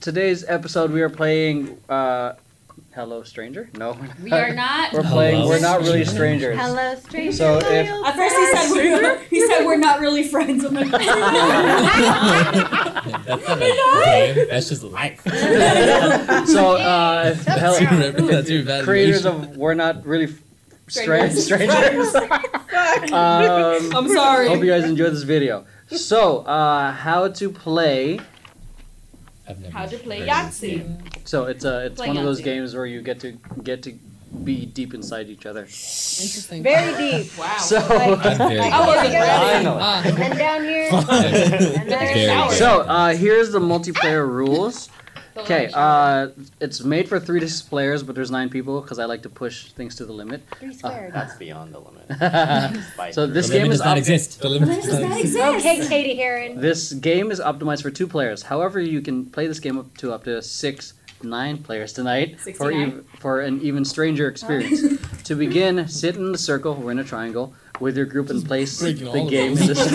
today's episode we are playing uh, Hello Stranger. No, We are not. We're playing. Hello, We're not really strangers. Hello, stranger. So if- At first he said we're he said we're not really friends. I'm like, That's not a game. That's just life. so uh, hello, That's creators of We're Not Really F- Strangers. Strangers. um, I'm sorry. hope you guys enjoyed this video. So, uh, how to play? I've never How to play heard Yahtzee. So it's uh, it's Play one of those Yahtzee. games where you get to get to be deep inside each other. Interesting. Very deep. Wow. So, I'm very I wasn't ready. Finally. Ah, And down here. Very And then so uh, here's the multiplayer rules. Don't Okay, let me shower. uh, it's made for three to players, but there's nine people because I like to push things to the limit. Three squared. That's beyond the limit. So this the game limit is does not exist. The limit does not exist. Okay, Cady Heron. this game is optimized for two players. However, you can play this game up to up to six, nine players tonight for ev- for an even stranger experience. to begin, sit in the circle. We're in a triangle with your group and place the game those. in the circle.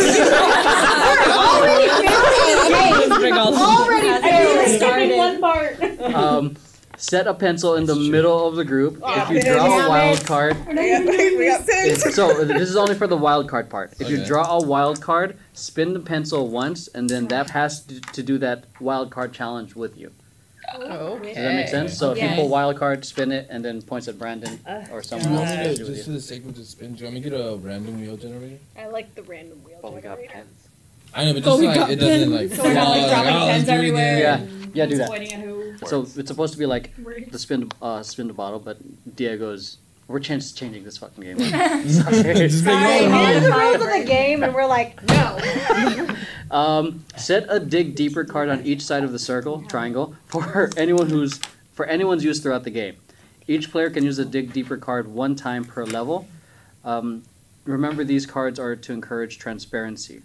bring Already We're failed. skipping one part. um, set a pencil in the middle of the group. if you draw a wild it. card, It's- so this is only for the wild card part. If you draw a wild card, spin the pencil once, and then that has to, to do that wild card challenge with you. Okay. Does that make sense? So if you pull wild card, spin it, and then points at Brandon or Do someone you else. want me to, just for the sake of the spin, do you want me to get a random wheel generator? I like the random wheel But we got generator. pens. I know, but just we like got it doesn't like. So we're not like fall, dropping oh, let's pens do it everywhere. Yeah. and Yeah, do who's that. Pointing at who. So it's supposed to be like the spin, uh, spin the bottle, but Diego's. We're changing changing this fucking game. Sorry. Just Sorry, make it all here's the rules of the game, and we're like, no. Um, set a dig deeper card on each side of the circle triangle for anyone who's for anyone's use throughout the game. Each player can use a dig deeper card one time per level. Um, remember, these cards are to encourage transparency.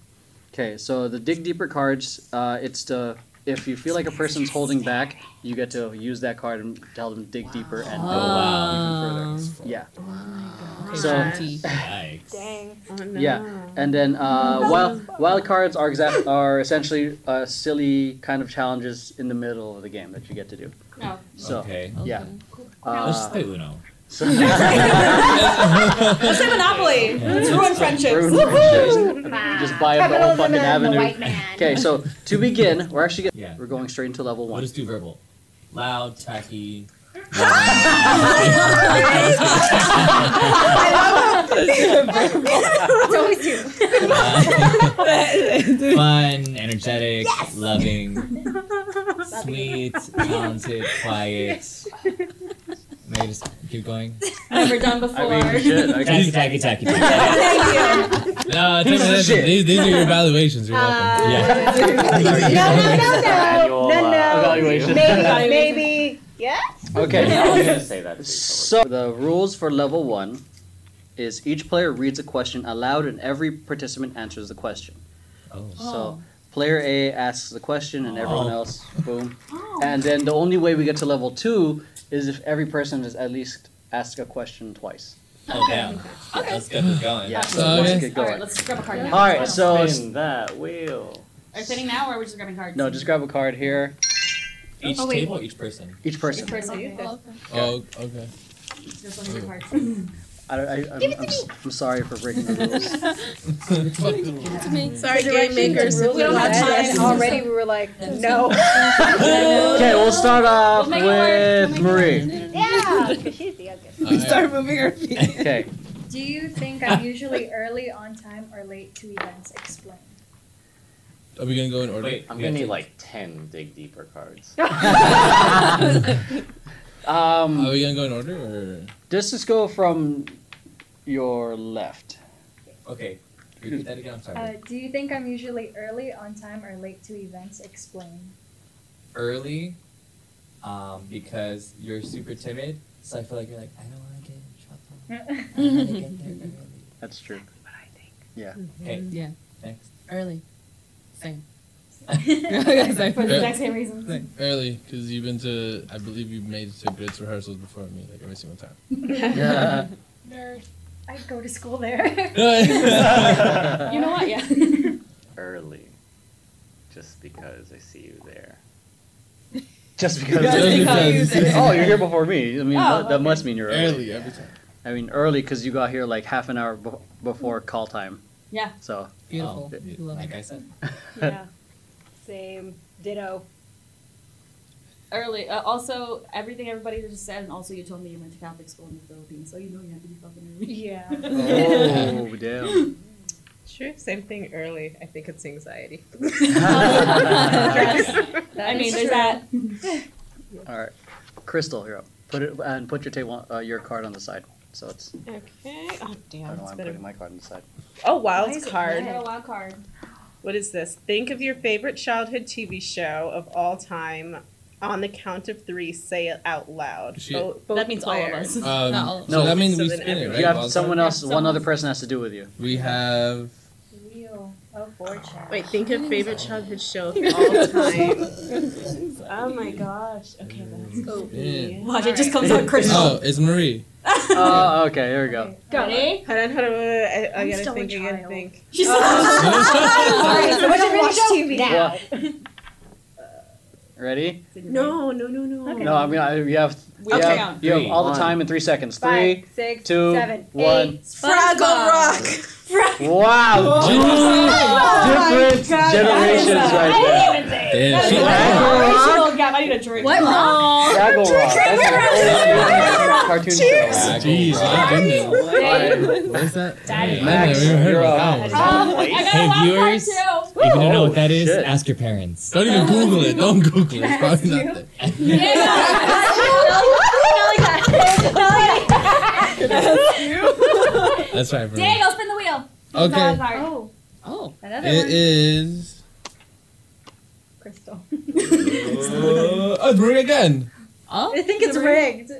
Okay, so the dig deeper cards, uh, it's to if you feel like a person's holding back, you get to use that card and tell them to dig deeper and go wow. even further. Yeah. Okay, So- Shanti. Yikes. Dang. Yeah, and then uh, wild wild cards are exact are essentially uh, silly kind of challenges in the middle of the game that you get to do. No. So Okay. yeah, Let's just uh, play Uno. So Let's say Monopoly. Let's ruin friendships. Ruin Woohoo! just buy up the whole fucking avenue. Okay, so to begin, we're actually get, Yeah. we're going straight into level We'll one. just do verbal. Loud, tacky. It's always you. Fun, energetic, loving, sweet, talented, quiet. Maybe just keep going. Never done I before. mean, shit. I Tacky, guess. tacky, tacky, tacky. Thank you. No, Piece of these, shit. these, these are your evaluations. You're welcome. Uh, yeah. No, no, no, Annual, no, no, uh, no. evaluation. Maybe, maybe. Yeah. Okay. I was gonna say that. So the rules for level one is each player reads a question aloud and every participant answers the question. Oh. So player A asks the question and everyone Oh. else, boom. Oh. And then the only way we get to level two is if every person has at least asked a question twice. Oh, damn. Let's get this going. Yeah, Okay. so let's Okay. get All right, going. let's grab a card now. All right, so Spin that wheel. Are you sitting now, or are we just grabbing cards? no, just grab a card here. Each Oh, table, each person. Each person. Each person. Oh, okay. Oh, okay. Just one of your cards. I, I, I'm, I'm, s- I'm sorry for breaking the rules. Sorry, game makers. We don't have time. time. Already, we were like, no. Okay, we'll start off We'll make it work. with We'll make Marie. Yeah, 'cause she's the youngest. Alright. Start moving our feet. Okay. Do you think I'm usually early on time or late to events? Explain. Are we gonna go in order? Wait, I'm We gonna need to- like ten dig deeper cards. Um, Are we gonna go in order or? Let's just go from your left. Okay. Repeat that again. I'm sorry. Uh, do you think I'm usually early on time or late to events? Explain. Early, um, because you're super timid, so I feel like you're like I don't want to get in trouble. I want to get there early. That's true. Exactly what I think. Yeah. Okay. Yeah. Next. Early. Same. For the exact same reasons. Early, because you've been to, I believe you've made it to Grits rehearsals before me, like every single time. Yeah. Nerd. I go to school there. You know what? Yeah. Early. Just because I see you there. Just because. Just because. oh, you're here before me. I mean, Oh, that, that okay. must mean you're early. Early every time. I mean, early because you got here like half an hour be- before call time. Yeah. So. Beautiful. Oh, We love like it. I said. Yeah. Same. Ditto. Early. Uh, also, everything everybody just said, and also you told me you went to Catholic school in the Philippines, so you know you have to be fucking early. Yeah. Oh damn. Sure, same thing early. I think it's anxiety. I mean, there's that. All right, Crystal, you're up. Put it and put your table, uh, your card on the side. So it's. Okay. Oh I don't damn. know why I'm putting a... my card on the side. Oh, wild is it card. I got a wild card. What is this? Think of your favorite childhood TV show of all time. On the count of three, say it out loud. Shit. Both- both That means all of players. us. Um, No. So that means So we then spin it, everyone- right? You have Wild someone card? else. One other person has to do with you. We have. Wheel of fortune. Wait, think of favorite childhood show of all time. oh my gosh. Okay, let's go. Yeah. Watch, it just comes out crystal. Oh, it's Marie. Oh, okay. Here we go. Ready? Hold on, hold on. wait, wait, I, I I'm gotta still a think. I gotta child. think. She's Alright, so We what's don't your watch favorite show? TV. Now. Ready? No, no, no, no. Okay. No, I mean I, you have. You Okay. have, you have Three. all the One. time in three seconds. Three, Five, six, two, seven, one. eight. Fraggle Rock. Wow, oh two different generations right there. Damn, she Generational gap. I need a drink. What? Fraggle Rock. That's an old cartoon show. Jeez, my goodness. Alright, What is that? Daddy. Hey, Max, I've never heard you're of up. that. Um, I got Hey, a viewers. If you don't know what that is, shit. ask your parents. Don't even Google it. Don't Google it. It's probably not there. That's right, bro. Diego, spin the wheel. Okay. Oh, Oh. another It one. is. Crystal. Uh, oh, it's Marie again. Oh. I think it's rigged.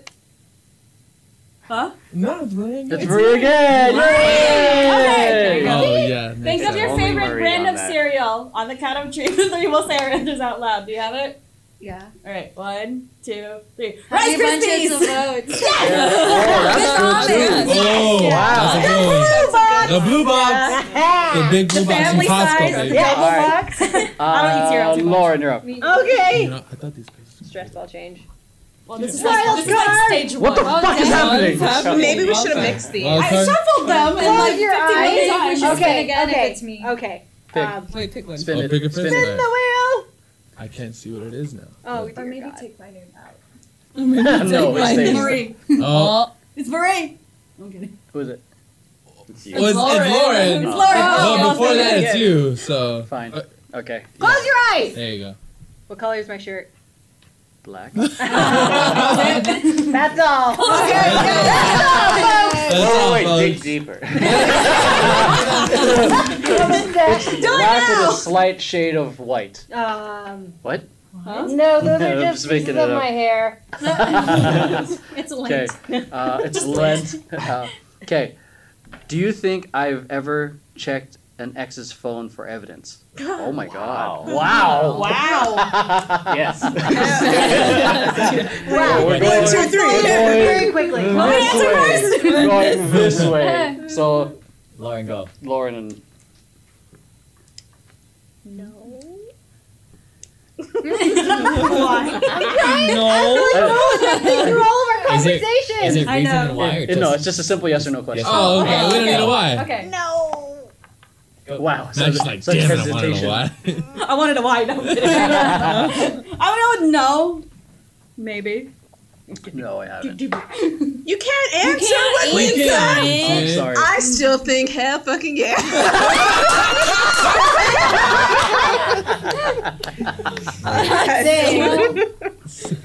Huh? No, it's Marie again. It's Marie again. Okay. Yay! Oh yeah. Think of your. Only favorite Marie brand of that. cereal. On the count of three, three we'll say our answers out loud. Do you have it? Yeah. All right. One, two, three. Rice bunches of Krispies. votes. Oh, that's good too. Oh, Wow. that's a good one. The blue box. The big blue box from family Costco, size. baby. Yeah, All right. box. I don't eat cereal Uh, too much. Lauren, you're up. Okay. You know, I thought these. Stress ball change. Well, this is like, this is like card. stage What the one. fuck is happening? Maybe we should have mixed these. Wild I shuffled them and Close like your 50 eyes. million We times. should spin Okay, if okay, it's me. Okay. Pick. Um, Wait, pick one. Spin Oh, it. pick a Spin spin the wheel. I can't see what it is now. Oh, Or dear maybe God. take my name out. no, it It's. Marie. Oh, It's Marie. I'm kidding. Who is it? It's well, it's, it's Lauren. Lauren. It's Lauren. Well, Oh, before that, it's you. So Fine. Uh, Okay. Close your eyes. there you go. What color is my shirt? Black. That's all. That's Oh, all, wait, folks. dig deeper. Black with a slight shade of white. Um, What? no, those I'm are just just making pieces it of up. my hair. It's Okay. Lent. Uh, it's Lent. Uh, Okay. Do you think I've ever checked an ex's phone for evidence? Oh my god. Wow. Wow. yes. Wow. We're going, two, three. Very quickly. this way. Going this way. So Lauren, go. Lauren and No. Why? No. Through all of our Is it- conversations. Is it I reason know. and why? Or Uh, just, no, it's just a simple yes or no question. Yes. Oh, okay. We don't need a why. Okay. No. Wow. Max is like, such damn it, I want to hesitation. know why. I wanted a why. No, I'm kidding. I would know. Maybe. No, I haven't. You can't answer what we We said. can. I'm sorry. I still think hell fucking yeah.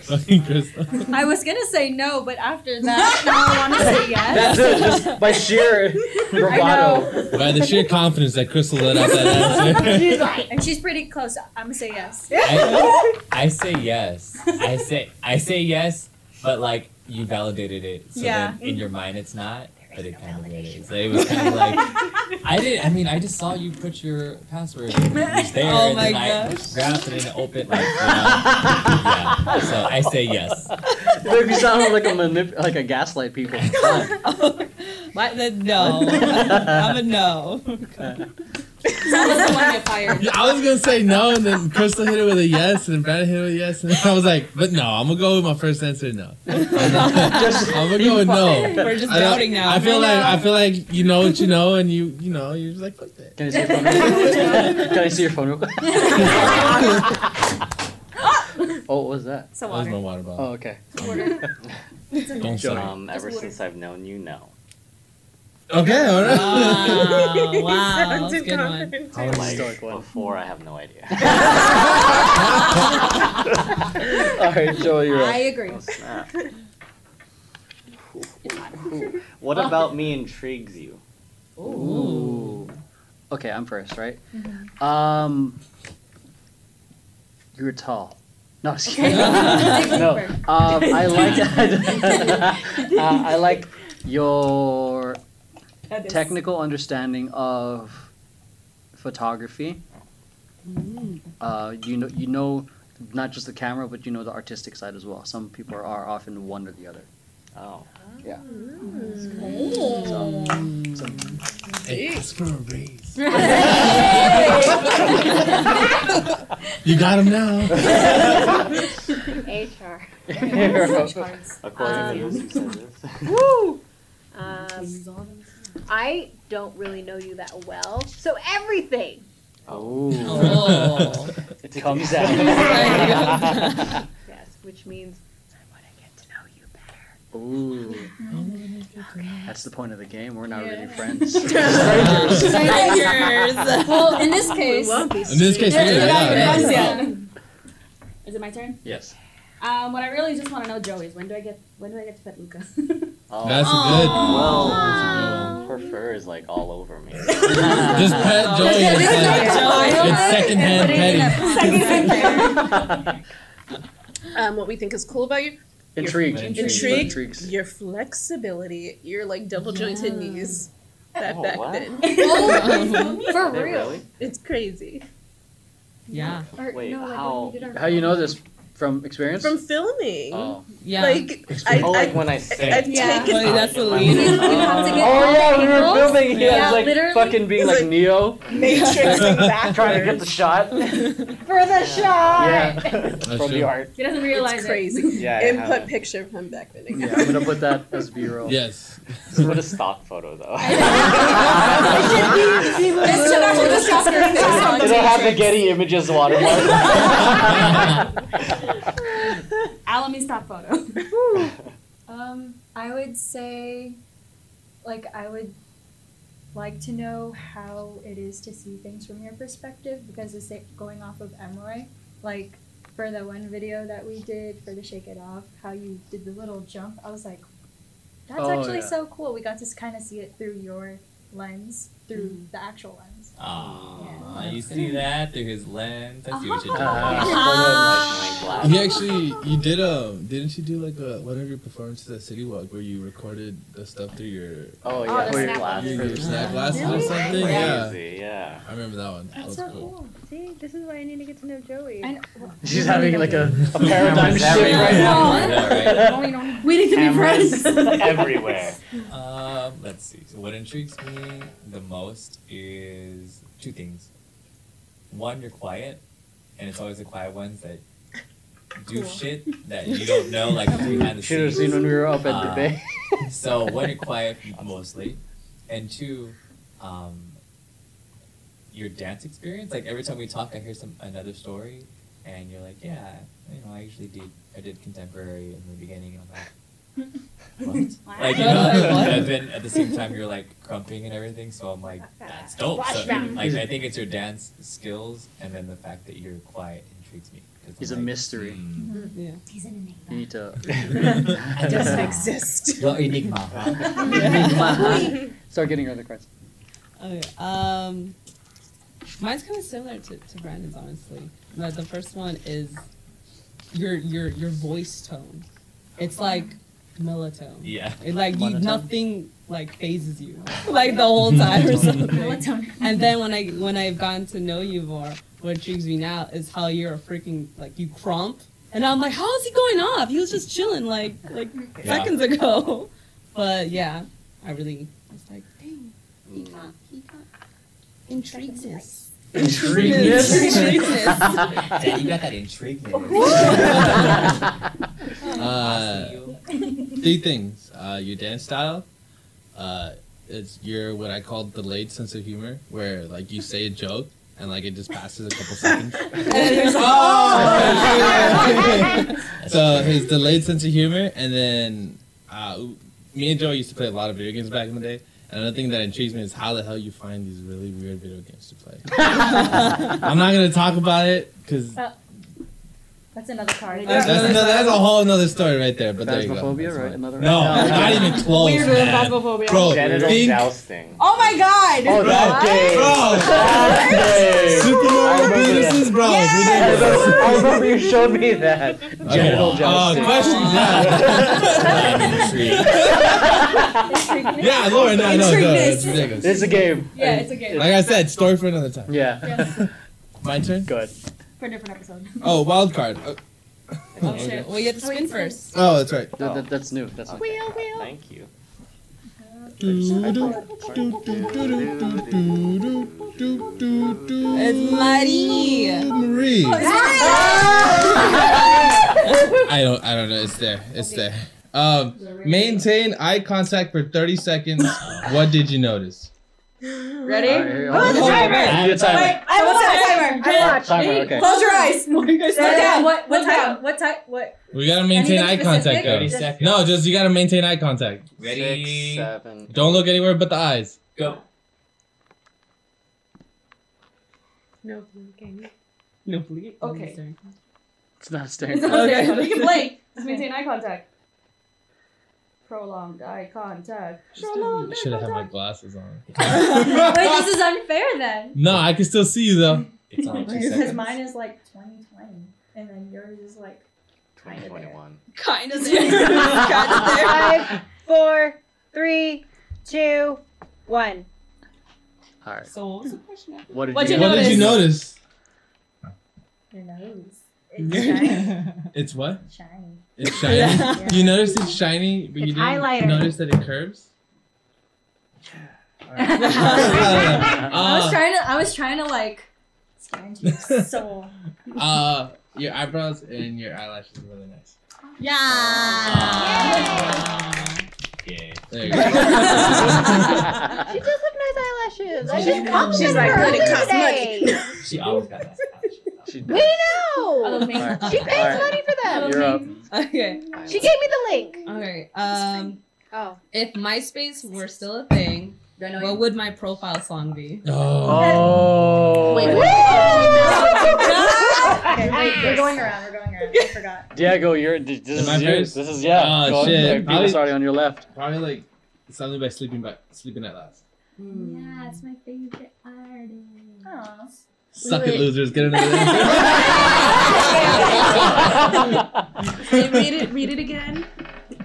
Fucking Crystal. I was gonna say no, but after that, now I want to say yes. That's it. Just by sheer bravado. By the sheer confidence that Crystal let out that answer. She's like, And she's pretty close. I'm gonna say yes. I, I say yes. I say I say yes, but like you validated it. So Yeah. then in your mind it's not, but it kind of is. So it was kind of like I didn't. I mean, I just saw you put your password. It was there, Oh and my then I gosh. grabbed it and opened like. You know, yeah. So I say yes. If you sound like a manip- like a gaslight people. Oh. What? The, no. I'm a no. Someone's the one get fired. Yeah, I was gonna say no, and then Crystal hit it with a yes, and Brandon hit it with a yes, and I was like, but no, I'm gonna go with my first answer. No, I'm gonna go with no. We're just I doubting now. I feel like I feel like you know what you know, and you you know you're just like fuck that. Can I see your phone? real quick? Can I see your phone real quick? oh, what was that? So That was my water. water Oh, bottle. okay. Don't Joey. say. Um, ever since I've known you, no. Okay, all right. Wow, wow, that's a good one. confident. Like before, I have no idea. All right, Joey, you're I up. agree. Oh, snap. what about me intrigues you? Ooh. Okay, I'm first, right? Um, you're tall. No, just kidding. no. Um, I like. uh, I like your That is- technical understanding of photography. Uh, you know, you know, not just the camera, but you know the artistic side as well. Some people are often one or the other. Oh. Yeah. Mm. So, so Hey, ask for a raise. You got him now. HR. Cards. According to this, you said this. Woo! Um, I don't really know you that well, so everything. Oh. Oh. It comes out. Yes, which means I want to get to know you better. Ooh. Okay. That's the point of the game. We're not really friends. Strangers. Well, in this case, In this case, Yeah, yeah, yeah, yeah, yeah. yeah. Yeah. Is it my turn? yes. Um, what I really just want to know, Joey, is when do I get when do I get to pet Luca? Oh. That's a good. well, That's her fur is like all over me. Just pet Joey. It's, like, it's secondhand petting. Um, what we think is cool about you? Intrigued. Intrigued. Intrigues. Your flexibility. Your like double jointed Yeah. knees. That Oh, back what? then. for real. really? It's crazy. Yeah. Or, Wait, no, like how- when we How you know this from experience? From filming. Oh. Yeah. Like I, Oh, like I, when I say I've Yeah. taken Like, that's the Oh. lead. You have to get oh yeah, we were angles. filming. Yeah, Yeah, like literally. fucking being like like- Neo, matrixing back. Trying to get the shot. For the shot! Yeah. That's From the art. he doesn't realize It's it. crazy. Yeah, Input haven't. picture of him back then. yeah. I'm gonna put that as B-roll. Yes. Put a stock photo though. This should actually just have your face on It'll have the t-shirts. Getty Images watermark. Alamy stock photo. Um, I would say, like, I would like to know how it is to see things from your perspective because it's going off of Emroy. Like, for the one video that we did for the Shake It Off, how you did the little jump, I was like, that's Oh, actually yeah. so cool. We got to kind of see it through your lens, through the actual lens. Aw, you see that through his lens. I see what you're doing. He actually, you did um, didn't you do like a one of your performances at City Walk where you recorded the stuff through your Oh Oh, yeah, the for your snap glass. your, your snap snap. glasses or Really? something? Yeah, Crazy, yeah. I remember that one. That was so cool. cool. See, this is why I need to get to know Joey. I know. She's having like a, a paradigm Cameras shift everywhere. right now. Yeah, right. No, you don't. Waiting to be Cameras friends. everywhere. Um, let's see. So what intrigues me the most is two things. One, you're quiet, and it's always the quiet ones that do shit that you don't know, like behind the Should have seen when we were up at the Uh, bay. So one, you're quiet mostly, and two, um, your dance experience. Like every time we talk, I hear some another story, and you're like, yeah, you know, I usually did. I did contemporary in the beginning, and I'm like. What? Like you know, What? and then at the same time you're like crumping and everything, so I'm like, that's dope. So, like I think it's your dance skills and then the fact that you're quiet intrigues me. 'cause I'm He's a like, mystery. hmm. Yeah. He's an enigma. You need to. It doesn't exist. Your enigma, huh? Start getting your other cards. Okay. Um, mine's kind of similar to, to Brandon's, honestly. But the first one is your your your voice tone. It's like melatonin. Yeah. It, like you, Monotone? nothing like phases you like the whole time or something. Melatonin. And then when I when I've gotten to know you more, what intrigues me now is how you're a freaking like you crump, and I'm like, how is he going off? He was just chilling like like Yeah. seconds ago. But yeah, I really was like, dang, he got he got. Intrigueness. Intrigueness. Dad, you got that intrigue. Uh, three things. Uh, your dance style. Uh, it's your what I call delayed sense of humor, where like you say a joke and like it just passes a couple seconds. so his delayed sense of humor, and then uh, me and Joe used to play a lot of video games back in the day. And another thing that intrigues me is how the hell you find these really weird video games to play. I'm not gonna talk about it because uh, That's another card. that's, another, that's a whole another story right there. But there you go. Phasmophobia, right? fine. Another No, not even close. Weird man. phasmophobia. Bro, Genital think, jousting. Oh my god! Oh, that game. Bro. That game. Super I Mario. Penises, bro. I It's remember, ridiculous. I remember you showed me that. Genital Uh, jousting. questions, yeah. yeah, Lauren, no, no, no, it's ridiculous. It's a game. Yeah, it's a game. Like I said, story for another time. Yeah. My turn. Good. For a different episode. Oh, wild card. Oh, Oh shit. Well, you have to spin first. oh that's right. That, that, that's new. That's new. Wheel, wheel. Thank you. It's Marie. Marie. I don't. I don't know. It's there. It's there. Um, maintain eye contact for thirty seconds. What did you notice? Ready? All right, here, Oh, the timer. You need timer. Wait, I want a timer. I watch. Timer, okay. Close your eyes. What Slow down. What? What Slow down. type? What type? What? We gotta maintain eye contact though. 30 seconds. No, just you gotta maintain eye contact. Ready? Six, seven. Don't look anywhere but the eyes. Go. No blinking. No, please. Okay. It's not staring. Okay, we can blink. Just maintain eye contact. Prolonged eye contact. Prolonged eye Should have had my glasses on. Wait, this is unfair then. No, I can still see you though. It's on two Because seconds. mine is like 2020, and then yours is like kind of there. 2021. Kind of there. kind of there. Five, four, three, two, one. All right. So what was the question? after? What did What'd you you What did you notice? Your nose. It's shiny. It's what? shiny. It's shiny. Yeah. You notice it's shiny, but you It's didn't highlighter. notice that it curves. I was uh, trying to. I was trying to like scare into your uh, your eyebrows and your eyelashes are really nice. Yeah. Yeah. There you go. She does have nice eyelashes. I She's just complimented She's like, her good at earlier today. She always got that. She We know. Other main- She pays Alright. money for them. You're up. Okay. She gave me the link. Okay. Um, Oh. if MySpace were still a thing, Do I know what you? would my profile song be? Oh. Oh. Wait, Woo! Okay, wait, we're going around. We're going around. I forgot. Diego, you're. This is Am I yours. This is yeah. Oh, shit. People Probably- starting on your left. Probably like something by sleeping by sleeping at last. Yeah, it's my favorite artist. Aww. Suck Wait. it, losers. Get another. Hey, read it. Read it again.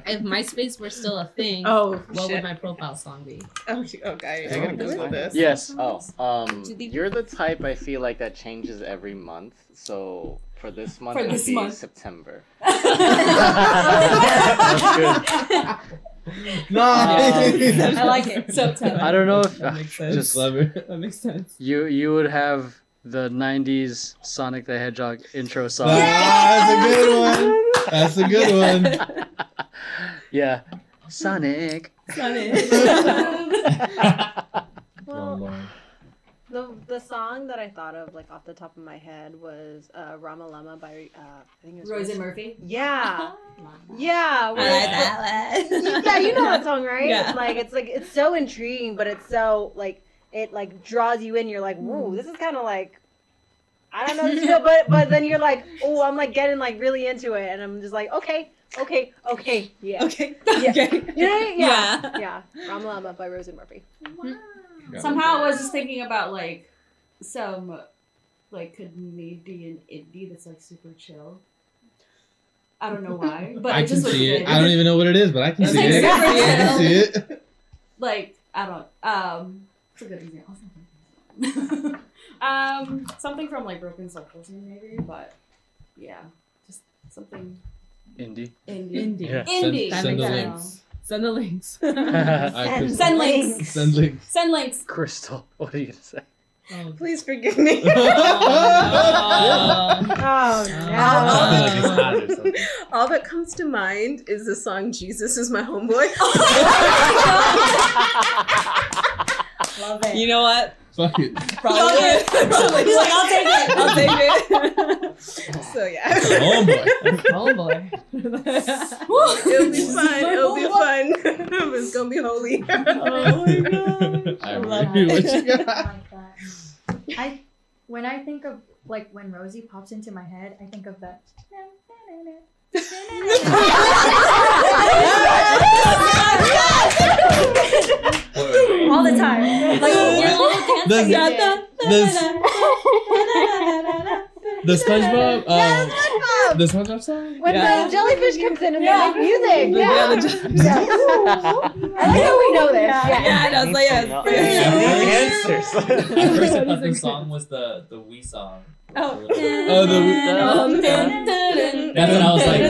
If MySpace were still a thing, Oh what shit. would my profile song be? Oh, sh- okay. I I gotta gotta Google Google this. Yes. Oh, um, you're the type I feel like that changes every month. So for this month, For it would this be month. September. no. I like it. So tell I don't know if That makes sense. just Clever. That makes sense. you you would have the '90s Sonic the Hedgehog intro song. That's a good one. That's a good one. yeah. Sonic. Sonic. Well, the the song that I thought of, like off the top of my head, was uh, "Rama Lama" by uh, I think it was Rosie Murphy. Yeah, yeah. I like that one. yeah, you know that song, right? Yeah. Like it's like it's so intriguing, but it's so like it like draws you in. You're like, whoa, hmm. this is kind of like I don't know this but but then you're like, oh, I'm like getting like really into it, and I'm just like, okay, okay, okay, yeah, Okay. Yeah. Okay. you know, what I mean? yeah, Yeah. yeah. Rama Lama by Rosie Murphy. Hmm. Hmm. Somehow I was just thinking about like some like Canadian indie that's like super chill. I don't know why, but I it can just see it. good. I don't even know what it is, but I can It's see like it. I can see it. like I don't um it's a good example. um something from like Broken Circles maybe, but yeah, just something Indie. indie. Indie. Yeah. Indie. That Send the sense. sense. Send the links. I can- Send links. Send links. Send links. Crystal. What are you gonna say? Please forgive me. Oh, Something like it's hot or. All that comes to mind is the song "Jesus Is My Homeboy." Love it. You know what? Fuck it. Probably. Probably. He's like, I'll take it. I'll take it. so yeah, Oh boy. oh boy. it'll be fun. It'll be fun. it's gonna be holy. Oh my god. I love agree. What you I got? I when I think of like when Rosie pops into my head, I think of that. All the time. Like your little dance Does- that you did. The SpongeBob, uh, the SpongeBob song. When Yeah. the jellyfish comes in and Yeah. they make music. The- Yeah. yeah, the jellyfish. Yeah. I like how we know this. Yeah. Yeah. Yeah, I know. So yes. No, yeah, answers. At first, I thought the song was the the Wii song. Oh. Oh, the That's what I was like.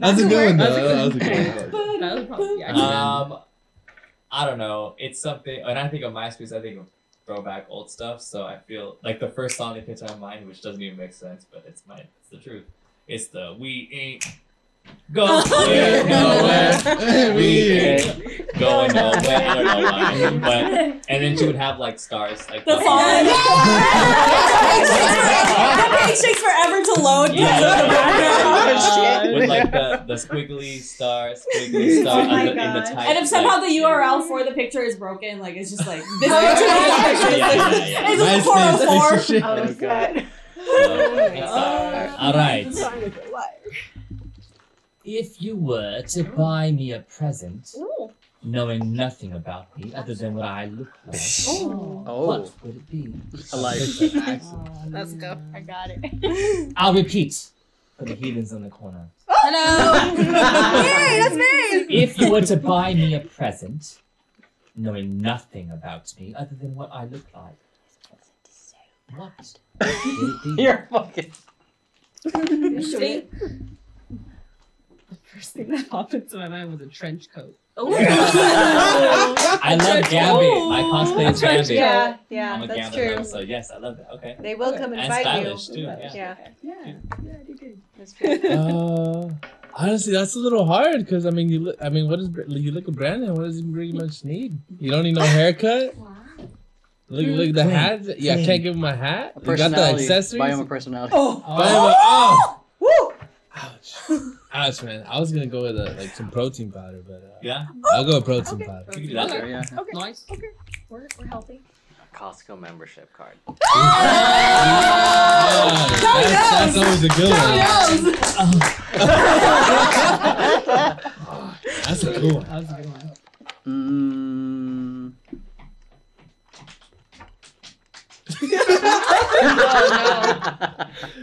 That's a good one though. That was a good one. That was probably actually. Um, I don't know. It's something. When I think of MySpace, I think of throwback old stuff. So I feel like the first song that hits my mind, which doesn't even make sense, but it's my it's the truth. It's the we ain't going nowhere. We ain't going nowhere. I don't know why, but and then she would have like stars like The song. That page takes forever to load. Yeah. because of the background. with like the the squiggly star, squiggly oh star Oh my under, in the God. type. And if somehow like, the URL for the picture is broken, like it's just like this Yeah, picture. yeah, yeah, yeah. It's just 404. fix your shit. Oh, oh God. All right. Song is a liar. If you were to buy me a present, knowing nothing about me other than what I look like, Oh. what oh. would it be? I like Let's go. I got it. I'll repeat for the heathens in the corner. Oh! Hello. Yay, that's me. If you were to buy me a present, knowing nothing about me other than what I look like, what would it be? You're fucking. First thing that popped into my mind was a trench coat. I love Gambit. My cosplay is Gambit. Yeah, yeah, I'm a that's Gambit, true. so yes, I love that. Okay. They will come and, And fight stylish you. too. Yeah. Yeah, Yeah. Yeah, you did. that's true. Uh, honestly, that's a little hard because I mean, you look. I mean, what is you look at Brandon? What does he pretty much need? You don't need no haircut. wow. Look, look at the hat. Yeah, I can't give him a hat. A You got the personality. accessories. Buy him a personality. Oh. Buy him a- oh, Woo. ouch, ouch, man. I was gonna go with a, like some protein powder, but uh, Yeah. I'll go with protein powder. You can do that. Sure, yeah. Nice. We're, we're healthy. Costco membership card. Yeah, that's, that's always a good one. That's a cool one. That was a good one. Mm,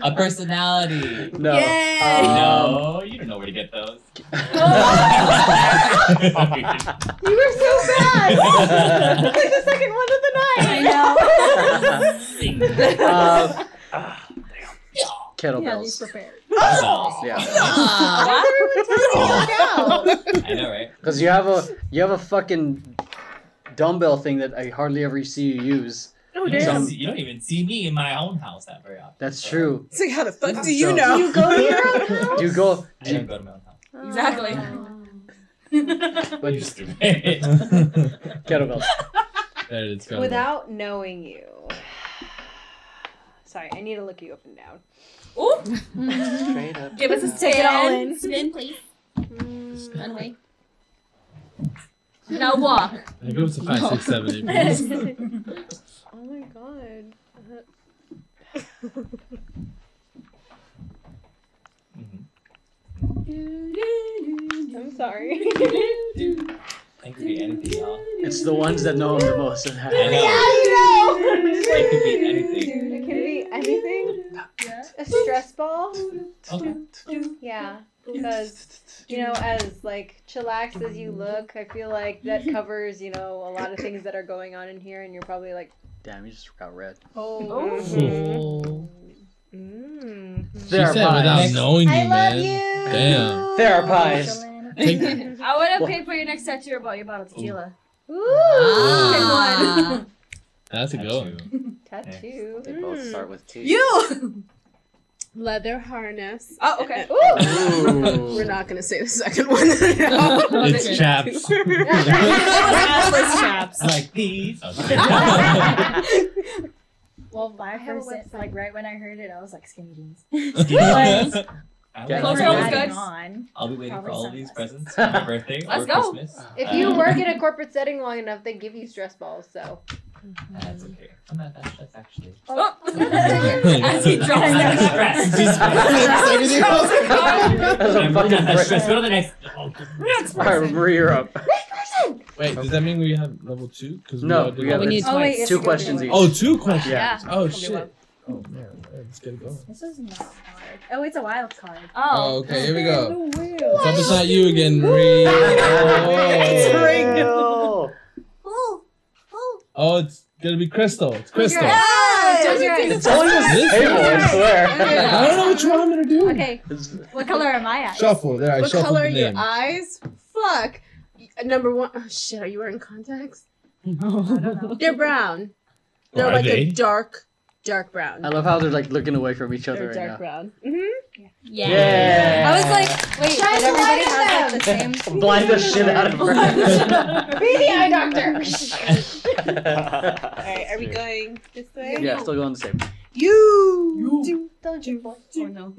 A personality. no. Yay! Um, no, you don't know where to get those. You were so bad. It's like the second one of the night. I know. Uh, Yeah, he's kettlebells. prepared. Yeah. Why is everyone telling me to work out? I know, right? Because you have a you have a fucking dumbbell thing that I hardly ever see you use. Oh You don't, even see, you don't even see me in my own house that very often. That's so- true. So how the fuck do So- you know? You go to your own house? Do you go? I Do you, don't go to my own house. Oh. Exactly. but You're stupid. kettlebells. There it is. go. Without knowing you. Sorry, I need to look you up and down. Ooh, Straight up. give us a Take it all stand. in. Spin, please. Mm, Run away. Now walk. I go to five, six, seven, eight. please. Oh my god. Mhm. I'm sorry. It could be anything, y'all. It's the ones that know him the most that have I know. It could be anything. It can be anything. A stress ball. Okay. Yeah, because you know, as like chillaxed as you look, I feel like that covers you know a lot of things that are going on in here, and you're probably like, Damn, you just got red. oh, Oh. Mm. She said without Therapized. knowing I you, love man. you. Damn. Therapized. Take- I want to pay for your next tattoo about your bottle of tequila. Ooh. That's a good one. Tattoo. They both start with T. You. Leather harness. Oh, okay. Ooh. We're not gonna say the second one. It's chaps. Assless chaps. like these. Well, I my first website. like right when I heard it, I was like skinny jeans. I'm Yeah. Close girls good. on. I'll be waiting Probably for all of these presents for my birthday Let's or go. Christmas. If you work um, in a corporate setting long enough, they give you stress balls. So Mm-hmm. That's okay. I'm not that. That's actually. Oh. As he drops I'm it. stressed. Just- everything else. That's a I'm fucking not that stressed. Go to the next. Alright, Marie, you're up. Next person. Wait, does that mean we have level two? Because No, we have We need Oh, wait, two questions each. Oh, two questions. Yeah. Oh shit. Oh man, let's get it going. This is not hard. Oh, it's a wild card. Oh, Oh. okay, here we go. Hope it's not you again, Marie. Oh, Oh. Oh, it's gonna be Crystal. It's Crystal. Close your. It's only this This table, I swear. I don't know which one I'm gonna do. Okay, what color am I at? Shuffle. There, I What shuffled color the are your name. eyes? Fuck. Number one. Oh shit. Are you wearing contacts? know. They're brown. They're Are like they? a dark, dark brown. I love how they're like looking away from each other They're right dark now. brown. hmm Yeah. Yeah. I was like, wait, Shine did the everybody light have like the same? Blind the shit out of her. be the eye doctor. All right. Are we going this way? yeah, still going the same. You. Don't you? boy. Oh no.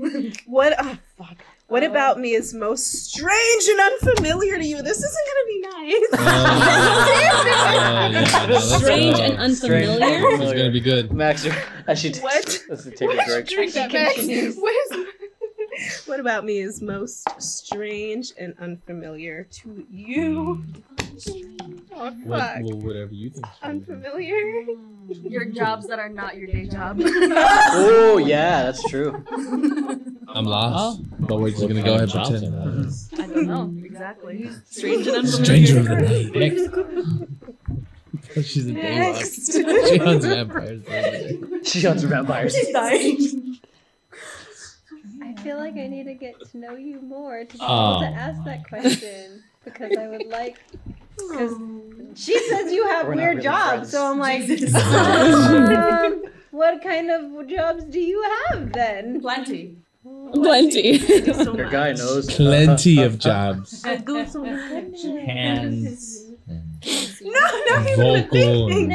What? Oh fuck. What Oh. about me is most strange and unfamiliar to you? This isn't gonna be nice. Oh, yeah, oh, Strange and unfamiliar. It's gonna be good. Max, you're- I should What? Let's take a break. Drink that Max. What is? What about me is most strange and unfamiliar to you? Mm. Oh What, well, whatever you think. Unfamiliar. Your jobs that are not your day job. Oh yeah, that's true. I'm lost, but we're just gonna go ahead and pretend. I don't know exactly. Strange and unfamiliar. Stranger of the night. Next. She's a day Next. She hunts vampires. She hunts vampires. She's dying. I feel like I need to get to know you more to be Oh. able to ask that question because I would like. Because she says you have We're weird really jobs, friends. so I'm like, um, what kind of jobs do you have then? Plenty. Plenty. so Your guy knows. Plenty of jobs. Hands. No, not even a Vocal. thing.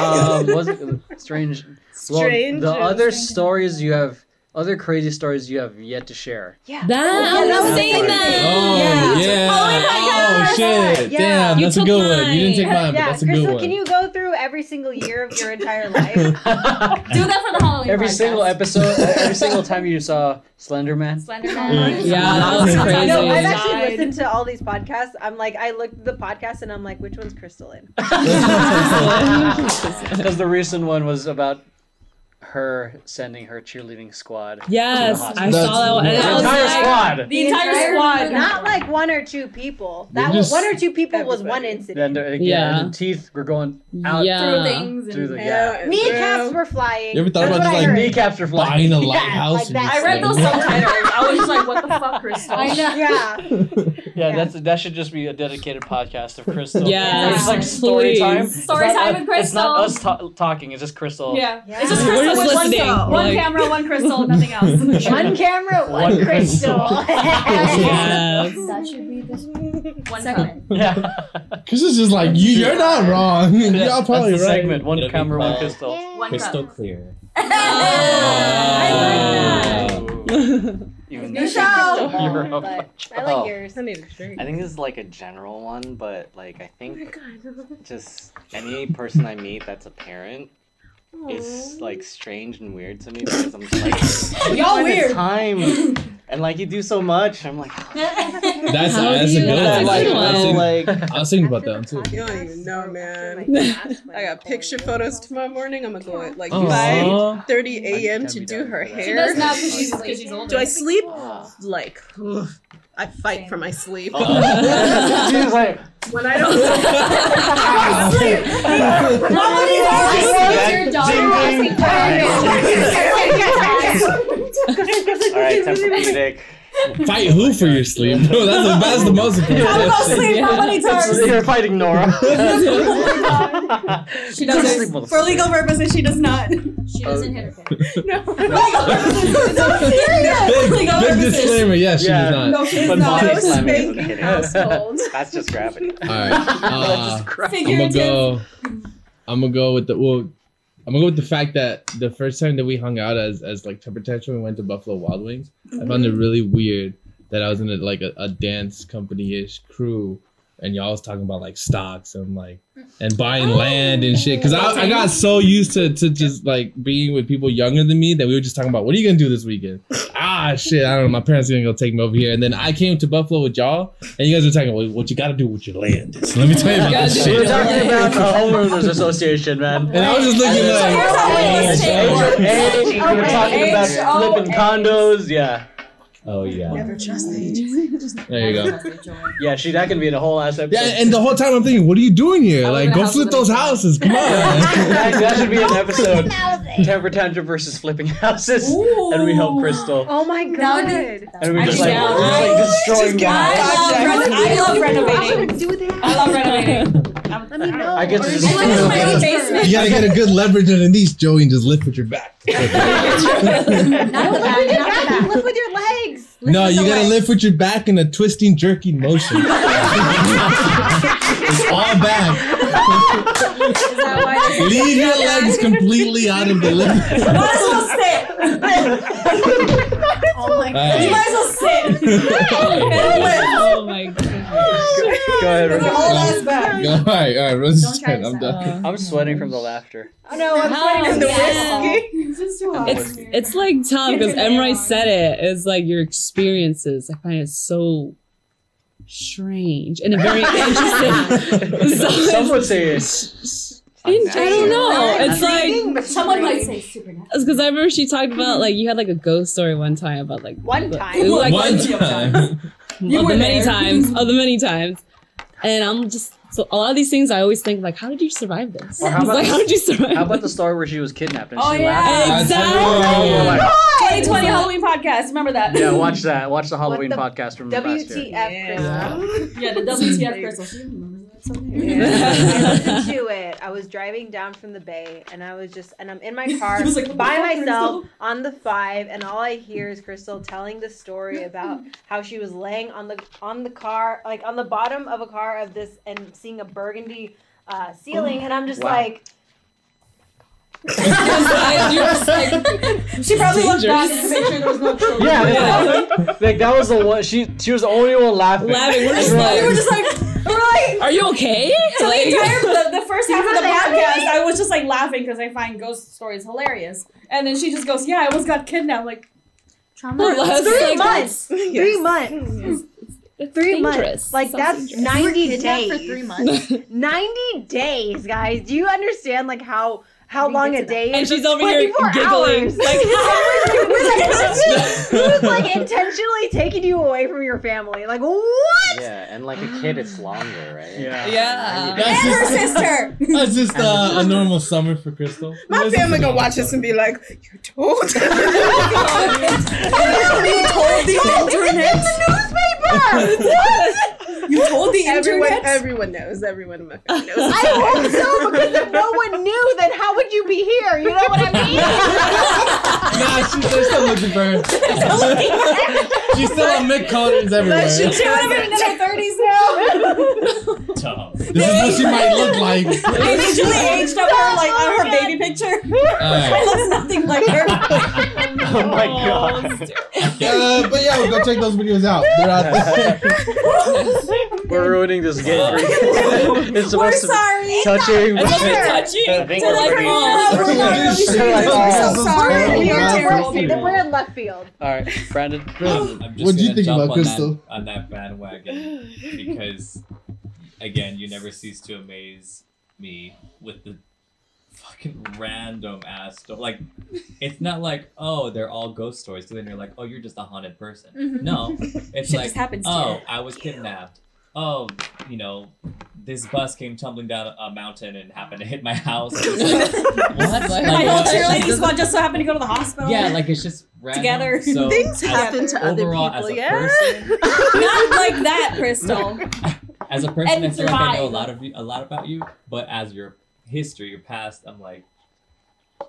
um, was it strange? Well, Strange the and- other stories you have, other crazy stories you have yet to share. Yeah. That oh, I was saying that. Oh yeah! Oh, oh shit! Yeah. Damn, You that's a took good one. You didn't take mine. mine, but yeah, that's a good Crystal, one. can you go through every single year of your entire life? Do that for the Halloween every podcast. single episode, every single time you saw Slender Man. Slenderman. Yeah, that was I know. I've actually listened to all these podcasts. I'm like, I looked at the podcast and I'm like, which one's Crystal in? Because the recent one was about her sending her cheerleading squad. Yes, I hospital. saw that one. And The I was entire like, squad. The entire squad. Not like one or two people. That was, one or two people was one incident. And, yeah, Yeah. and the teeth were going out yeah. Through things. through And the yeah. Kneecaps were flying. You ever thought That's about just I like heard. Kneecaps are flying. buying a Yeah, lighthouse? like and that. just I read those subtitles. I was just like, what the fuck, Crystal? I know. Yeah. Yeah, that's that should just be a dedicated podcast of Crystal. Yeah, it's like story please. time. Story time us- with It's not us Crystal. ta- talking. It's just Crystal. Yeah. Yeah. It's just We're Crystal just one, listening, one like- camera, one crystal, nothing else. One camera, one, One crystal. Yes. That should be this one segment. Yeah. Cause it's just like you, you're not wrong. You're probably That's the right. segment. One It'll camera, one called- crystal. One Crystal cup. clear. I Even New though- show. You're. But I like Oh. yours. I need a drink. I think this is like a general one, but like I Oh think god. just any person I meet that's a parent is like strange and weird to me because I'm just like Y'all find the weird. time and like you do so much. I'm like, That's How that's a good that's one. a like, I was thinking- like I was thinking about that too. You don't even know, man. I got picture photos. photos tomorrow morning. I'm gonna go at like Aw. 5:30 a.m. To do her She She hair. does now because she's, she's older. Do I sleep? Like, ugh, I fight for my sleep. Oh. She was like, when I don't. sleep, Nobody Yeah, your dog ding, ding. asking for All right, time for music. Fight who for your sleep? No, that's the, that's the most important. How about sleep? How many times? You're fighting Nora. She Go does sleep, for legal purposes. She does not. She doesn't hit her kid. No, for legal purposes. No, serious. Big, Legal big purposes. disclaimer. Yes, she Yeah. does not. No, she does not. body No slamming isn't household. That's just gravity. All right. Uh, I'm gonna go. I'm gonna go with the well. I'm gonna go with the fact that the first time that we hung out as as like temper tantrum, we went to Buffalo Wild Wings. I found it really weird that I was in a, like a, a dance company ish crew, and y'all was talking about like stocks and like and buying land and shit. Cause I, I got so used to to just like being with people younger than me that we were just talking about what are you gonna do this weekend? ah shit, I don't know. My parents are gonna go take me over here, and then I came to Buffalo with y'all, and you guys were talking about what you got to do with your land. So let me tell you about gotta this do We shit. were talking about the homeowners association, man. And I was just looking So here's how real like, estate works. Hey, we were talking about flipping condos. Yeah, Oh yeah. Never trust the agent. there you go. yeah. She that can be in a whole ass episode. Yeah, and the whole time I'm thinking, what are you doing here? I live Like, go flip those houses. Come on. that, that should be an oh episode. Temper tantrum versus flipping houses, and we help Crystal, Oh my god. and we I'm just like, we're just like destroying the I house. love, I love renovating. do that. I love renovating. Let me know. I get to just live in my basement. you gotta get a good leverage underneath, Joey, and just lift with your back. Not with your back. Lift with your legs. Lift no, you gotta legs. lift with your back in a twisting, jerking motion. it's all back. Is that why Leave your legs completely out of the lift. You Might as well sit. Oh my god. You might as well sit. oh my oh god. Go ahead. With your Rebecca. whole ass back. Go, all right, all right, Rose Don't is try good. this I'm done. I'm sweating from the laughter. Oh no, I'm How? sweating from the Yeah. whiskey. It's just too hot. It's it's like tough because Emroy said it. It's like your experiences. I find it so strange and very interesting. so Some would say it's, I don't know. It's like Someone might say supernatural. it's because I remember she talked about like you had like a ghost story one time about like One time? like, One bunch time. You of were the many times of the many times, and I'm just so a lot of these things I always think like how did you survive this? Or how about like the- how did you survive? How about the this? story where she was kidnapped and Oh, she yeah. laughed? Exactly. Oh, my- 2020 Halloween podcast. Remember that? Yeah, watch that. Watch the Halloween the podcast from last year. WTF, Yeah. Crystal. Yeah, the WTF crystal. She remembers that someday. I listened to it. I was driving down from the bay, and I was just, and I'm in my car was like, by myself Crystal?" on the five, and all I hear is Crystal telling the story about how she was laying on the on the car, like on the bottom of a car of this, and seeing a burgundy uh, ceiling, and I'm just Wow. like, She probably looked back to make sure there was no children. Yeah, like, like, that was the one. She she was the only one laughing. Laughing, we're just like- We were just like, we were like. Are you okay? So the entire the, the first half of the podcast, I was just like laughing because I find ghost stories hilarious, and then she just goes, "Yeah, I almost got kidnapped." Like, Well, that's three like- months, three months, It's three dangerous. months. Like Sounds that's dangerous. ninety days. for three months. 90 days, guys. Do you understand like how how long a day And is? she's over here 24 giggling. hours. Like, Who's like intentionally taking you away from your family? Like what? Yeah, and like a kid, it's longer, right? Yeah. Yeah. and her sister. That's just uh, a normal summer for Crystal. My This is family a gonna watch this and be like, "You told." you told the internet. You told the everyone, internet. everyone knows. Everyone in my family knows. I hope so because if no one knew, then how would you be here? You know what I mean? Nah, she's they're still looking for her. She's still on Mick colors everywhere. She This would have in her thirties now. Tough. is what she might look like. They visually aged up her like on her baby picture. I Alright. look nothing like her. Oh my god. Uh, but yeah, we'll go check those videos out. They're out there. We're ruining this game. for you. it's We're supposed to sorry. be touching. It's but- okay, I touching. think like we're pretty- we're We're oh, not gonna really do sure. shit like I'm that. so sorry. We are Wow. terrible We're, people. we're in left field. All right, Brandon. I'm just What'd you gonna think jump about on Crystal? That, on that bandwagon because, again, you never cease to amaze me with the fucking random ass stuff. Like, it's not like, oh, they're all ghost stories. So then you're like, oh, you're just a haunted person. Mm-hmm. No, it's Shit like, just happens to oh. I was kidnapped. Oh, you know, this bus came tumbling down a mountain and happened to hit my house. Like, what? Like, My whole cheerleading squad just so happened to go to the hospital. yeah, like it's just random. Together. So Things as- happen to other overall, people, as a yeah. person, not like that, Crystal. as a person, I And feel like I know a lot of you, a lot about you. But as your history, your past, I'm like,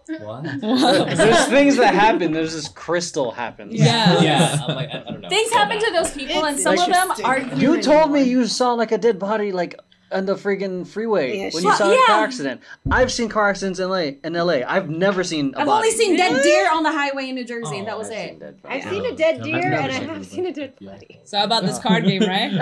what? There's things that happen. There's this crystal happens. Yeah. yeah, I'm like, I, I don't know. Things So happen bad. to those people, and It's some of them aren't. You human told me you saw like a dead body like on the freaking freeway Yeah, when she- you saw a Yeah. car accident. I've seen car accidents in LA. In LA, I've never seen a I've body. only seen dead deer on the highway in New Jersey, and that Oh, was I've it. dead I've bodies. seen a dead deer never and I seen have it, seen a dead yeah. body. So how about this card game, right?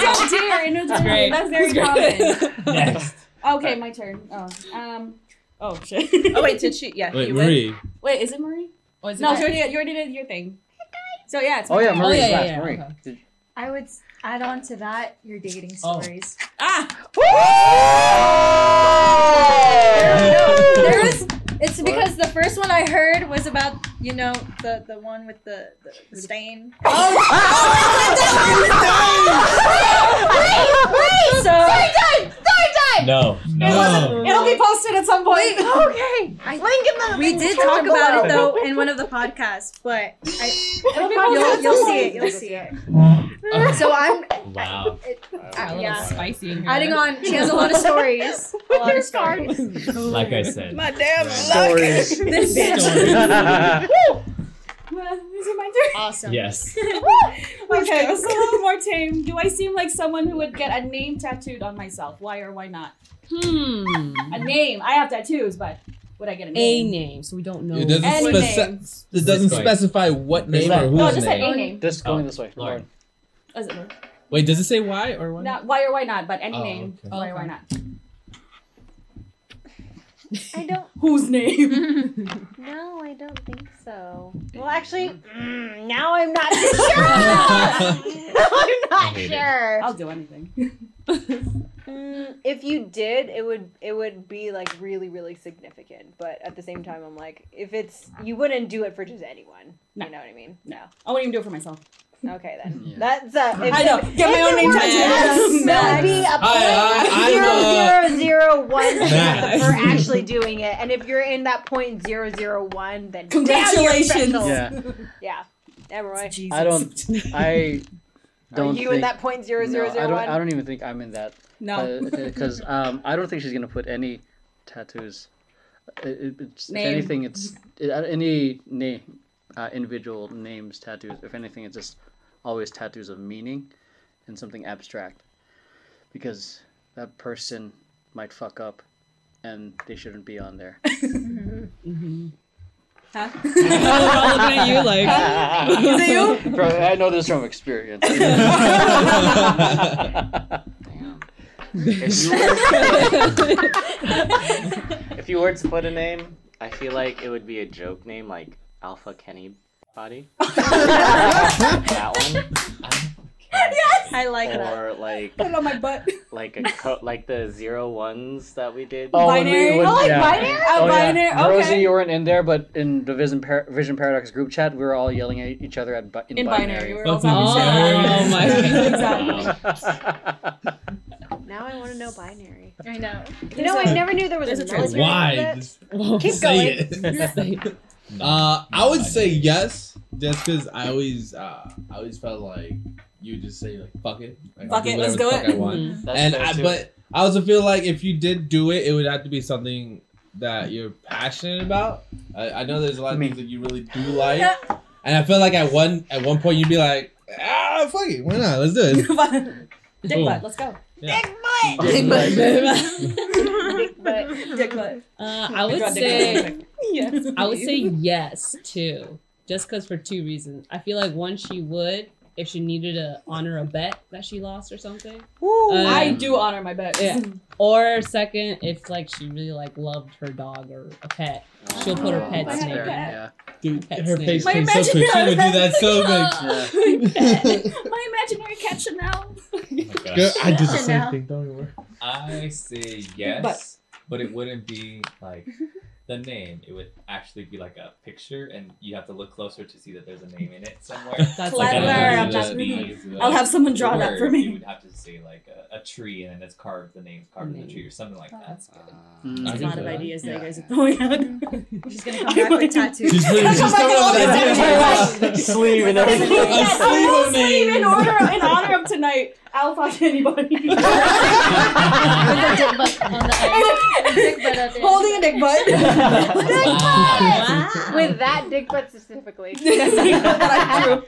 dead deer in New Jersey. great. That's very That's common. great. Next. Okay, my turn. Oh, um, oh shit. Oh wait, did she? Yeah. Wait, you went. Marie. Wait, is it Marie? Oh, is it No, my- you already, you already did your thing. So yeah, it's my Oh yeah, turn. Marie's yeah, yeah, last. yeah, Marie. okay. I would add on to that your dating Oh. stories. Ah, There was. It's because the first one I heard was about you know the the one with the the, the stain. Wait, So Story time! Story time! No. No. it'll be posted at some point. Okay. Link in the we did talk about it though in one of the podcasts, but I, It'll be posted you'll at you'll see it. You'll see it. Uh, So I'm Wow. it, A uh, little yeah. spicy in here. Adding on, she has a lot of stories. A lot of stories. Like I said. My damn luck. Stories. This Is it my turn? awesome. Yes. Okay, it's a little more tame. Do I seem like someone who would get a name tattooed on myself? Why or why not? Hmm. A name. I have tattoos, but would I get a name? A name? name, so we don't know. It doesn't, Any speci- names. it doesn't This guy. specify what name that- or No, No, whose just say name. a name. Just going Oh, this way. Lauren. Is it? Wait, does it say why or why? Not why or why not, but any Oh, name. okay. Why or why not? I don't. Whose name? No, I don't think so. Well, actually, mm, now I'm not sure. I'm not hate it. sure. I'll do anything. Mm, if you did, it would it would be like really really significant. But at the same time, I'm like, if it's you wouldn't do it for just anyone. No. You know what I mean? No, I wouldn't even do it for myself. Okay then. Yeah. That's uh. If, I know. if- Get my own name were tattooed. yes, That would be a I- point I- I'm, uh, zero zero one Matt. for actually doing it. And if you're in that point zero zero one, then Congratulations. special. Yeah. Yeah. Yeah, Roy. Jesus. I don't. I don't. Are you think, in that point zero no, zero I don't. I don't even think I'm in that. No. Because um, I don't think she's gonna put any tattoos. It, it, it's, if anything, it's it, uh, any name, uh, individual names tattoos. If anything, it's just always tattoos of meaning and something abstract. Because that person might fuck up, and they shouldn't be on there. Mm-hmm. Huh? I'm looking at you like. Is it you? Bro, I know this from experience. If you, were, if you were to put a name, I feel like it would be a joke name like Alpha Kenny Body. that one. Yes. I like that. Or like Put it on my butt. like a co- like the zero ones that we did. Oh, when we- Binary? when- oh, I like yeah. binary. Oh, Oh, yeah. binary. Rosie, you weren't in there, but in the Vision, Par- Vision Paradox group chat, we were all yelling at each other at bi- in, In binary. binary. We were oh, all Fucking talking oh, binary. shit. exactly. Now I want to know binary. I know. You know, I never knew there was there's a a trans- military Why? of it. Keep say going. It. Say it. Uh, I would say yes, just because I always, uh, I always felt like you would just say like "fuck it," like, Fuck it, let's whatever do it. I want. Mhm. And I, but I also feel like if you did do it, it would have to be something that you're passionate about. I, I know there's a lot of things that you really do like, and I feel like at one at one point you'd be like, ah, fuck it, why not? Let's do it. Dick Boom. butt. Let's go. Yeah. Dick butt. Dick butt. Dick butt. Uh, I would draw say butt. yes. I would say yes too, just because for two reasons. I feel like one, she would if she needed to honor a bet that she lost or something. Woo, Uh, I do honor my bet. Yeah. Or second, if like she really like loved her dog or a pet, she'll put her Oh, pet's that's name. pet. Yeah. Dude, Pet her face My came so quick. She imaginary would do that so pet. quick. Yeah. My imaginary cat Chanel. Oh my Girl, gosh. I did the same thing. Don't worry. I say yes, But- but, it wouldn't be like the name, it would actually be like a picture, and you have to look closer to see that there's a name in it somewhere. That's Like, Clever. I I'm don't know, just- the- uh, I'll have someone draw that for word, me. You would have to say like a, a tree, and then it's carved. The name's carved in the tree, or something like oh, that. That's good. I There's a lot of that. ideas that Yeah. you guys are throwing out. She's gonna come back with tattoos. She's really, she's Come back coming and up with the ideas. Sleeve and A everything. sleeve in order in honor of tonight. I'll fuck anybody. With a dick butt on the end. Dick butt at the. Holding a dick butt. Wow. With that dick butt specifically. I.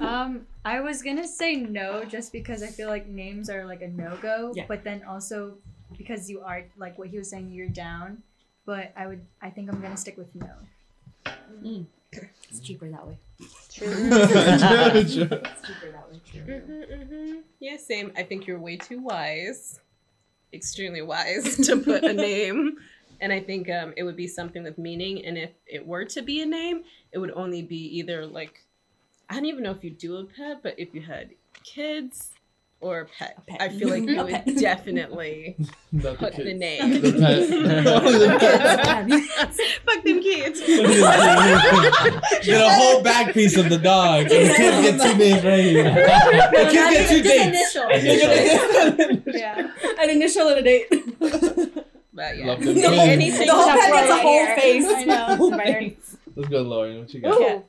Um, I was gonna say no, just because I feel like names are like a no go. Yeah. But then also because you are like what he was saying, you're down. But I would, I think I'm gonna stick with no. It's cheaper that way. True. It's cheaper that way. Mm-hmm, mm-hmm. Yeah, same. I think you're way too wise, extremely wise, to put a name. And I think um, it would be something with meaning. And if it were to be a name, it would only be either like, I don't even know if you do a pet, but if you had kids or a pet, pet. I feel like A you would pet. definitely the put the name. The pet. Only the kids. Fuck them kids. Get a whole back piece of the dog. And the kids get two names right here. The kids get two Just dates. initial. Yeah. An initial and a date. But yeah, Love them No, anything. The whole pet gets a whole face. I know. Let's go, Lauren. What you Ooh. got?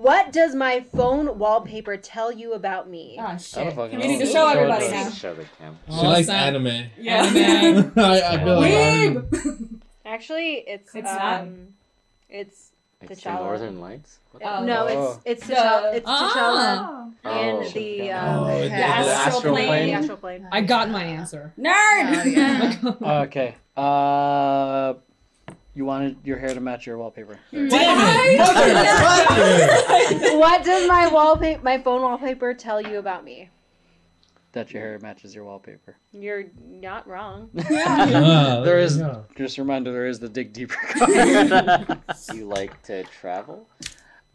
What does my phone wallpaper tell you about me? I shit. don't We need to show it everybody the- now. Show the cam. She likes Awesome. anime. Yeah. Anime. I, I feel like Weeb. Actually, it's It's um, not. it's It's T'Challa. the Northern Lights. Oh. no, Oh. it's it's The- T'Challa, it's. T'Challa Oh, in the yeah. um, Oh, the the astral plane. plane. The astral plane. I got my answer. Nerd. Okay. Uh, you wanted your hair to match your wallpaper. Damn it! Motherfucker! what does my wallpaper, my phone wallpaper, tell you about me? That your hair matches your wallpaper. You're not wrong. There is- Just a reminder, there is the dig deeper card. You like to travel?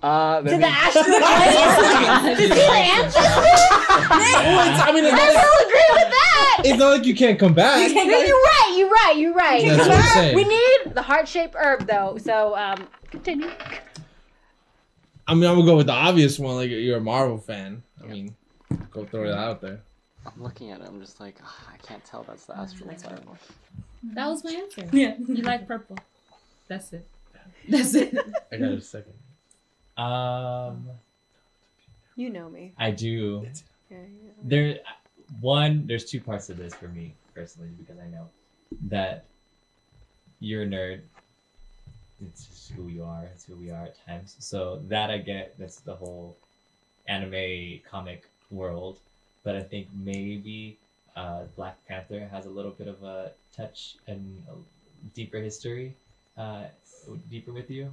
Uh, to maybe- the astral plane. Did you answer? Well, it's- I mean, it's I not, like, will agree with that. it's not like you can't come back. You can't go- you're right. You're right. You're right. That's what I'm saying. We need the heart-shaped herb, though. So, um, continue. I mean, I'm gonna go with the obvious one. Like you're a Marvel fan. I mean, go throw that out there. I'm looking at it. I'm just like, "Ah, I can't tell. That's the astral plane. That was my answer. Yeah. You like purple. That's it. That's it. I got a second. Um, You know me. I do. Yeah, There, one, there's two parts of this for me personally because I know that you're a nerd. It's just who you are. It's who we are at times. So that I get. That's the whole anime comic world. But I think maybe uh, Black Panther has a little bit of a touch and a deeper history, uh, deeper with you.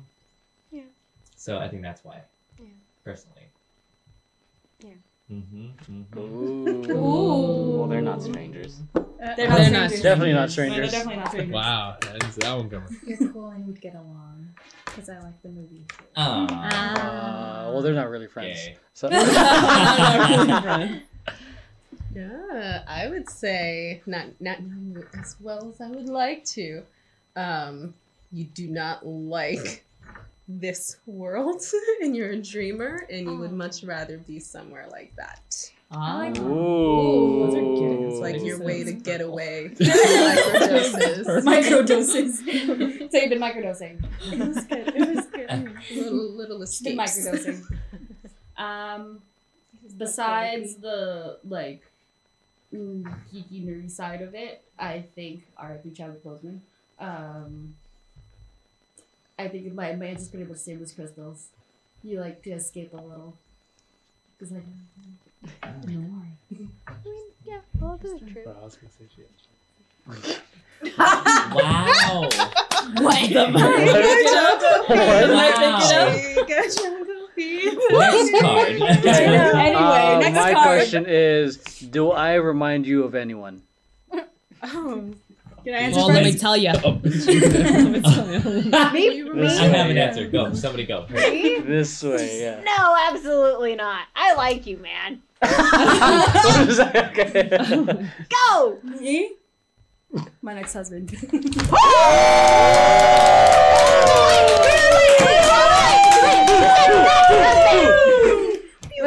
Yeah. So I think that's why. Yeah. Personally. Yeah. Mm-hmm. mm-hmm. Ooh. Ooh. Well, they're not strangers. They're not They're not strangers. Definitely not No, they're strangers. definitely not strangers. Wow, I that one coming. You're cool and we'd get along. Because I like the movie. too. Aww. Uh, well, they're not really friends. Yay. So, Yeah, I would say not not as well as I would like to. Um, you do not like this world, and you're a dreamer, and you would much rather be somewhere like that. Ooh. Those are good. It's like your way to get away. from microdoses. Microdoses. They've been microdosing. It was good. It was good. little little Been microdosing. Um, besides the like mm, geeky nerdy side of it, I think R.I.P. Chadwick Boseman. Um, I think my my answer's pretty much the same as Crystal's. You like to escape a little. Cause I don't like, I mean, yeah, all this is true. But I was gonna say shit. Wow. what the Next card. Anyway, Uh, next my card. question is, do I remind you of anyone? Oh. Can I answer Well, let me tell you. Oh, bitch. Me? This I have an answer. Go. Somebody go. Me? This way, yeah. No, absolutely not. I like you, man. okay. Go! Me? My next husband. Look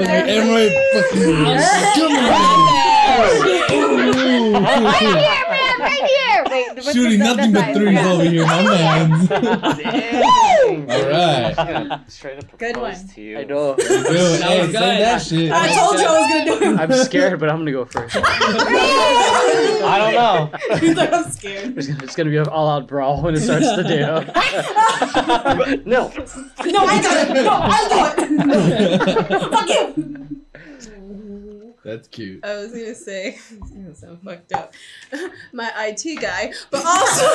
at Emerald fucking. Come on. Ooh, cool, cool. right here. Wait, what's Shooting the- nothing but size? threes Yeah. over here, my man. All right. Straight up Good one. to you. I know. Dude, hey, was say good. that shit. I told you I was gonna do it. I'm scared, but I'm gonna go first. I don't know. He's like, I'm scared. It's gonna, be an all-out brawl when it starts to date. no. No, I got it. No, I got it. Fuck you. That's cute. I was gonna say, it's gonna sound fucked up. My IT guy, but also.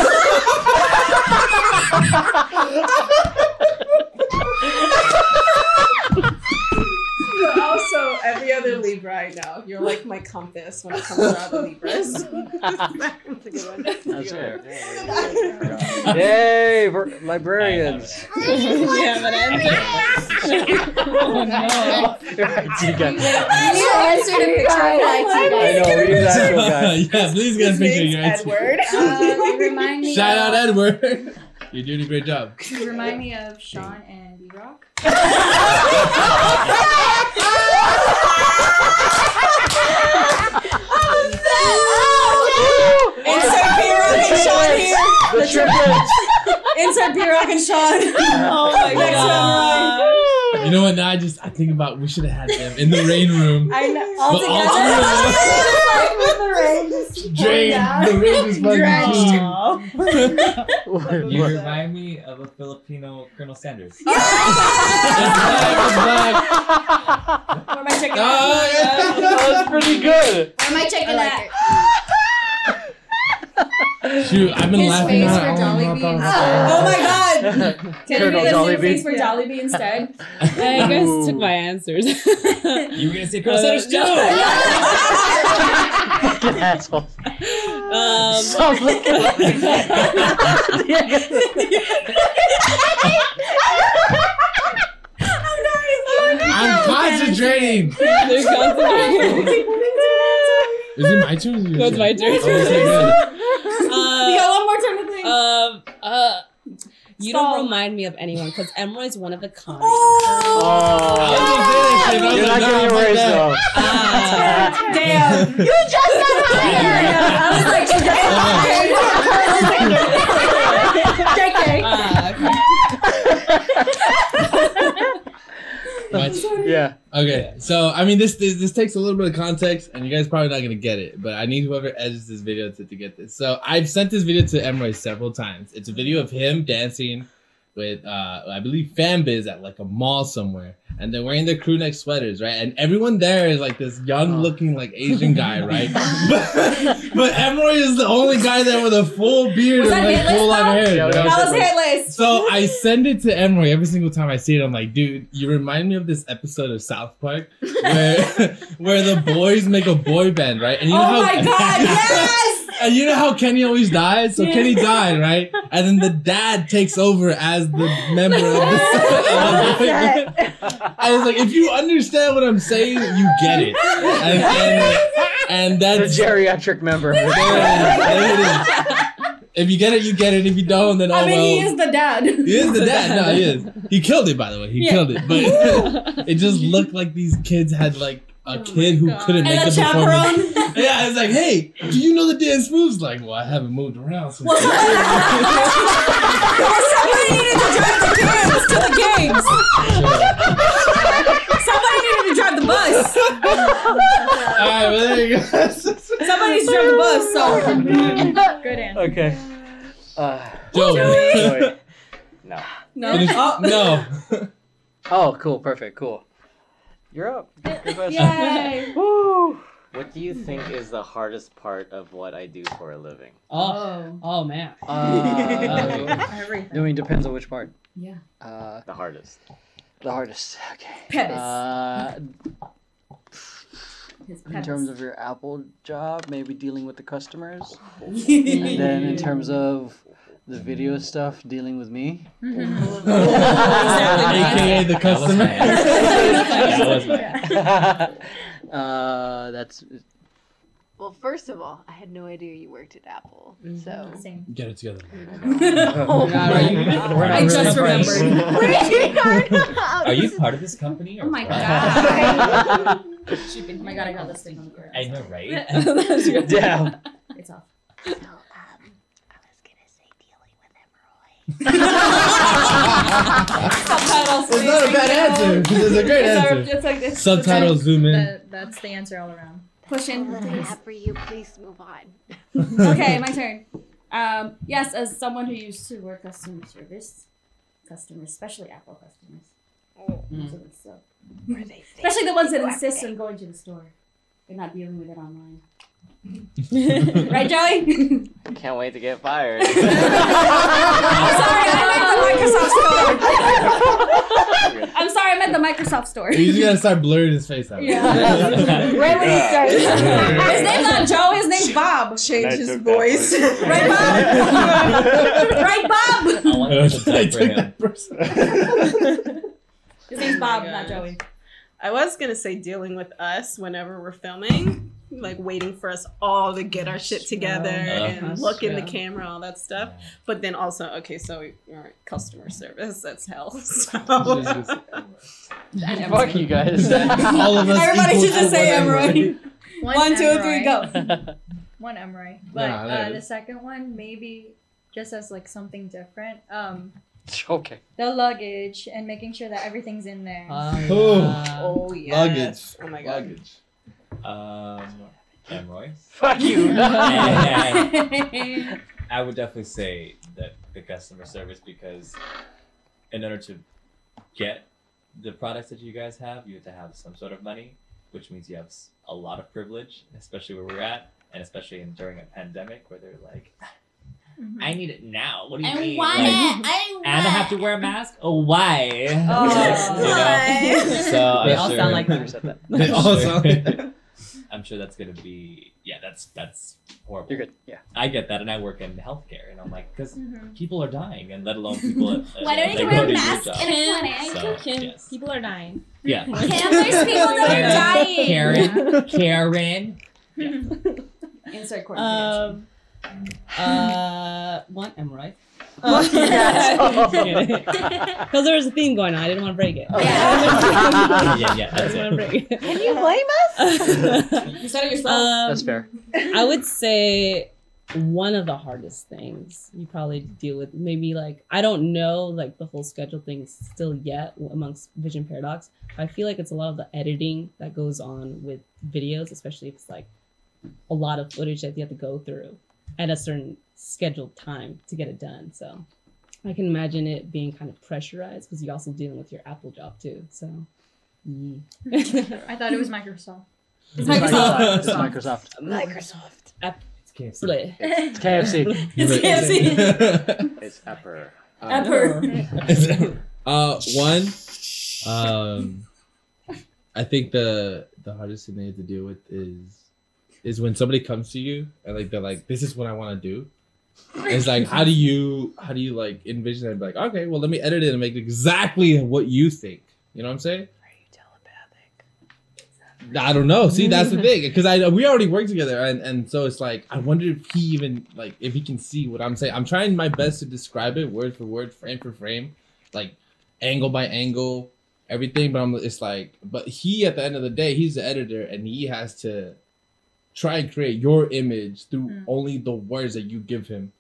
But also, every other Libra I know. You're like my compass when it comes to other Libras. That's a good fair. Yay, ver- librarians! yeah, but oh no! Your IT guy. You answered a picture of I like know, we need that actual guy. yeah, please get a His picture of your Edward. Um, you remind me. Shout of, out Edward. You're doing a great job. You remind me of Sean and B Rock. Insert B-Rock and Sean here. The triplets! Insert B-Rock and Sean. Oh my god. You know what? Now I just I think about we should have had them in the rain room. I know. All But all Drain the rain is fucking together. You remind me of a Filipino Colonel Sanders. Yeah. Where am I checking Oh, yeah. That was pretty good. Where am I checking I like that? Shoot, I've been His laughing face now. for I Dolly wanna Bean. knock on Oh my my god. Can Colonel you Jollibee. face for Jollibee instead? Yeah, you guys took my answers. You were gonna say Colonel Uh, Sanders too. Fucking asshole. um, Sounds like I'm concentrating. they're concentrating. Is it my turn? or? No, it's my turn. Oh, okay, good. You Uh, got one more turn to think. um, uh, you Stop. don't remind me of anyone because Emerald's one of a kind. I was gonna say that shit, but I was You're not nah, getting fuck erased that. though. Ah, Damn. You just said I was like, JK. ah, My- Yeah. Okay, so I mean, this, this this takes a little bit of context, and you guys probably not gonna get it, but I need whoever edits this video to, to get this. So I've sent this video to Emroy several times. It's a video of him dancing with, uh, I believe, Fanbiz at like a mall somewhere, and they're wearing their crew neck sweaters, right? And everyone there is like this young looking like Asian guy, right? but, but Emroy is the only guy there with a full beard Was and like full lot of hair. Yeah, that That was hitless. So I send it to Emery every single time I see it. I'm like, dude, you remind me of this episode of South Park where where the boys make a boy band, right? And you know Oh how my god, yes! And you know how Kenny always dies. So Yeah. Kenny died, right? And then the dad takes over as the member of the, of the boy band. I was like, if you understand what I'm saying, you get it. And and, and The geriatric member. there it is. There it is. If you get it, you get it. If you don't, then oh I mean, well. he is the dad. He is the dad. No, he is. He killed it, by the way. He Yeah. killed it. But it just looked like these kids had like a kid who couldn't make And a the performance. chaperone. Yeah, it's like, hey, do you know the dance moves? Like, well, I haven't moved around. Since Well, somebody needed to drive the kids to the games. Somebody needed to drive the bus. All right, well, there you go. Somebody needs to drive the bus. So Good answer. Okay. Uh, Joey. Joey. No. no. Finish- Oh. no. Oh, cool. Perfect. Cool. You're up. Good question. Yay. Woo. What do you think is the hardest part of what I do for a living? oh, oh man. Uh, Everything. I mean, depends on which part. Yeah. Uh, The hardest. the hardest. Okay. Pebbles. Uh, in terms of your Apple job, maybe dealing with the customers, and and then in terms of the video mm-hmm. stuff, dealing with me. Mm-hmm. AKA the customer. That was my- that was my- uh, that's. I mean, Alright, well, there you go. in terms of your Apple job, maybe dealing with the customers, and then in terms of the video stuff, dealing with me. AKA the customer. That was uh, that's Well, first of all, I had no idea you worked at Apple. Mm-hmm. So Same. Get it together. Oh, God, right, you- God. we're not I just remembered. Are you part of this company? Or Oh my what? god. oh my god, I got this thing on the I know, right? Damn. It's off. So, um, I was gonna say dealing with hemorrhoids. Subtitles. It's not a bad answer. It's a great It's, our, answer. it's like this. Subtitles zoom in. That, that's the answer all around. Push in. All that I please. have for you. Please move on. okay, my turn. Um, yes, as someone who used to work customer service, customers, especially Apple customers, Mm. so it's, Where they say especially the ones that insist on going to the store and not dealing with it online. Mm. right, Joey? Can't wait to get fired. I'm sorry, I meant the Microsoft store. I'm sorry, I meant the Microsoft store. You just gotta start blurring his face out. Yeah. Right when he starts. His name's not Joe. His name's Bob. Change I his took that voice. person. Right, Bob? right, Bob? I want to put I that for took him. that person. His name's Oh Bob, not oh gosh. Joey. I was gonna say dealing with us whenever we're filming, like waiting for us all to get our shit together and That's look in the camera, all that stuff. But then also, okay, so we're customer service, that's hell. So. Fuck you guys. All of us. Everybody should just to say one Emery. One, One, two, three, Emery. go. One Emery. But Nah, uh, the second one, maybe just as like something different. Um, okay. the luggage and making sure that everything's in there. Oh, Oh. yeah. Oh yes. Luggage. Oh my god. Luggage. Um, Emroy. Fuck you. And I would definitely say that the customer service because in order to get the products that you guys have, you have to have some sort of money, which means you have a lot of privilege, especially where we're at, and especially in, during a pandemic where they're like, Mhm. I need it now. What do you I mean? want Like, it. I want And I have to wear a mask? Oh, why? Oh. You know? So They I'm all sure- sound like Who said that? They all sound like that. I'm sure that's gonna be yeah. That's that's horrible. You're good. Yeah. I get that, and I work in healthcare, and I'm like, because Mhm. people are dying, and let alone people. At, Why don't you wear a mask in a clinic? So, Kim, yes. people are dying. Yeah. Kim, there's people that are dying. Karen, Karen. Insert court. Um, uh, one Emerald. Yes. Because there was a theme going on. I didn't want to break it. yeah, yeah, I that's didn't want to it. Can you blame us? you said it yourself. um, That's fair. I would say one of the hardest things you probably deal with, maybe like I don't know like the whole schedule thing still yet amongst Vision Paradox. I feel like it's a lot of the editing that goes on with videos, especially if it's like a lot of footage that you have to go through at a certain scheduled time to get it done. So I can imagine it being kind of pressurized because you're also dealing with your Apple job too. So. mm. I thought it was Microsoft. It's Microsoft. It's Microsoft. Microsoft. It's KFC. Split. It's KFC. It's It's Epper. Epper. uh, one. Um, I think the the hardest thing they have to deal with is is when somebody comes to you and like they're like, "This is what I want to do." It's like, how do you how do you like envision it? and be Like, okay, well, let me edit it and make it exactly what you think. You know what I'm saying? Are you telepathic? I don't know. See, that's the thing because I we already work together, and and so it's like I wonder if he even like if he can see what I'm saying. I'm trying my best to describe it word for word, frame for frame, like angle by angle, everything. But I'm it's like, but he at the end of the day, he's the editor, and he has to try and create your image through Mm. only the words that you give him.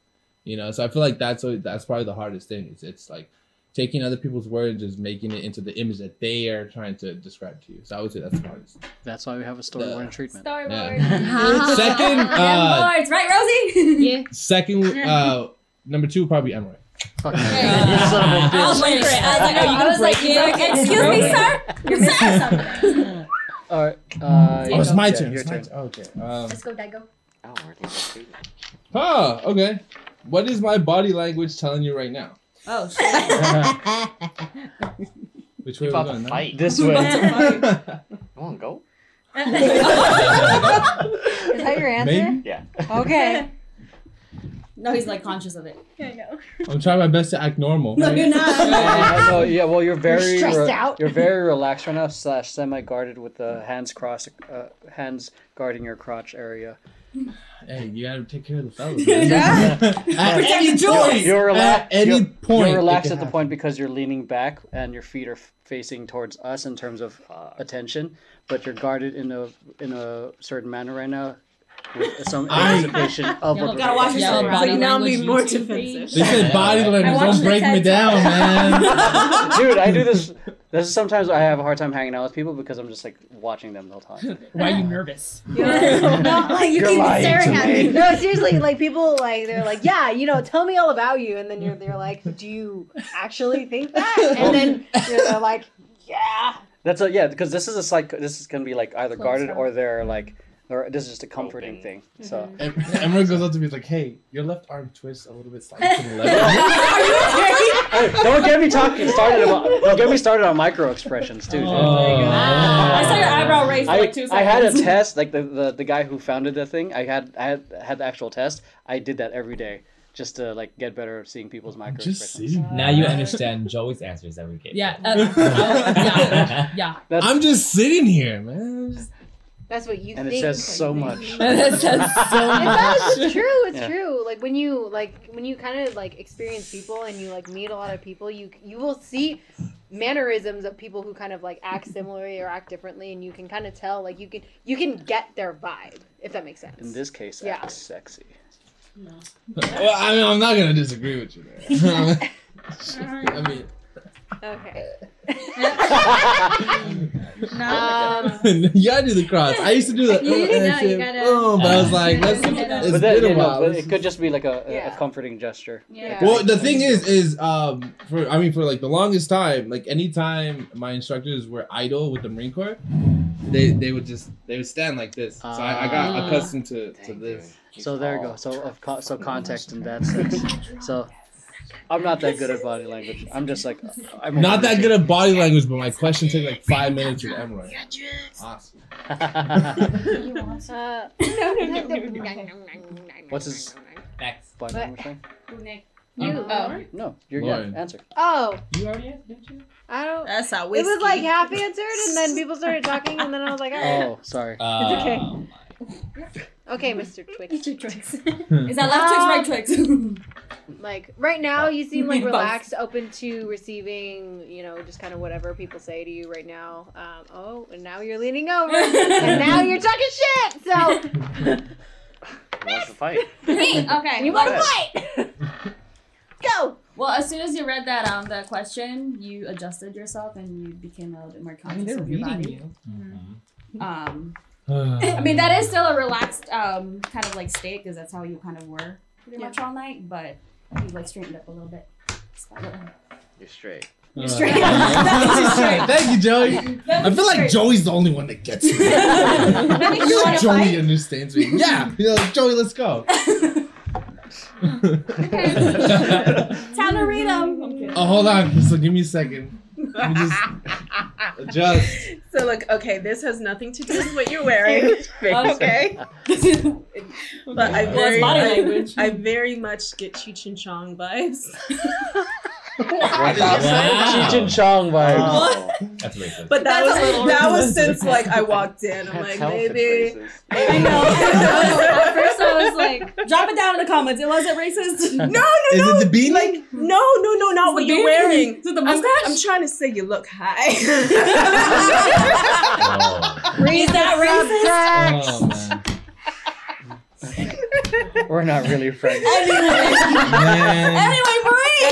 You know, so I feel like that's what that's probably the hardest thing. It's it's like taking other people's words and just making it into the image that they are trying to describe to you. So I would say that's the hardest. That's why we have a storyboard treatment. Storyboard. Yeah. Second, uh, Lords, right, Rosie? Yeah. second, uh, number two probably Emery. Fuck you. Yeah. You son of a I was waiting for it. I was like, are you I gonna was like, break it? Excuse me, sir. You're missing something. All right. Uh, Oh, it's my yeah, turn. Your It's my turn. turn. Okay. Um, Let's go, Dago. Oh, we're doing treatment. ah, okay. What is my body language telling you right now? Oh, shit. Which way Keep are we going? fight. This way. You want to go? Is that your answer? Maybe. Yeah. Okay. No, he's like conscious of it. I know. I'm trying my best to act normal. No, you're not. Uh, no, yeah, well, you're very stressed re- out. You're very relaxed right now, slash semi-guarded with the hands crossed, uh, hands guarding your crotch area. Hey, you gotta take care of the fellas. Yeah. man. At Protect any the jewels. You're relaxed. At any you're, point, you're relaxed at the happen. point because you're leaning back and your feet are f- facing towards us in terms of uh, attention, but you're guarded in a in a certain manner right now with some I- anticipation of Yeah, what gotta watch we're Yeah, yourself. body like now I'm being more YouTube defensive. They said body language. Don't break me down, man. Dude, I do this. This is sometimes I have a hard time hanging out with people because I'm just like watching them the whole time. Why are you nervous? no, like you You're keep lying staring to at me. me. No, seriously, like people like they're like, yeah, you know, tell me all about you, and then you're they're like, do you actually think that? And then you're they're like, yeah. That's a yeah, because this is a psych. This is gonna be like either Close guarded up. or they're like, or this is just a comforting Open. thing. So Em- Emma goes up to me like, "Hey, your left arm twists a little bit slightly to the left." Hey, don't get me talking started about. Don't get me started on micro expressions too. dude. I saw your eyebrow raised for I, like two seconds. I had a test like the, the the guy who founded the thing. I had I had had the actual test. I did that every day just to like get better at seeing people's micro Just expressions. see. Now you understand Joey's answers that we gave. Yeah. Uh, yeah. Yeah. That's, I'm just sitting here, man. I'm just- That's what you think. and it says so much. that says so It does. It's true. It's Yeah. true. Like when you like when you kind of like experience people and you like meet a lot of people, you you will see mannerisms of people who kind of like act similarly or act differently, and you can kind of tell. Like you can you can get their vibe if that makes sense. In this case, Yeah. act sexy. well, I mean, I'm not gonna disagree with you there. I mean, Okay. No. Um, you gotta do the cross. I used to do the. You- uh, and no, you shit, gotta- oh, but I was like, let's. It's but then, been a you know, while. it could just be like a, a, Yeah. a comforting gesture. Yeah. Well, the thing is, is um, for I mean, for like the longest time, like anytime my instructors were idle with the Marine Corps, they they would just they would stand like this. So I, I got Ah. accustomed to, to this. So there you go. So of co- so context in that sense. So I'm not that good at body language. I'm just like I'm Not that good at body language, but my question took like five minutes with Emerald. Awesome. uh, What's his Next. body language thing? You. Oh. No, you're Lauren. yeah. Answer. Oh, You already asked, didn't you? I don't. That's how It was like half answered, and then people started talking, and then I was like, all right. Oh, sorry. Uh, okay. Okay, Mr. Twix. Mr. Twix. Is that left Twix, right Twix? Like right now, you seem like relaxed, open to receiving, you know, just kind of whatever people say to you right now. Um, oh, and now you're leaning over, and now you're talking shit. So, Who wants to fight? Me. Okay. you want to fight? Go. Well, as soon as you read that um that question, you adjusted yourself and you became a little bit more I mean, conscious they're of your reading body. you. Mm-hmm. Um, I mean that is still a relaxed um kind of like state because that's how you kind of were pretty much all night, but you like straightened up a little bit. Just got a little- You're straight. You're Uh, straight. You're straight. Thank you, Joey. I feel like Joey's the only one that gets me. I feel like Joey understands me. Yeah, you know, Joey, let's go. Time to read them. Oh, hold on. So give me a second. Let me just adjust. So look, okay, this has nothing to do with what you're wearing. okay. But I Well, very, body I, language. I very much get Cheech and Chong vibes. What Cheech and Chong vibes. Oh. That's racist. But that That's was that was racist. since like I walked in. I'm like, tell if it's maybe. I know. At first, I was like, drop it down in the comments. It wasn't racist. No, no, Is no. it the beanie? Like, no, no, no, not what you're wearing. Is it the I'm, mustache? I'm trying to say you look high. Oh. Read that the Oh. We're not really friends. man. anyway,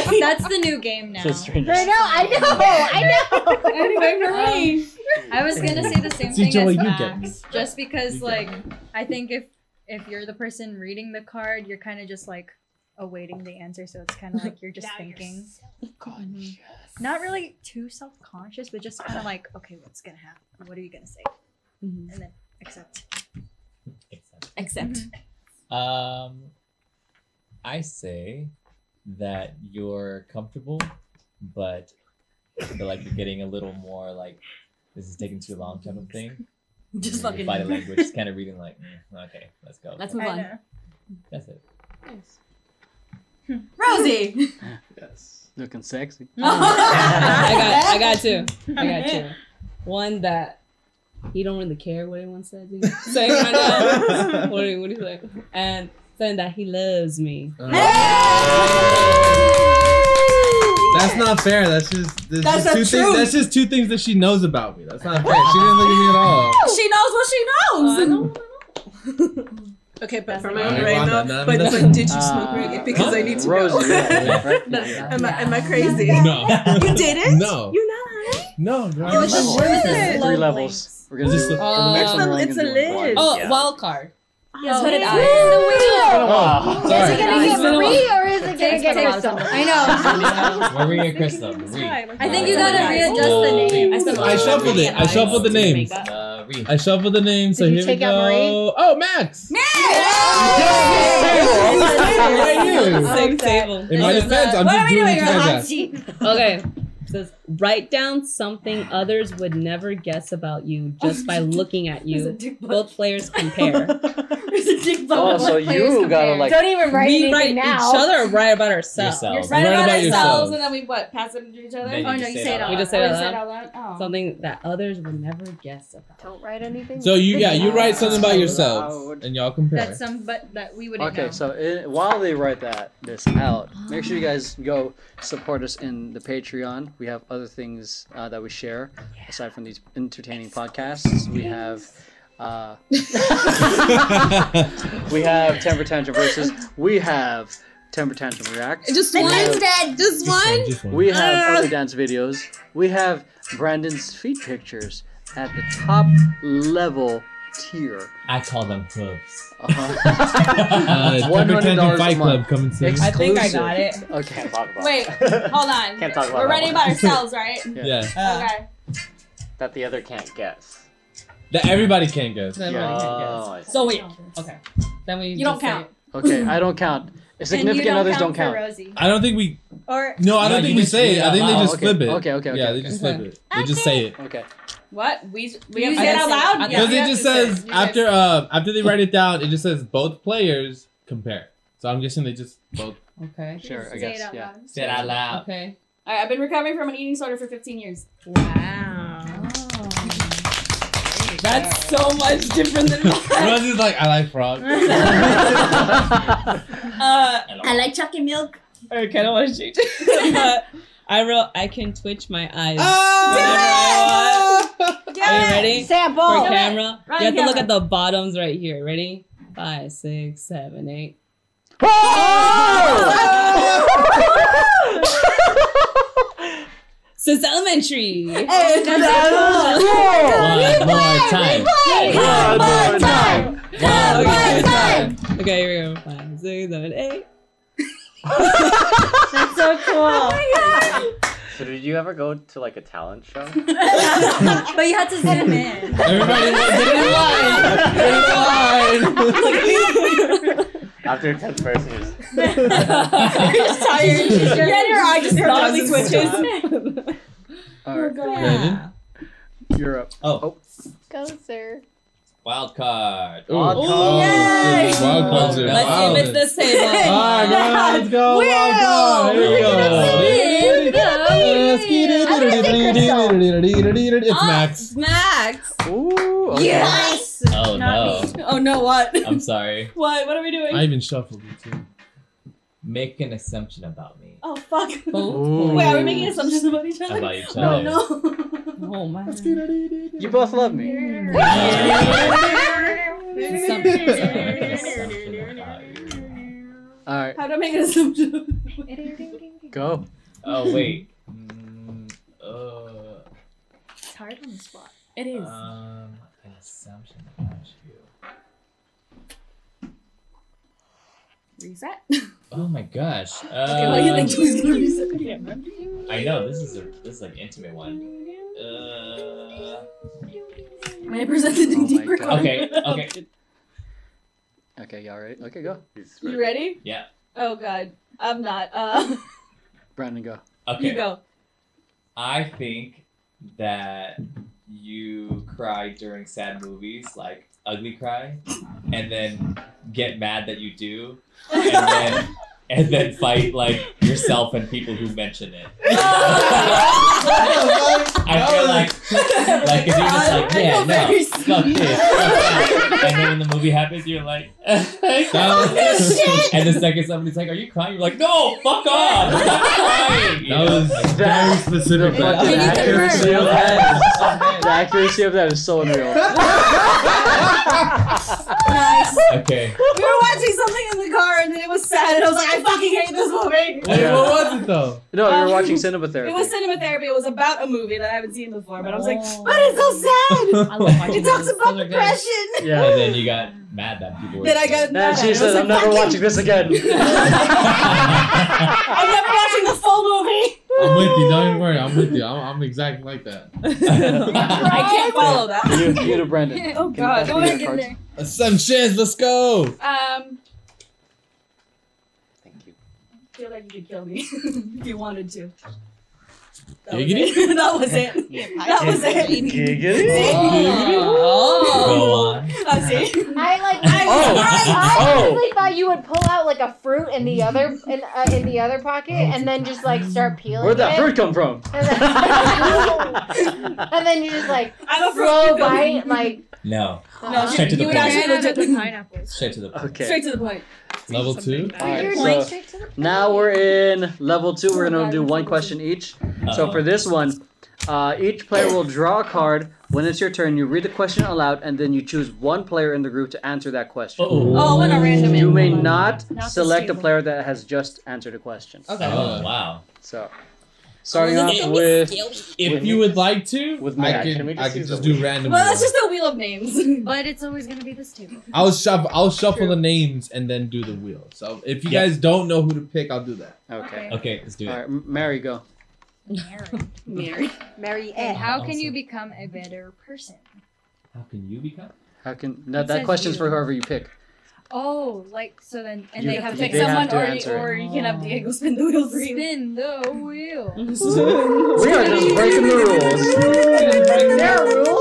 Marie. That's the new game now. So strange. I know, I know, I know. Anyway, Marie. I was gonna say the same See, thing Joey, as you get me. Max, just because You like I think if if you're the person reading the card, you're kind of just like awaiting the answer, so it's kind of like you're just thinking. Mhm. Not really too self conscious, but just kind of like, okay, what's gonna happen? What are you gonna say? Mhm. And then accept. Except. Except. Um, I say that you're comfortable, but feel like you're getting a little more like this is taking too long type of thing. Just Your fucking. body language is kind of reading like, mm, okay, let's go. Let's move on. That's it. Yes. Rosie. Yes. Looking sexy. I got I got two. I got two. One that he don't really care what anyone says. He's saying right now. what do you what do you say? And saying that he loves me. That's not fair. That's just that's, That's just the two things. That's just two things that she knows about me. That's not fair. She didn't look at me at all. She knows what she knows. Okay, but for my okay. own brain Wanda, though. But, no. but did you smoke Uh. Because I need to Rosie, know. yeah, right? Yeah, yeah. am, I, am I crazy? No. You didn't? No. You're not? No, girl. Oh, it's Level. shit. Three levels. We're gonna Is this do. the- for the next one, we're it's gonna a do one. lid. Oh, wild card. Yes, but it Oh, Oh, Is sorry. it gonna It's get been Marie or is it gonna Takes get a lot of Crystal? time. I know. Maria Crystal. Marie. I think you gotta readjust the name. I shuffled it. I shuffled the names. Uh, I shuffled the names. So Did here we take out Marie? go. Oh, Max. Right here. Same table. In my This is, defense, I'm What just are we doing doing? what you You're guys hot asked. seat. Okay. It says write down something others would never guess about you just by looking at you. dick Both players compare. There's a dick Oh, so you gotta like. Don't even write we anything write now. each other or write about ourselves. Yourself. Write Write about, about ourselves yourself. and then we what? Pass it to each other? Then you oh no, just you say say it it out out We just say Oh, it you out say loud? loud? Oh. Something that others would never guess about. Don't write anything. So you yeah, you write something about Out yourselves and y'all compare. That's some, but that we wouldn't Okay, know. so i while they write that this out, make sure you guys go support us in the Patreon. We have other things uh, that we share aside from these entertaining podcasts. We have. Uh, we have Temper Tantrum versus. We have Temper Tantrum Reacts. Just one. friend's dead. Just one. Just one. We have other dance videos. We have Brandon's feet pictures at the top level tier. I call them hooves. Uh-huh. Uh, Temper $100 a month. Club coming soon. Ex- I think I got it. okay. Can't talk about. Wait, hold on. Can't talk about We're that writing about ourselves, right? yeah. Uh, Okay. That the other can't guess. That everybody can't guess. everybody can Oh, I guess. see. So wait. Okay. Then we. You don't just say count. Okay, I don't count. Significant others don't count. Rosie. I don't think we. Or No, I don't you think we say it. it I think they loud. just Okay, flip it. okay, okay, okay, Yeah, they okay. just flip Okay. it. They just say it. Okay. What? We we You have to say say it it out out loud? loud. Because we it just to say says after uh after they write it down, it just says both players compare. So I'm guessing they just both. Okay. Sure, I say guess. it out Yeah. loud. Say it out loud. Okay. Alright, I've been recovering from an eating disorder for 15 years. Wow. That's so much different than mine. Rosie's like, I like frogs. Uh, I like chocolate milk. Okay, I kind of want to change it, but I wrote I can twitch my eyes. Oh! whenever I want. Are you ready? Sample. For camera, Run you have to look at the bottoms right here. Ready? Five, six, seven, eight. Oh! Since elementary. One more time. One more time. One more time. Okay, here we go. Five, six, seven, eight. That's so cool. Oh So did you ever go to like a talent show? but you had to zoom in. Everybody get in line. Get in line. After 10th person, you're just- You're just tired. Your and your eye just perfectly twitches. All right. Oh, Brandon? You're up. Oh, Go, sir. Wild card. Ooh. Wild Oh, card. shit, Wild cards are Let's see if it's wildin'. this table. Alright, guys, let's go. Wild card. Here we go. It's ah, Max. Max. Ooh. Okay. Yes. Oh no. Oh no, what? I'm sorry. What? What are we doing? I even shuffled it too. Make an assumption about me. Oh fuck. Ooh. Wait, are we making assumptions about each other? About each No. other. No. Oh my. You both love me. Make about you. All right. How do I make an assumption? Go. Oh wait. Mm, uh, It's hard on the spot. It is. um, an assumption about you. Reset. Oh my gosh. Okay, what do you Um, think she's gonna reset? I know this is a this is like intimate one. Uh, May I present the Oh deeper card? okay, okay, Okay. Y'all right? Okay. Go. he's You ready? yeah, Oh god. I'm not. Uh Brandon, go. okay. you go. I think that you cry during sad movies, like ugly cry, and then get mad that you do, and then and then fight like yourself and people who mention it. I feel like, like, if you're just like, yeah, no, fuck this, fuck that. and then when the movie happens, you're like, and the second somebody's like, are you crying? You're like, no, fuck off, I'm not crying. you That know? was very specific. Fucking accuracy of that. The accuracy of that is so unreal. Nice. okay. We were watching something in the car and then it was sad and I was like, I fucking hate this movie. Wait, Yeah. what was it though? No, you Um, were watching cinema therapy. It was cinema therapy. It was about a movie that I haven't seen before, but I was like, Oh. but it's so sad. I love watching It talks those. about Those are good. depression. yeah. And then you got mad that people were. Then I got And mad. she I was said, like, I'm never "Fucking- watching this again. I'm never watching the full movie. I'm with you. Don't even worry. I'm with you. I'm, I'm exactly like that. I can't follow that. you, you to Brendan. Oh Can you god, pass go ahead, get cards? there. Some shiz. Let's go. Um, Thank you. I feel like you could kill me if you wanted to. That was Giggity? it. that was it. That was it. Giggity? Go on. I see. I like. I Oh. I Oh. honestly thought you would pull out like a fruit in the other in, uh, in the other pocket and then just like start peeling Where'd that it. fruit come from? And then, and then you just like I'm a slow fruit. bite like. No, No. uh, Straight to the you would point. actually legit with pineapples. Straight to the point. Okay. straight to the point. Level two. Alright, so going straight to the now we're in level two. We're gonna do one question each. So for this one, uh, each player will draw a card. When it's your turn, you read the question aloud, and then you choose one player in the group to answer that question. Oh. Oh, when a random. You may not Not select a player that has just answered a question. Okay. Oh wow. So, starting off this with If you would like to, With I Matt. can, Can I can just do wheel? random. Well, that's just a wheel of names. But it's always gonna be this table. I'll shuffle. I'll shuffle the names and then do the wheel. So if you Yeah. guys don't know who to pick, I'll do that. okay. Okay, let's do All it. right, M- Mary, go. Mary. Mary Mary, And Ed. how can you Awesome. become a better person? How can you become? How can no, It that says question's you. for whoever you pick. Oh, like so then, and You they have have to- to pick someone, to or you, or You can have Diego spin the wheel for spin the wheel. We are just breaking the rules. There are rules.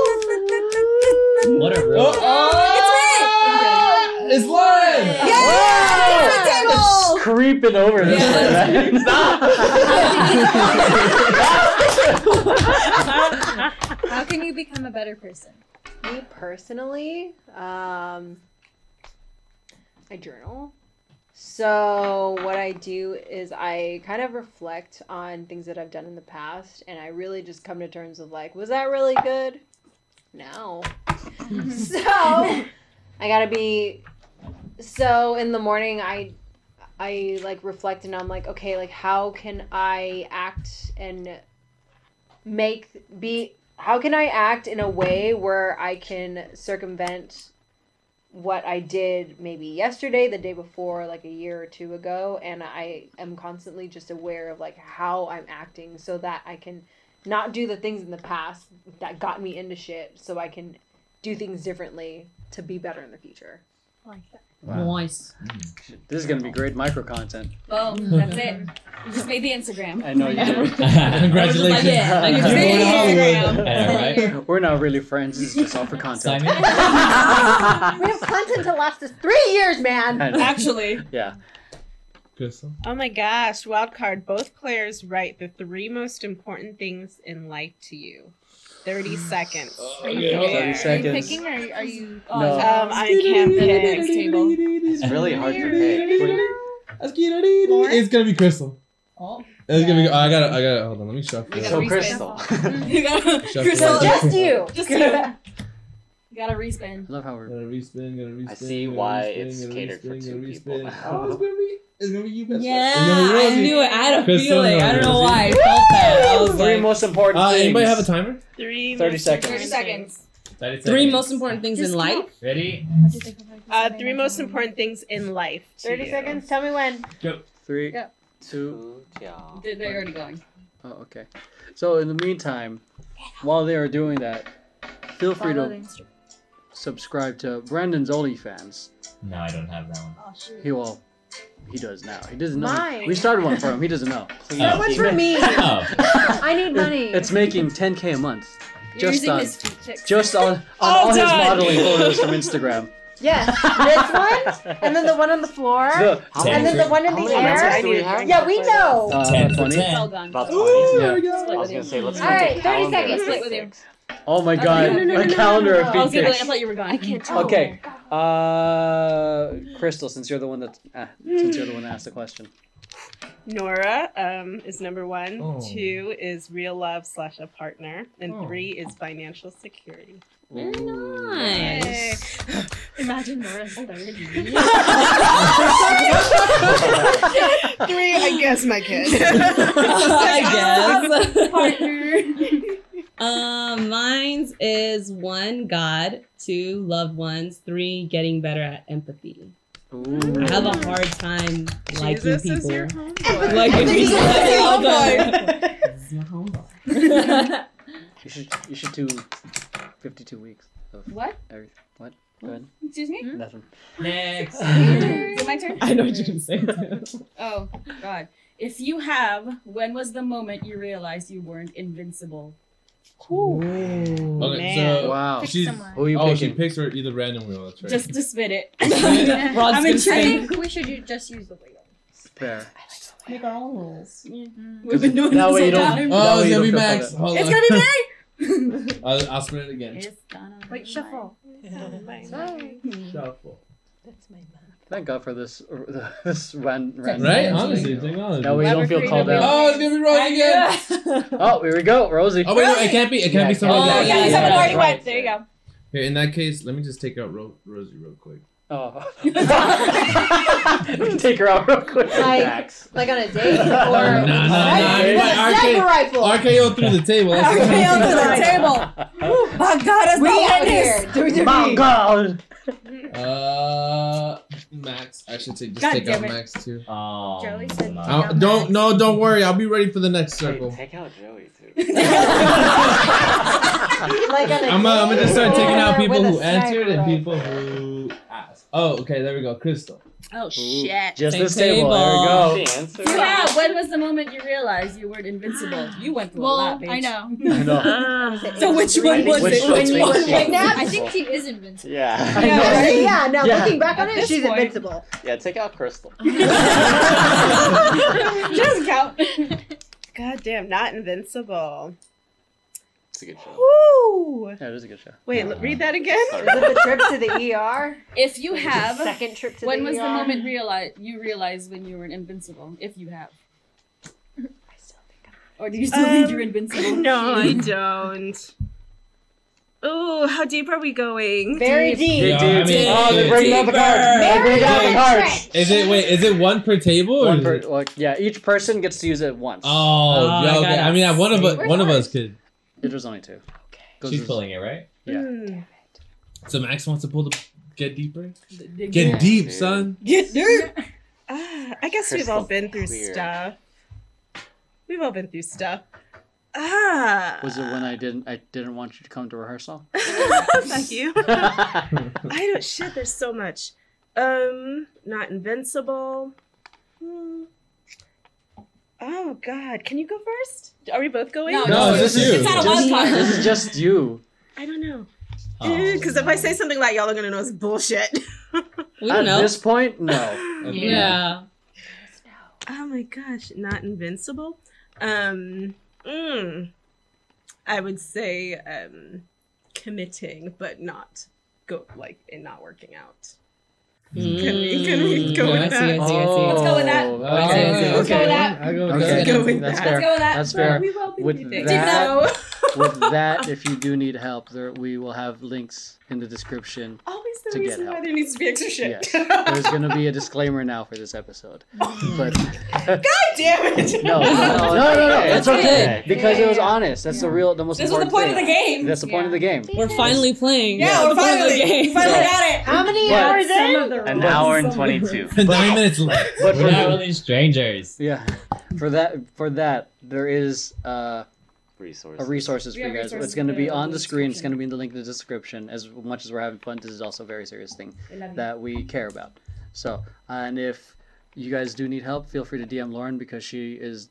What a real. Oh, It's Lauren. It's creeping over this way. right? How can you become a better person? Me personally, um, I journal. So what I do is I kind of reflect on things that I've done in the past, and I really just come to terms with like, was that really good? No. so I gotta be. So in the morning, I I like reflect and I'm like, okay, like how can I act and make be how can I act in a way where I can circumvent what I did maybe yesterday, the day before, like a year or two ago, and I am constantly just aware of like how I'm acting so that I can not do the things in the past that got me into shit so I can do things differently to be better in the future. I like that. Nice. Mm. This is gonna be great micro content. Boom. That's it. You just made the Instagram. I know you did. Congratulations. I just made the Instagram. I right? We're not really friends. This is just all for content. Sign we have content to last us three years, man. I know. Actually, Yeah. Crystal. Oh my gosh, wild card. Both players write the three most important things in life to you. 30 seconds. Okay, hold on. 30 Are you seconds. picking or are you? Oh, No. Um, I can't pick. It's really hard to pick. It's gonna be Crystal. Oh. It's gonna be. I gotta. I gotta. Hold on. Let me shuffle. So Crystal. You gotta, Shuffle. Crystal, Just you. Just you. You gotta respin. I love how we're. Gotta respin. Gotta respin. I see gotta why respin, it's catered for two people. Oh, it's gonna be. It's gonna be you, best Yeah, friend. It's I knew it. I had a Crystal feeling. I don't know Rosie. why. I felt that. I was Three like, most important Uh, things. anybody have a timer? Three 30 most seconds. 30 seconds. 30 Three most important things in life. Ready? What do you think of, like, Uh, three most important things in life. 30 seconds. Tell me when. Go. Three, Yeah. two. Yeah. They're, they're already going. Oh, okay. So in the meantime, while they are doing that, feel free Follow to subscribe to Brandon's OnlyFans. No, I don't have that one. Oh shoot. He will. He does now. He doesn't know. Mine. We started one for him. He doesn't know. That one's for me. Oh, I need money. It's making 10k a month. You're Just using on, his cheek- just on, on All all his done. modeling photos from Instagram. Yes, this one, and then the one on the floor, The- and then the one in the air. minutes do we have? Yeah, we know. Uh, Ten about for 20? ten. It's all. About 20. there we go. I was gonna say, let's All make 30 seconds. Split with you. Six. Oh my No, god, no, no, no, a no, calendar no, of no. I was feet gonna, I thought you were gone. I can't tell. Okay, uh, Crystal, since you're the one that, uh, since you're the one that asked the question. Nora um, is number one. Oh. Two is real love slash a partner, and Oh. three is financial security. Very Ooh. nice. Imagine Nora's third. Three, I guess, my kid. I guess. Partner. Um, mine's is one, God, two, loved ones, three, getting better at empathy. Ooh. I have a hard time liking Jesus people. is your homeboy. Liking He's people. my This is my homeboy. You should you should do fifty two weeks of What? everything. What? Go ahead. Excuse me? Nothing. Next. Is it my turn? I know what you're gonna say. too. Oh, God. If you have, when was the moment you realized you weren't invincible? Okay, Man. so Wow. Pick she's someone. Who you oh, she picks her either random wheel. That's right. Just to spit it. Rod's I'm gonna I think we should u- just use the wheel. Fair. Make our own rules. Mm. We've been doing That this way you whole don't- time. Oh, it's gonna be Max. bad. Hold It's on. gonna be me! I'll, I'll spin it again. It's gonna Wait, be shuffle. Shuffle. Thank God for this this ran, ran Right? Honestly, technology. That way you don't feel called out. Oh, it's gonna be Rose again. Oh, here we go, Rosie. Oh wait, no, it can't be. It can't be oh, Yeah, somebody oh, else. yeah, you haven't already went. There you go. Here, in that case, let me just take out Ro- Rosie real quick. Oh. Take her out real quick. Like, Max. like on a date or No, no, no. Right? you With got sniper rifle. RKO through the table. That's RKO to the table. My God, it's We not out like here. My God. Uh, Max. I should take just God take out it. Max too. Oh. Joey said no. take I'll, out don't no, don't worry. I'll be ready for the next Wait, circle. take out Joey too. Like on a I'm I'm gonna just start taking out people who answered and people who asked. Oh, okay. There we go. Crystal. Oh shit! Just Same this table. There we go. The answer. Yeah, when was the moment you realized you weren't invincible? You went through a lot, bitch. I know. I know. So which one was Which it? one Which one? you Right now? I think she is invincible. Yeah. I Yeah, know. right? yeah, no, Yeah. looking back on At it, she's point- invincible. Yeah, take out Crystal. She doesn't count. God damn, not invincible. It's a good show. Woo! Yeah, it is a good show. Wait, l- read that again. Is it the trip to the ER? If you have, Second trip to the when the was ER? the moment realize you realized when you were invincible? If you have. I still think I'm Or do you still think you're Um, invincible? No, I don't. Ooh, how deep are we going? Very deep. Yeah, Dig I deep. mean, oh, they're breaking down the cards. They're breaking down the cards. Is it wait? Is it one per table? Or One is per, it- well, yeah, each person gets to use it once. Oh, Oh, yeah, I okay. gotta I mean, uh, one of us, Where's one of us could. It was only two. Goes She's pulling it, right? Yeah. Mm. So Max wants to pull the get deeper. Get deep. deep, dude. son. Get deep. Ah, I guess we've all been through clear. stuff. We've all been through stuff. Ah. Was it when I didn't I didn't want you to come to rehearsal? Thank you. I don't. Shit. There's so much. Um, not invincible. Hmm. Oh God, can you go first? Are we both going? No, No, it's, this is you. it's not a Just- wild card. This is just you. I don't know. Oh. Because if I say something like y'all are gonna know it's bullshit. We At know. this point, no. yeah. oh my gosh, not invincible. Um, mm, I would say um, committing, but not go like it not working out. Can we- can we go Mm, with I see, I see, I see. Let's go with that. Oh, Okay, Okay, Let's go with okay. that. I go with Okay, that. go with that's that. fair. Let's go with that. That's fair. We will be With meeting. that- With that, if you do need help, there we will have links in the description. Always the to get reason why there needs to be extra shit. Yes, there's going to be a disclaimer now for this episode. But God damn it! no, no, no, no, no, it's okay okay. because it was honest. That's the real, the most This was the important point of the game. That's the point of the game. We're finally playing. Yeah, That's we're the point of the finally, game. finally got it. How many hours in? An hour and 22. Nine minutes left. But We're not really strangers. yeah, for that, for that, there is uh, Resource. a resources for We you guys. resources It's going to be in the on the screen. It's description. going to be in the link in the description. As much as we're having fun, this is also a very serious thing We love you. that we care about. So, and if you guys do need help, feel free to DM Lauren because she is,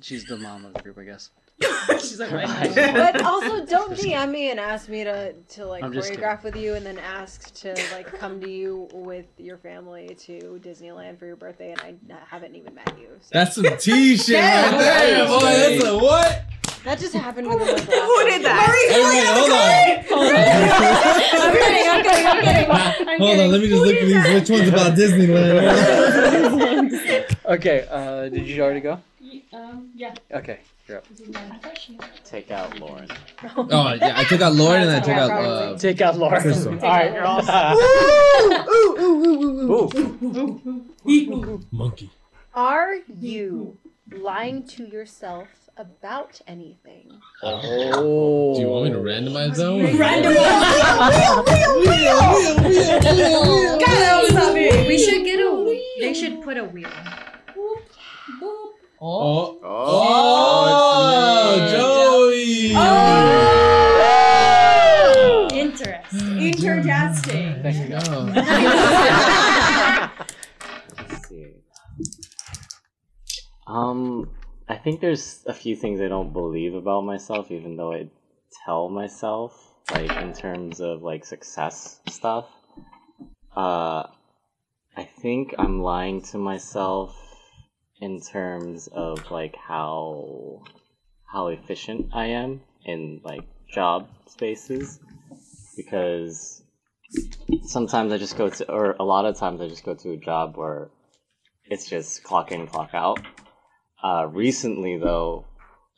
she's the mom of the group, I guess. She's like, right. but also don't DM me and ask me to to like I'm choreograph with you and then ask to like come to you with your family to Disneyland for your birthday and I haven't even met you. So. That's some T shit Yeah, right there, right. boy. That's a what? That just happened within like Who did that? Hey, wait, hold on. I'm kidding, I'm kidding, I'm kidding. I'm Hold on, let me just look at these. Which one's about Disneyland? Okay, uh, did you already go? Um, yeah. Okay, you're. Take out Lauren. oh yeah, I took out Lauren and I took out uh, Take out Lauren. Crystal. All right, you're all set. monkey. Are you lying to yourself about anything? Oh. Do you want me to randomize that one? We should get a. They should put a wheel. Oh, Oh, oh, Joey. Interesting. Interjasting. Thank you. Go. Um, I think there's a few things I don't believe about myself, even though I tell myself, like in terms of like success stuff. Uh, I think I'm lying to myself in terms of like how how efficient I am in like job spaces because sometimes I just go to, or a lot of times I just go to a job where it's just clock in, clock out. Uh, recently though,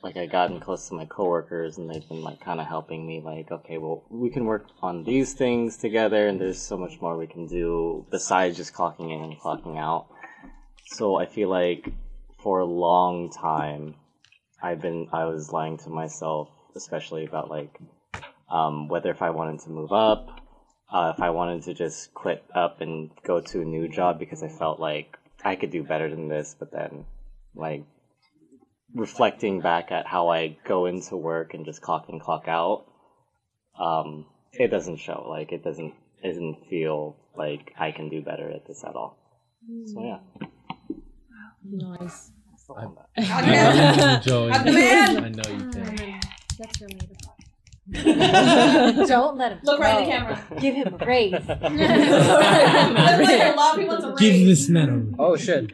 like I gotten close to my coworkers and they've been like kind of helping me like, okay, well, we can work on these things together and there's so much more we can do besides just clocking in and clocking out. So I feel like for a long time, I've been, I was lying to myself, especially about like, um, whether if I wanted to move up, uh, if I wanted to just quit up and go to a new job because I felt like I could do better than this, but then like reflecting back at how I go into work and just clock in, clock out, um, it doesn't show. Like it doesn't it doesn't feel like I can do better at this at all. So yeah. Nice. I know you, Joey. I'm the man. I know you can. That's relatable. Don't let him Look right in the camera. Give him a raise. That's like a lot of people to Give raise. this man a Oh shit.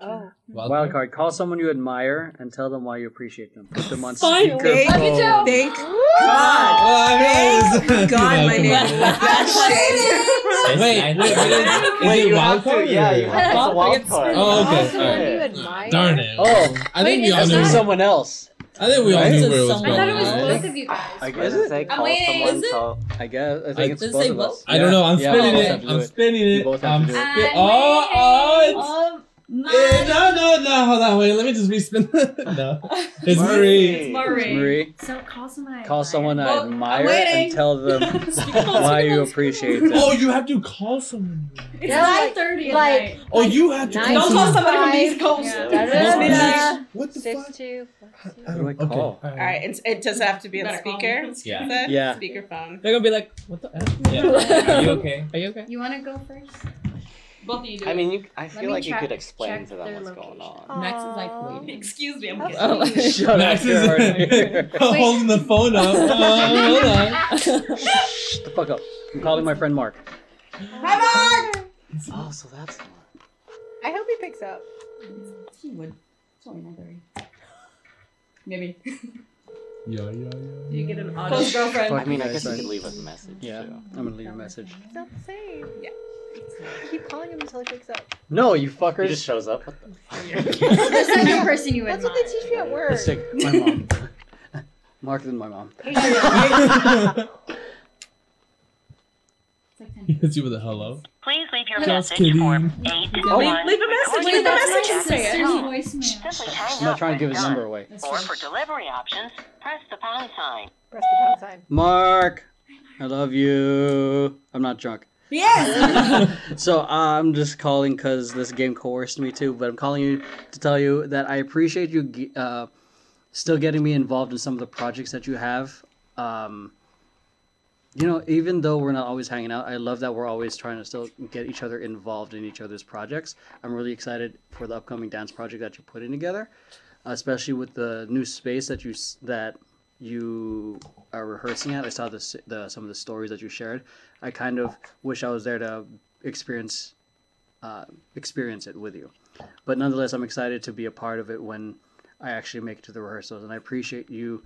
Oh. Wild card. Mm-hmm. Call someone you admire and tell them why you appreciate them. Put them on Fine. speaker. Thank phone. you, Joe. Thank God. Well, I mean, Thank God, my name on. was. Wait, wait, wait, is, is Wait, you wild have to, card? yeah, you have to wild card. Oh, okay. Someone alright. you admire. Darn it. Oh, I think we all that's knew. someone else. I think we all Right? knew This where it is was going. I thought it was both of you guys. I What guess. does it say? I'm Call waiting. someone. Is it? Tell... I guess. I think I- it's both of us. I don't know. I'm Yeah, spinning we it. have to do I'm spinning We it. both have I'm to do it. spin- uh, Oh, oh, it's. Eh, no, no, no. Hold on. Wait. Let me just respin. no. It's Marie. It's Marie. Marie, So call someone I call admire. someone I Well, I'm admire and tell them why you appreciate them. Oh, you have to call someone. It's Yeah, 9.30 at like- night. Oh, you have to Nine call Don't call someone. somebody from the East Coast. Yeah. What the Six fuck? two. Who do I Okay, call? alright. All right, it's, it does have to be on Better speaker. me. Yeah. The Yeah. Speakerphone. They're gonna be like, what the? F? Yeah. Are you okay? Are you okay? You want to go first? Both of you do I mean, you, I feel me like you check- could explain check to them their what's going location. on. Max is like Aw. waiting. Excuse me, I'm That's getting sweet. Shut Max up, you're is hard. holding the phone up. Uh, hold on. Shut the fuck up. I'm calling my friend Mark. Hi, Mark! Oh, so that's the one. I hope he picks up. He would. It's only 9.30. Maybe. Yeah, yeah, yeah. Do you get an audio? Close girlfriend. Fuck I mean, I guess you sorry. could leave us a message. Yeah, too. I'm gonna leave a message. It's not the same. Yeah. Keep calling him until he picks up. No, you fucker. He just shows up. What the the second person you That's admire. what they teach me at work. It's like my mom. Mark than my mom. It's like 10. He hits you with a hello. Please leave your Just message kidding. for Leave, leave a message. Leave a message my and say sister's it. voicemail. Simply hang I'm not trying to give his number away. Or for delivery options, press the pound sign. Press the pound sign. Mark, I love you. I'm not drunk. Yes. So I'm just calling because this game coerced me to, but I'm calling you to tell you that I appreciate you uh, still getting me involved in some of the projects that you have. Um, you know, even though we're not always hanging out, I love that we're always trying to still get each other involved in each other's projects. I'm really excited for the upcoming dance project that you're putting together. especially with the new space that you that you are rehearsing at. I saw the, the some of the stories that you shared. I kind of wish I was there to experience uh, experience it with you. But nonetheless, I'm excited to be a part of it when I actually make it to the rehearsals, and I appreciate you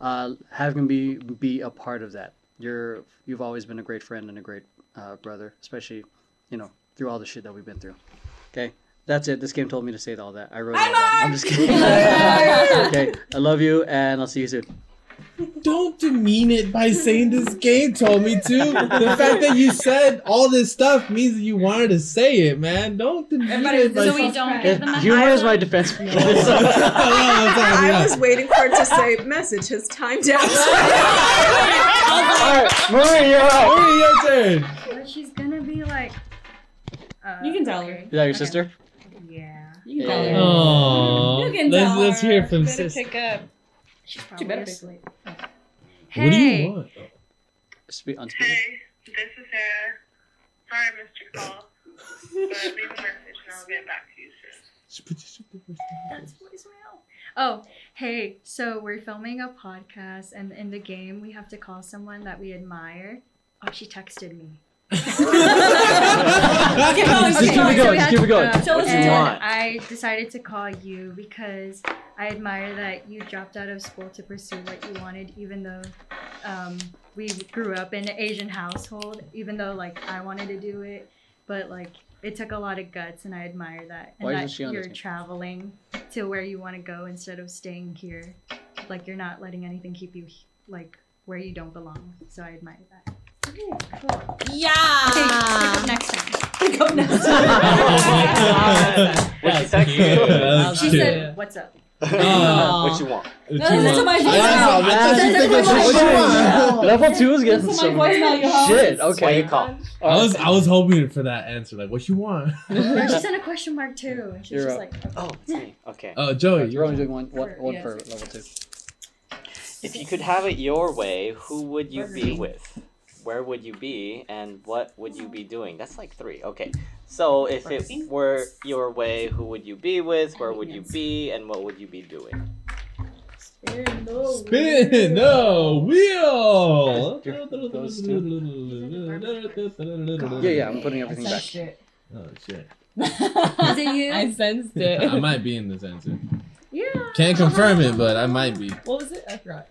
uh, having me be a part of that. You're you've always been a great friend and a great uh, brother, especially you know through all the shit that we've been through. Okay, that's it. This game told me to say all that. I wrote all that. I'm just kidding. okay, I love you, and I'll see you soon. Don't demean it by saying this game told me to. The fact that you said all this stuff means that you wanted to say it, man. Don't demean it by so we don't give them a Humor is my defense. No, I'm sorry, I yeah. was waiting for it to say message has timed out. All right, Marie, you're up. Marie, your turn. But she's gonna be like. Uh, You can tell her. Is that your sister? Yeah. You can tell her. Oh, You can let's tell let's hear from sister. pick up. She's She probably better pick. asleep. What do Hey. you want? Speak on speaker. Hey, this is Sarah. Sorry Mr. missed call, but leave a message and I'll get back to you soon. That's voicemail. Oh, hey, so we're filming a podcast, and in the game, we have to call someone that we admire. Oh, she texted me. Just keep it going. Just keep it going. What you and want? I decided to call you because I admire that you dropped out of school to pursue what you wanted, even though um, we grew up in an Asian household. Even though like I wanted to do it, but like it took a lot of guts, and I admire that. And Why that isn't she on the you're traveling to where you want to go instead of staying here. Like you're not letting anything keep you like where you don't belong. So I admire that. Yeah. Okay, pick up next time. Pick up next What she text Yeah, you? that's She cute. said, "What's up?" Aw. What you want? What you Listen to want? my voice. know, I thought she that's what you want. Level two is getting Listen to some my voicemail, you shit. hoes. Why Okay. you call? I was I was hoping for that answer. Like, what you want? No, she sent a question mark too, and she's You're just up. like, Oh, oh it's me. Okay. Oh, Joey, You're only doing one, one, For- one yeah, for level two. If you could have it your way, who would you Burger be King. with? Where would you be, and what would you be doing? That's like three. Okay. So if it were your way, who would you be with? Where would you be, and what would you be doing? Spin no wheel. Those Yeah, yeah, I'm putting everything back. Oh shit! "Is it you?" I sensed it. I might be in this answer. yeah. Can't confirm it, but I might be. What was it? I forgot.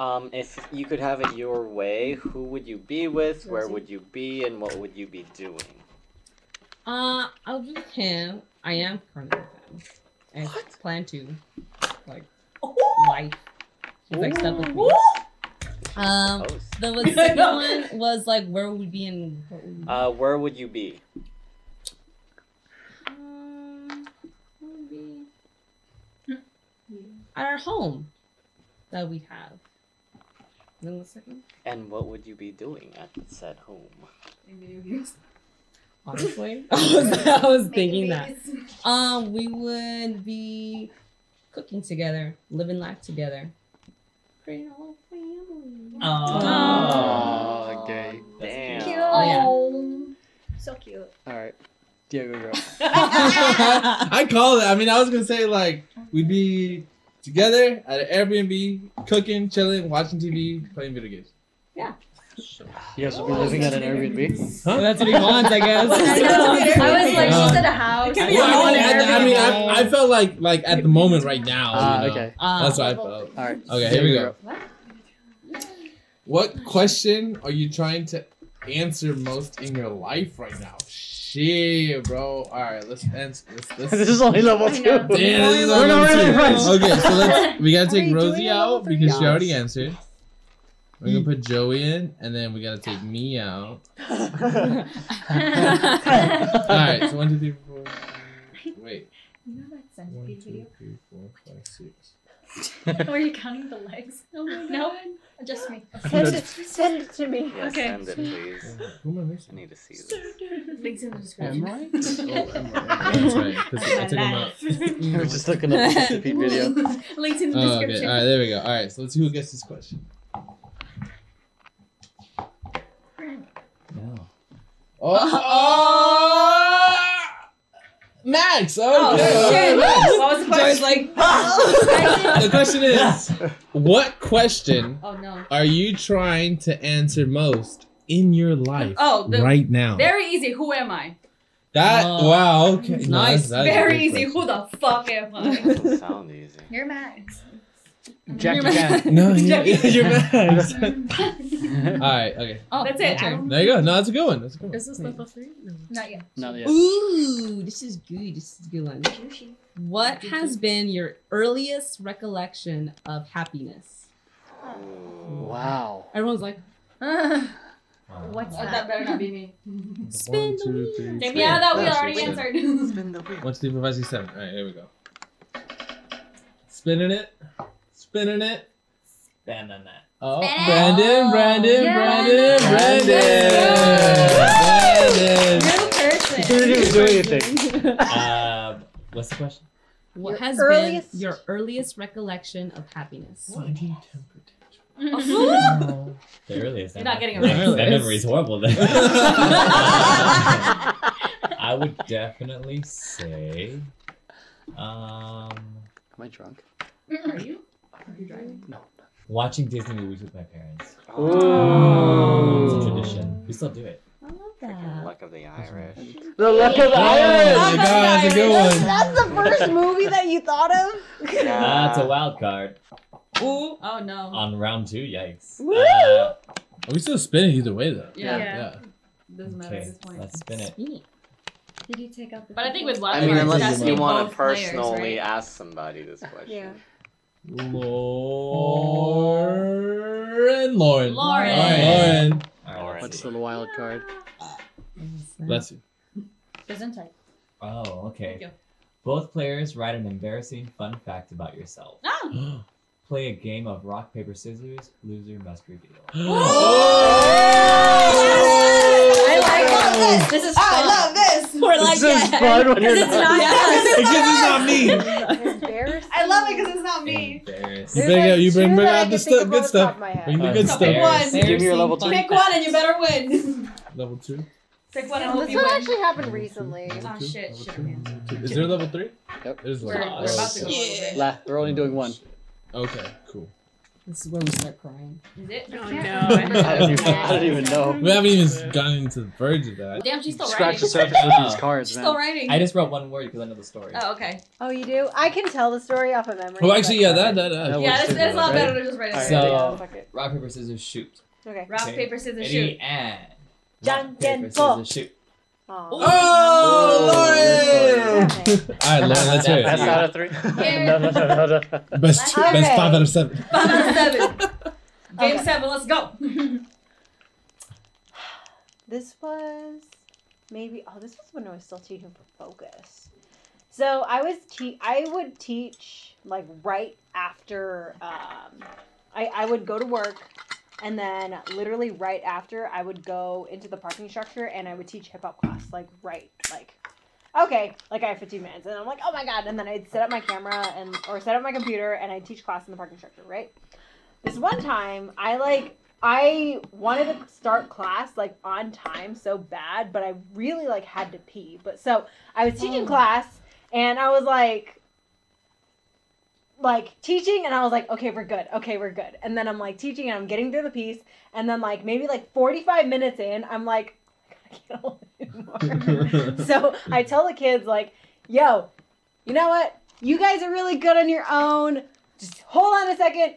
Um, if you could have it your way, who would you be with? Where would you be, and what would you be doing? Uh, I'll be with him. I am currently with him. And plan to, like, life. He's like stuck with me. Um, Oh, the second one was like, where would we be in? What would we uh, where would you be? Um, what would be at our home that we have. Then And what would you be doing at said home? honestly, I was, I was thinking that. Um, we would be cooking together, living life together, creating a whole family. Oh, gay. Damn. Cute. Oh, So cute. All right, Diego, you're. I call it. I mean, I was gonna say like we'd be together at an Airbnb, cooking, chilling, watching TV, playing video games. Yeah. You guys will be living at an Airbnb. Huh? That's what he wants, I guess. I know. I was like, Uh, she said a house. It could be Well, I mean, I, I mean, I, I felt like like at the moment right now. Ah, you know. okay. Uh, That's what I felt. All right. Okay, here we go. you're. What question are you trying to answer most in your life right now? Shit, bro. All right, let's answer. Let's, let's, this is only level two. Damn, this is We're level not really two. friends. Okay, so let's we gotta take Rosie doing a level out because she already answered. We're gonna hmm. put Joey in, and then we gotta take me out. All right, so one, two, three, four. Wait, You know that one, centipede two, video? three, four, five, six. Were you counting the legs? Oh my No, just me. Send it, send it to me. Yes, Okay. send it, please. Who am I I missing? need to see this. Links in the description. Oh, Emma. That's right. 'cause I took him out. We're just looking up the centipede video. Links in the Oh, okay. description. All right, there we go. All right, so let's see who gets this question. No. Oh, oh! Max. Okay. Oh, shit. Max. What was the Joy's like, The question is, what question Oh no. are you trying to answer most in your life Oh, the, right now? Very easy. Who am I? That Oh. wow, okay, Nice. No, that's- that's Very easy. question. Who the fuck am I? Doesn't sound easy. You're Max. Jackie You're Chan. No, you, Jackie you're Max. All right, okay. oh, That's it. I There you go. No, that's a good one. That's a good one. Is this level three? No. Not yet. Not yet. Ooh, this is good. This is a good one. What has been your earliest recollection of happiness? Wow. Everyone's like, What's Uh, that? that better not be me. Spin the two, three, Take four. me out of that. We That's already it. answered. One, two, three, four, five, six, seven. All right, here we go. Spinning it, spinning it. Ban on that. Oh, Spin it. Brandon, Brandon, Yeah. Brandon, Brandon. New person. Didn't even do anything. Um, what's the question? what Your has earliest- been your earliest recollection of happiness? The earliest. You're not getting a that, right. that memory's horrible then. I would definitely say, um, Am I drunk? Are you? Are you driving? No. watching Disney movies with my parents. Ooh. It's a tradition. We still do it. I love that. Luck of the Irish. The luck of the Oh Irish. my god, that's a good one. That's the first movie that you thought of? That's a wild card Ooh. Oh no. on round two. Yikes. Woo! Uh, Are we still spinning either way though? Yeah. Yeah. Doesn't matter at this point. let's spin it. Did you take out the? But I think with I mean, unless has you want to both players, personally right? ask somebody this question. Yeah. Lauren, Lauren, Lauren. Lauren. All right, let's What's see. the wild card? Bless you. Gesundheit. Oh, okay. Thank you. Both players write an embarrassing fun fact about yourself. Ah. Play a game of rock, paper, scissors. Loser must reveal. I like this. This is fun. I love this. We're like, This is yeah. fun when you're Because it's not. not Yes. Because it's not me. Embarrassing. I love it because it's not me. You There's bring like out, you bring, two bring that I out can the think stuff, of good off the stuff. of my head. Bring the good stuff. pick one. Give me your level two. Pick one and you better win. Level two. Pick one and Yeah, hope this you one win. actually happened recently. Level Oh, two, shit, shit, man. Is there a level three? Yep. There's We're, level. we're about to go Yeah. La, we're only doing one. Okay, cool. This is where we start crying. Is it? Oh I don't even, I don't even know. We haven't even gotten into the verge of that. Damn, she's still Scratch the surface with these cards, She's still writing. I just wrote one word because I know the story. Oh, okay. Oh, you do? I can tell the story off of memory. Oh, actually, yeah, that that, That that. Yeah, works that's, that's a lot right? better than just writing. Alright. So- Yeah, fuck it. Rock, paper, scissors, shoot. Okay. Rock, Okay. paper, scissors, Ready shoot. and. John rock, paper, scissors, shoot. Aw. Oh, Lauren! Okay. All right, Lauren, let's hear Best it. out of three? Here. no, no, no, no, no. Best, Okay. best five out of seven. Five out of seven. Game Okay. seven, let's go. This was maybe oh this was when I was still teaching for focus. So I was te- I would teach like right after um I, I would go to work and then literally right after I would go into the parking structure and I would teach hip hop class like right like okay like I have 15 minutes and I'm like oh my god and then I'd set up my camera and or set up my computer and I'd teach class in the parking structure right this one time I like I wanted to start class like on time so bad, but I really like had to pee. But so I was teaching Oh. class and I was like like teaching and I was like, okay, we're good. Okay, we're good. And then I'm like teaching and I'm getting through the piece and then like maybe like 45 minutes in, I'm like I can't hold anymore. so I tell the kids like, yo, you know what? You guys are really good on your own. Just hold on a second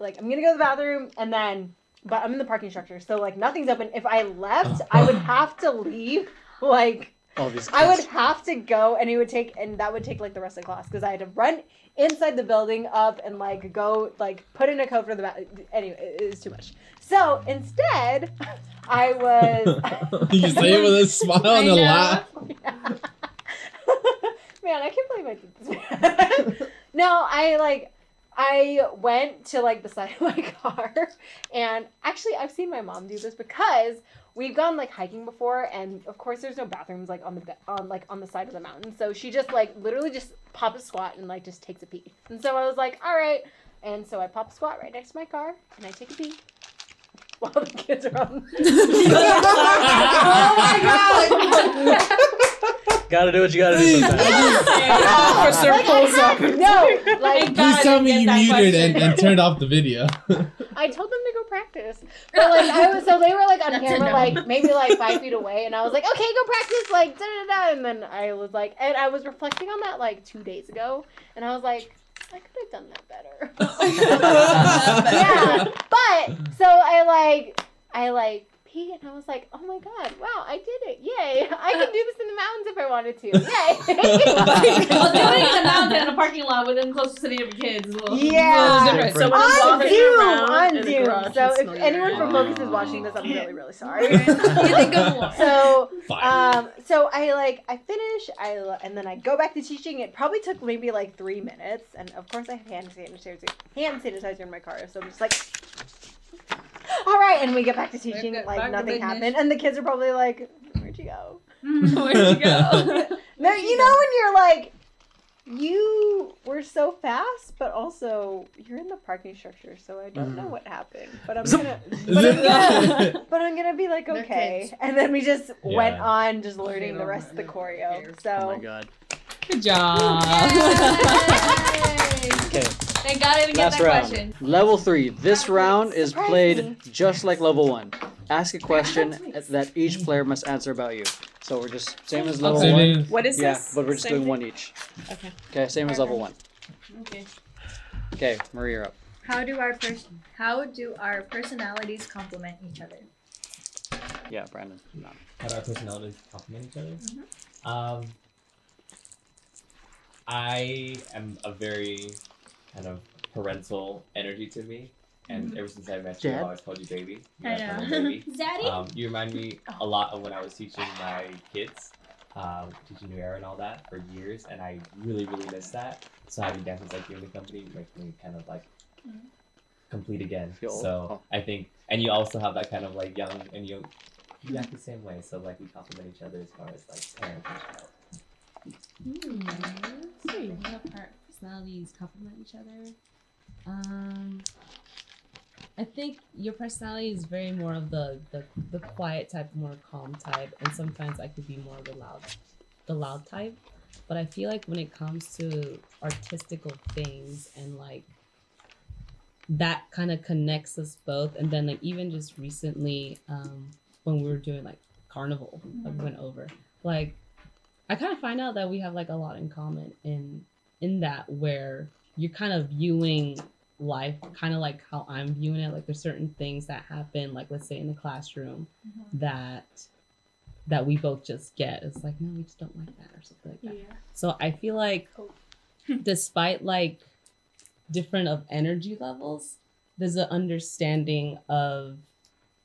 like I'm gonna go to the bathroom and then but I'm in the parking structure, so like nothing's open. If I left, I would have to leave. Like I would have to go and it would take and that would take like the rest of the class because I had to run inside the building up and like go like put in a code for the bath. Anyway, it it was too much. So instead, I was you say it with a smile and a know. laugh. Man, I can't believe I did this. no, I like I went to like the side of my car and actually I've seen my mom do this because we've gone like hiking before and of course there's no bathrooms like on the on like on the side of the mountain. So she just like literally just pop a squat and like just takes a pee. And so I was like, "All right." And so I pop a squat right next to my car and I take a pee. While the kids are on. oh my god. Gotta do what you gotta do sometimes. Officer pulls up. had- no, like Please tell me you muted and, and turned off the video. I told them to go practice. But like I was so they were like on That's camera enough. like maybe like five feet away and I was like, Okay, go practice like da da da and then I was like and I was reflecting on that like two days ago and I was like, I could have done that better. yeah. But so I like I like peed and I was like, Oh my god, wow, I did it. Yay. I can do this in the mountains if I wanted to. Yay. Well, doing it in the mountain in a parking lot within close vicinity of your kids. is a Yeah. is a little different. Someone is on Zoom, on Zoom. So if anyone your from. Focus is watching this, I'm really, really sorry. You think of one. so, um, so I like I finish, I l- and then I go back to teaching. It probably took maybe like three minutes, and of course I have hand sanitizer, hand sanitizer in my car, so I'm just like. All right, and we get back to teaching Back- like back nothing business. happened, and the kids are probably like, "Where'd you go?" Mm. Where'd you go? No, you know when you're like, you were so fast, but also you're in the parking structure, so I don't know mm. what happened. But I'm gonna, but I'm gonna, but I'm gonna be like, okay. And then we just went on just learning the rest of the choreo. Cares. Oh my So god. Good job. Okay, Thank God I didn't get that round. question. Level three. This round is played me. just like level one. Ask a question that each player must answer about you. So we're just same as level one. name. What is Yeah, this? but we're just Same doing thing? one each. Okay. Okay, same as level one. Okay. Okay, Marie, you're up. How do our pers- How do our personalities complement each other? Yeah, Brandon. No. How do our personalities complement each other? Um, I am a very kind of parental energy to me, and ever since I met you, Dad? I've always called you baby. You I guys call me know. baby. Zaddy? Um, you remind me a lot of when I was teaching my kids, um, teaching New Era and all that for years, and I really, really miss that. So having dancers like you in the company makes me kind of like complete again. So Oh. I think, and you also have that kind of like young and you you act the same way. So like we complement each other as far as like parent and child. Hmm. Personalities complement each other? Um, I think your personality is very more of the, the the quiet type, more calm type, and sometimes I could be more of the loud, the loud type. But I feel like when it comes to artistical things and like that kind of connects us both, and then like even just recently, um, when we were doing like carnival, that we went over, like I kind of find out that we have like a lot in common in in that where you're kind of viewing life kind of like how I'm viewing it. Like there's certain things that happen, like let's say in the classroom, mm-hmm. that that we both just get. It's like no, we just don't like that or something like that. Yeah. So I feel like oh. despite like different of energy levels, there's an understanding of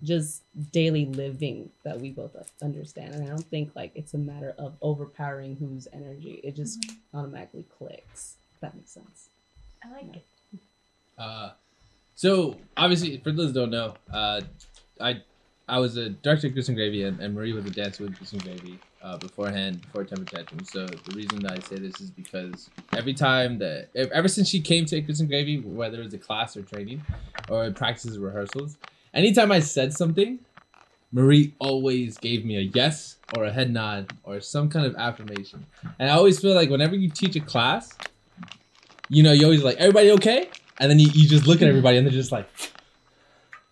just daily living that we both understand. And I don't think like it's a matter of overpowering whose energy. It just automatically clicks. If that makes sense. I like it. Uh, so obviously, for those who don't know, uh, I I was a director of Grits and Gravy, and, and Marie was a dancer with Grits and Gravy uh, beforehand, before Temper Tantrum. So the reason that I say this is because every time that, ev- ever since she came to Grits and Gravy, whether it's a class or training, or practices or rehearsals, anytime I said something, Marie always gave me a yes or a head nod or some kind of affirmation. And I always feel like whenever you teach a class, you know, you always like, everybody okay? And then you, you just look at everybody and they're just like,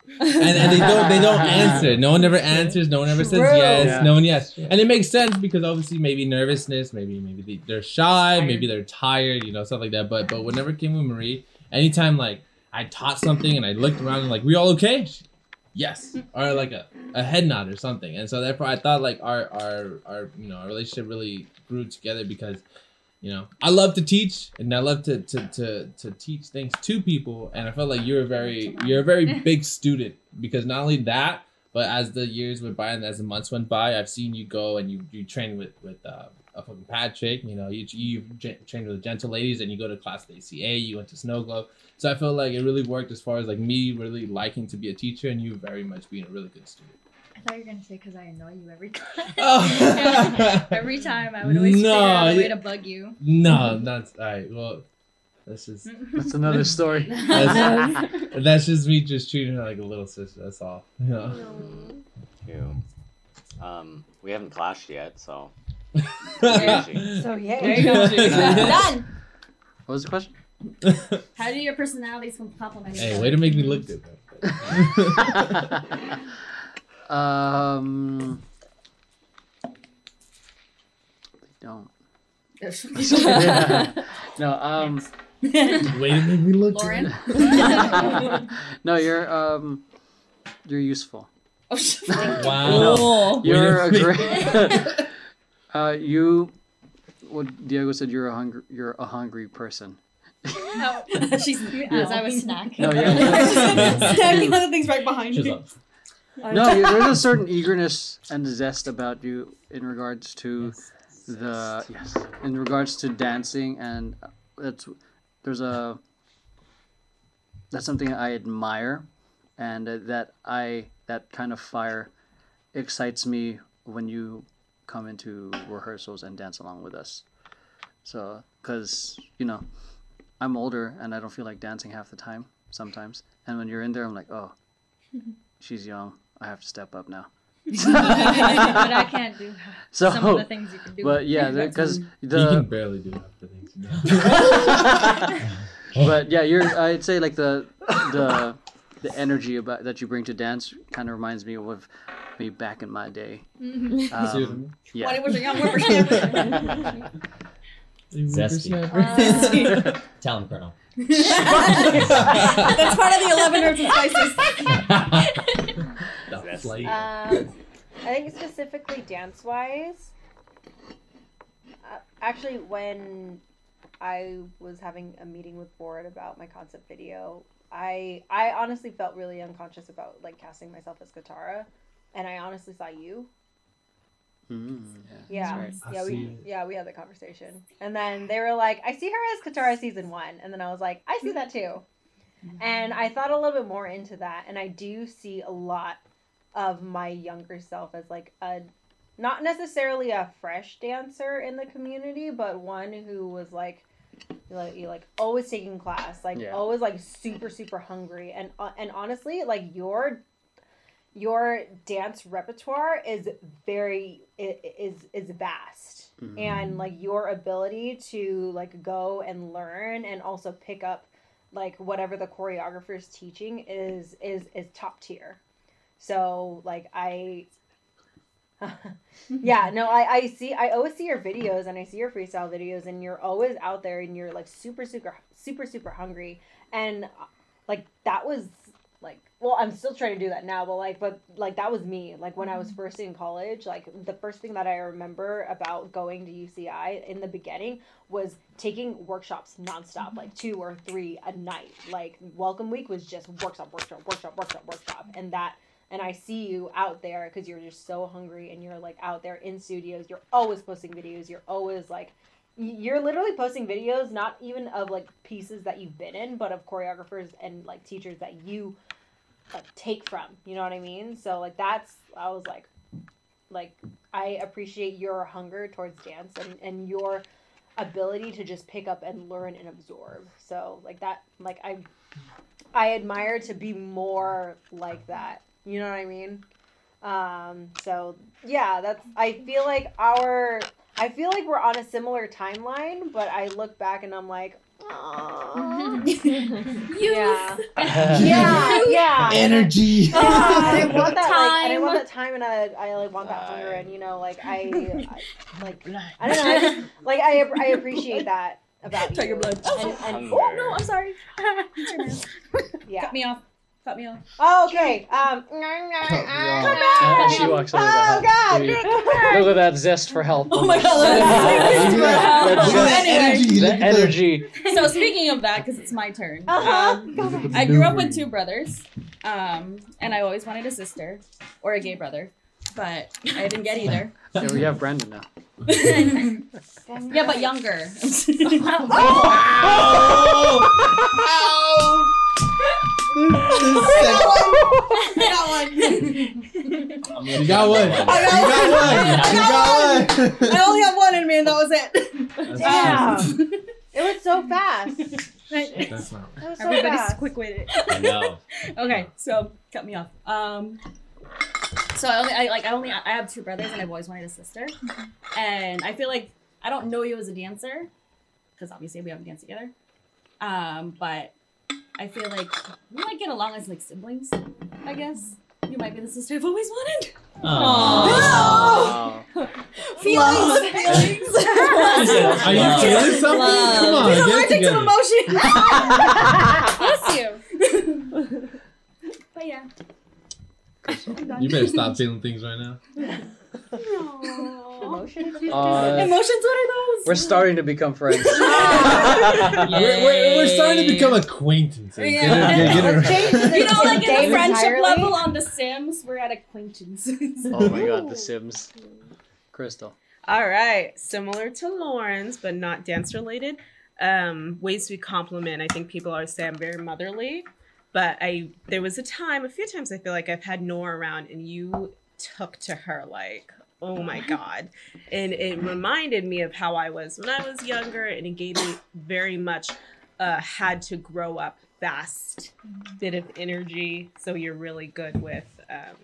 and, and they don't they don't answer. No one ever answers. No one ever says True. yes. Yeah. No one yes. And it makes sense because obviously maybe nervousness, maybe maybe they, they're shy, maybe they're tired, you know, stuff like that. But but whenever it came with Marie, anytime like I taught something and I looked around and like, we all okay? She- yes, or like a, a head nod or something. And so therefore, I thought like our our our you know our relationship really grew together because you know I love to teach and I love to to to, to teach things to people. And I felt like you're a very you're a very big student because not only that. But as the years went by and as the months went by, I've seen you go and you, you train with with uh, a fucking Patrick. You know, you you trained with the Gentle Ladies and you go to class at ACA. You went to Snow Globe. So I felt like it really worked as far as like me really liking to be a teacher and you very much being a really good student. I thought you were gonna say because I annoy you every time. Oh. every time I would always figure No, out a way to bug you. no, that's all right. Well, that's just That's another story. that's, that's just me just treating her like a little sister. That's all. You know. Ew. Um, we haven't clashed yet, so So yeah. There you go. Done. What was the question? How do your personalities complement each other? Hey, way to make me look good. um, they don't. no, um, Way to make me look Lauren? no, you're um, you're useful. Wow. You're a great. uh, you, what Diego said, you're a hungry, you're a hungry person. No. She's as I was snacking. No, yeah. snacking on things right behind She's me. up. No, you- there's a certain eagerness and zest about you in regards to the yes, in regards to dancing, and that's there's a that's something I admire, and that I that kind of fire excites me when you come into rehearsals and dance along with us. So, because you know, I'm older and I don't feel like dancing half the time sometimes, and when you're in there, I'm like, oh, she's young. I have to step up now. but I can't do So, some of the things you can do. but yeah, because You the can barely do half the things. but yeah, you're. I'd say like the the the energy about that you bring to dance kind of reminds me of me back in my day. Mhm. Um, yeah. When he was a young whippersnapper. Zesty. Uh, Talent kernel. That's part of the 11 herbs and spices. That's Um, I think specifically dance wise. Uh, actually, when I was having a meeting with board about my concept video, I I honestly felt really unconscious about like casting myself as Katara, and I honestly saw you. Mm, Yeah, that's right. yeah, we see. yeah we had the conversation, and then they were like, "I see her as Katara season one," and then I was like, "I see that too," and I thought a little bit more into that, and I do see a lot of my younger self as like a not necessarily a fresh dancer in the community, but one who was like like you like always taking class, like Yeah. always like super super hungry, and uh, and honestly, like your your dance repertoire is very is is vast Mhm. and like your ability to like go and learn and also pick up like whatever the choreographer is teaching is is is top tier so like i yeah no I, I see i always see your videos and i see your freestyle videos and you're always out there and you're like super super super super hungry. And like that was like well i'm still trying to do that now but like but like that was me. Like when i was mm-hmm. first in college like the first thing that i remember about going to uci in the beginning was taking workshops nonstop like two or three a night. Like welcome week was just workshop workshop workshop workshop workshop. And that and I see you out there because you're just so hungry and you're like out there in studios. You're always posting videos. You're always like, you're literally posting videos, not even of like pieces that you've been in, but of choreographers and like teachers that you like take from. You know what I mean? So like that's I was like, like I appreciate your hunger towards dance and and your ability to just pick up and learn and absorb. So like that, like I I admire to be more like that. You know what I mean? Um, so yeah, that's I feel like our I feel like we're on a similar timeline, but I look back and I'm like, "Aw." yeah, yeah, yeah. Energy. Yeah, I want that like, and I Time. want that time, and I, I like want that hunger, and you know, like I, I like I don't know, I just, like I, I appreciate that about Tiger you. blood. And, and, Oh, no, I'm sorry. yeah. Cut me off. Cut me off. Oh, okay. Um. Come back. she walks over Oh help. God! Dude, Look at that zest for help. Oh my god, That that's zest- the energy. So speaking of that, because it's my turn, Uh-huh. um, I grew up with two brothers, um, and I always wanted a sister or a gay brother, but I didn't get either. Yeah, we have Brandon now. yeah, but younger. You got one. You I got one. I You got got one. I only have one in me, and that was it. Damn. It was so fast. That's not. It was so Everybody's fast. quick witted. I know. Okay, so cut me off. Um, So I only I like I only I have two brothers and I've always wanted a sister, and I feel like I don't know you as a dancer, because obviously we haven't danced together. Um, but I feel like we might get along as like siblings. I guess you might be the sister I've always wanted. Aw. Feelings, feelings. Are you feeling something? Come on, He's get allergic to emotion. Bless you. but yeah. You better stop feeling things right now. Emotions? Uh, Emotions, what are those? We're starting to become friends. We're, we're, we're starting to become acquaintances. Get it, get, get it right. this You know, like in Dave the friendship entirely. level on The Sims, we're at acquaintances. oh my god, The Sims. Crystal. All right, similar to Lauren's, but not dance related. Um, ways we compliment. I think people always say I'm very motherly, but I there was a time, a few times I feel like I've had Nora around, and you took to her like, oh my god, and it reminded me of how I was when I was younger, and it gave me very much uh, had to grow up fast, bit of energy. So you're really good with um,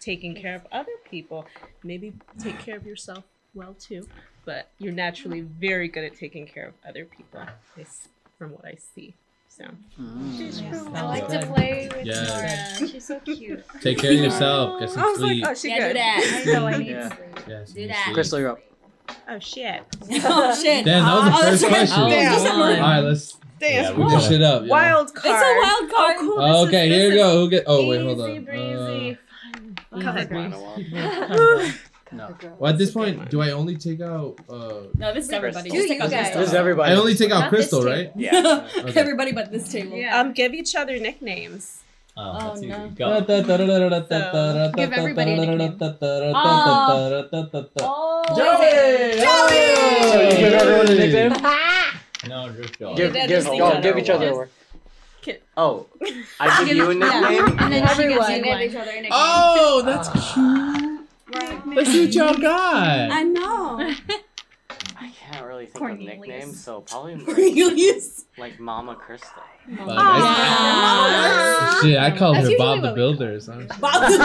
taking care of other people. Maybe take care of yourself well too, but you're naturally very good at taking care of other people. From what I see. So Mm. I like to play with Yes. Nora. She's so cute. Take care of yourself. Get some I was like, sleep. oh, she yeah, good. do that. I know I need Yeah. sleep. Yes, Do that. sleep. Crystal, you're up. Oh shit! oh shit. Damn, that was the Oh, first that's question. Oh, Damn. damn. All right, let's Damn. Yeah, whip this shit up. yeah. Wild card. It's a wild card. Oh, cool. Oh, okay, is- here we go. Who get? Oh, wait, hold on. breezy. Uh, Go ahead, uh, No. well, at this point, do I only take out? Uh, No, this is everybody. Crystal. Just take out You guys. This is everybody. I only take out Not this Crystal, right? Yeah. Okay. Everybody but this table. Yeah. Um, give each other nicknames. Oh, Oh, that's easy. no. Go. Give everybody a nickname. Oh, Joey! So you give everyone a nickname? No, just go. Give, Yeah, give, just oh, give each other one. one. Oh, I give you a nickname? And then she gets You you give each other a nickname. Oh, that's cute. Let's see what y'all got. I know. I can't really think Cornelius. of nicknames, so probably like, Cornelius. like Mama Crystal. Like, I- Shit, I call That's her Bob the what Builder. or something. Bob the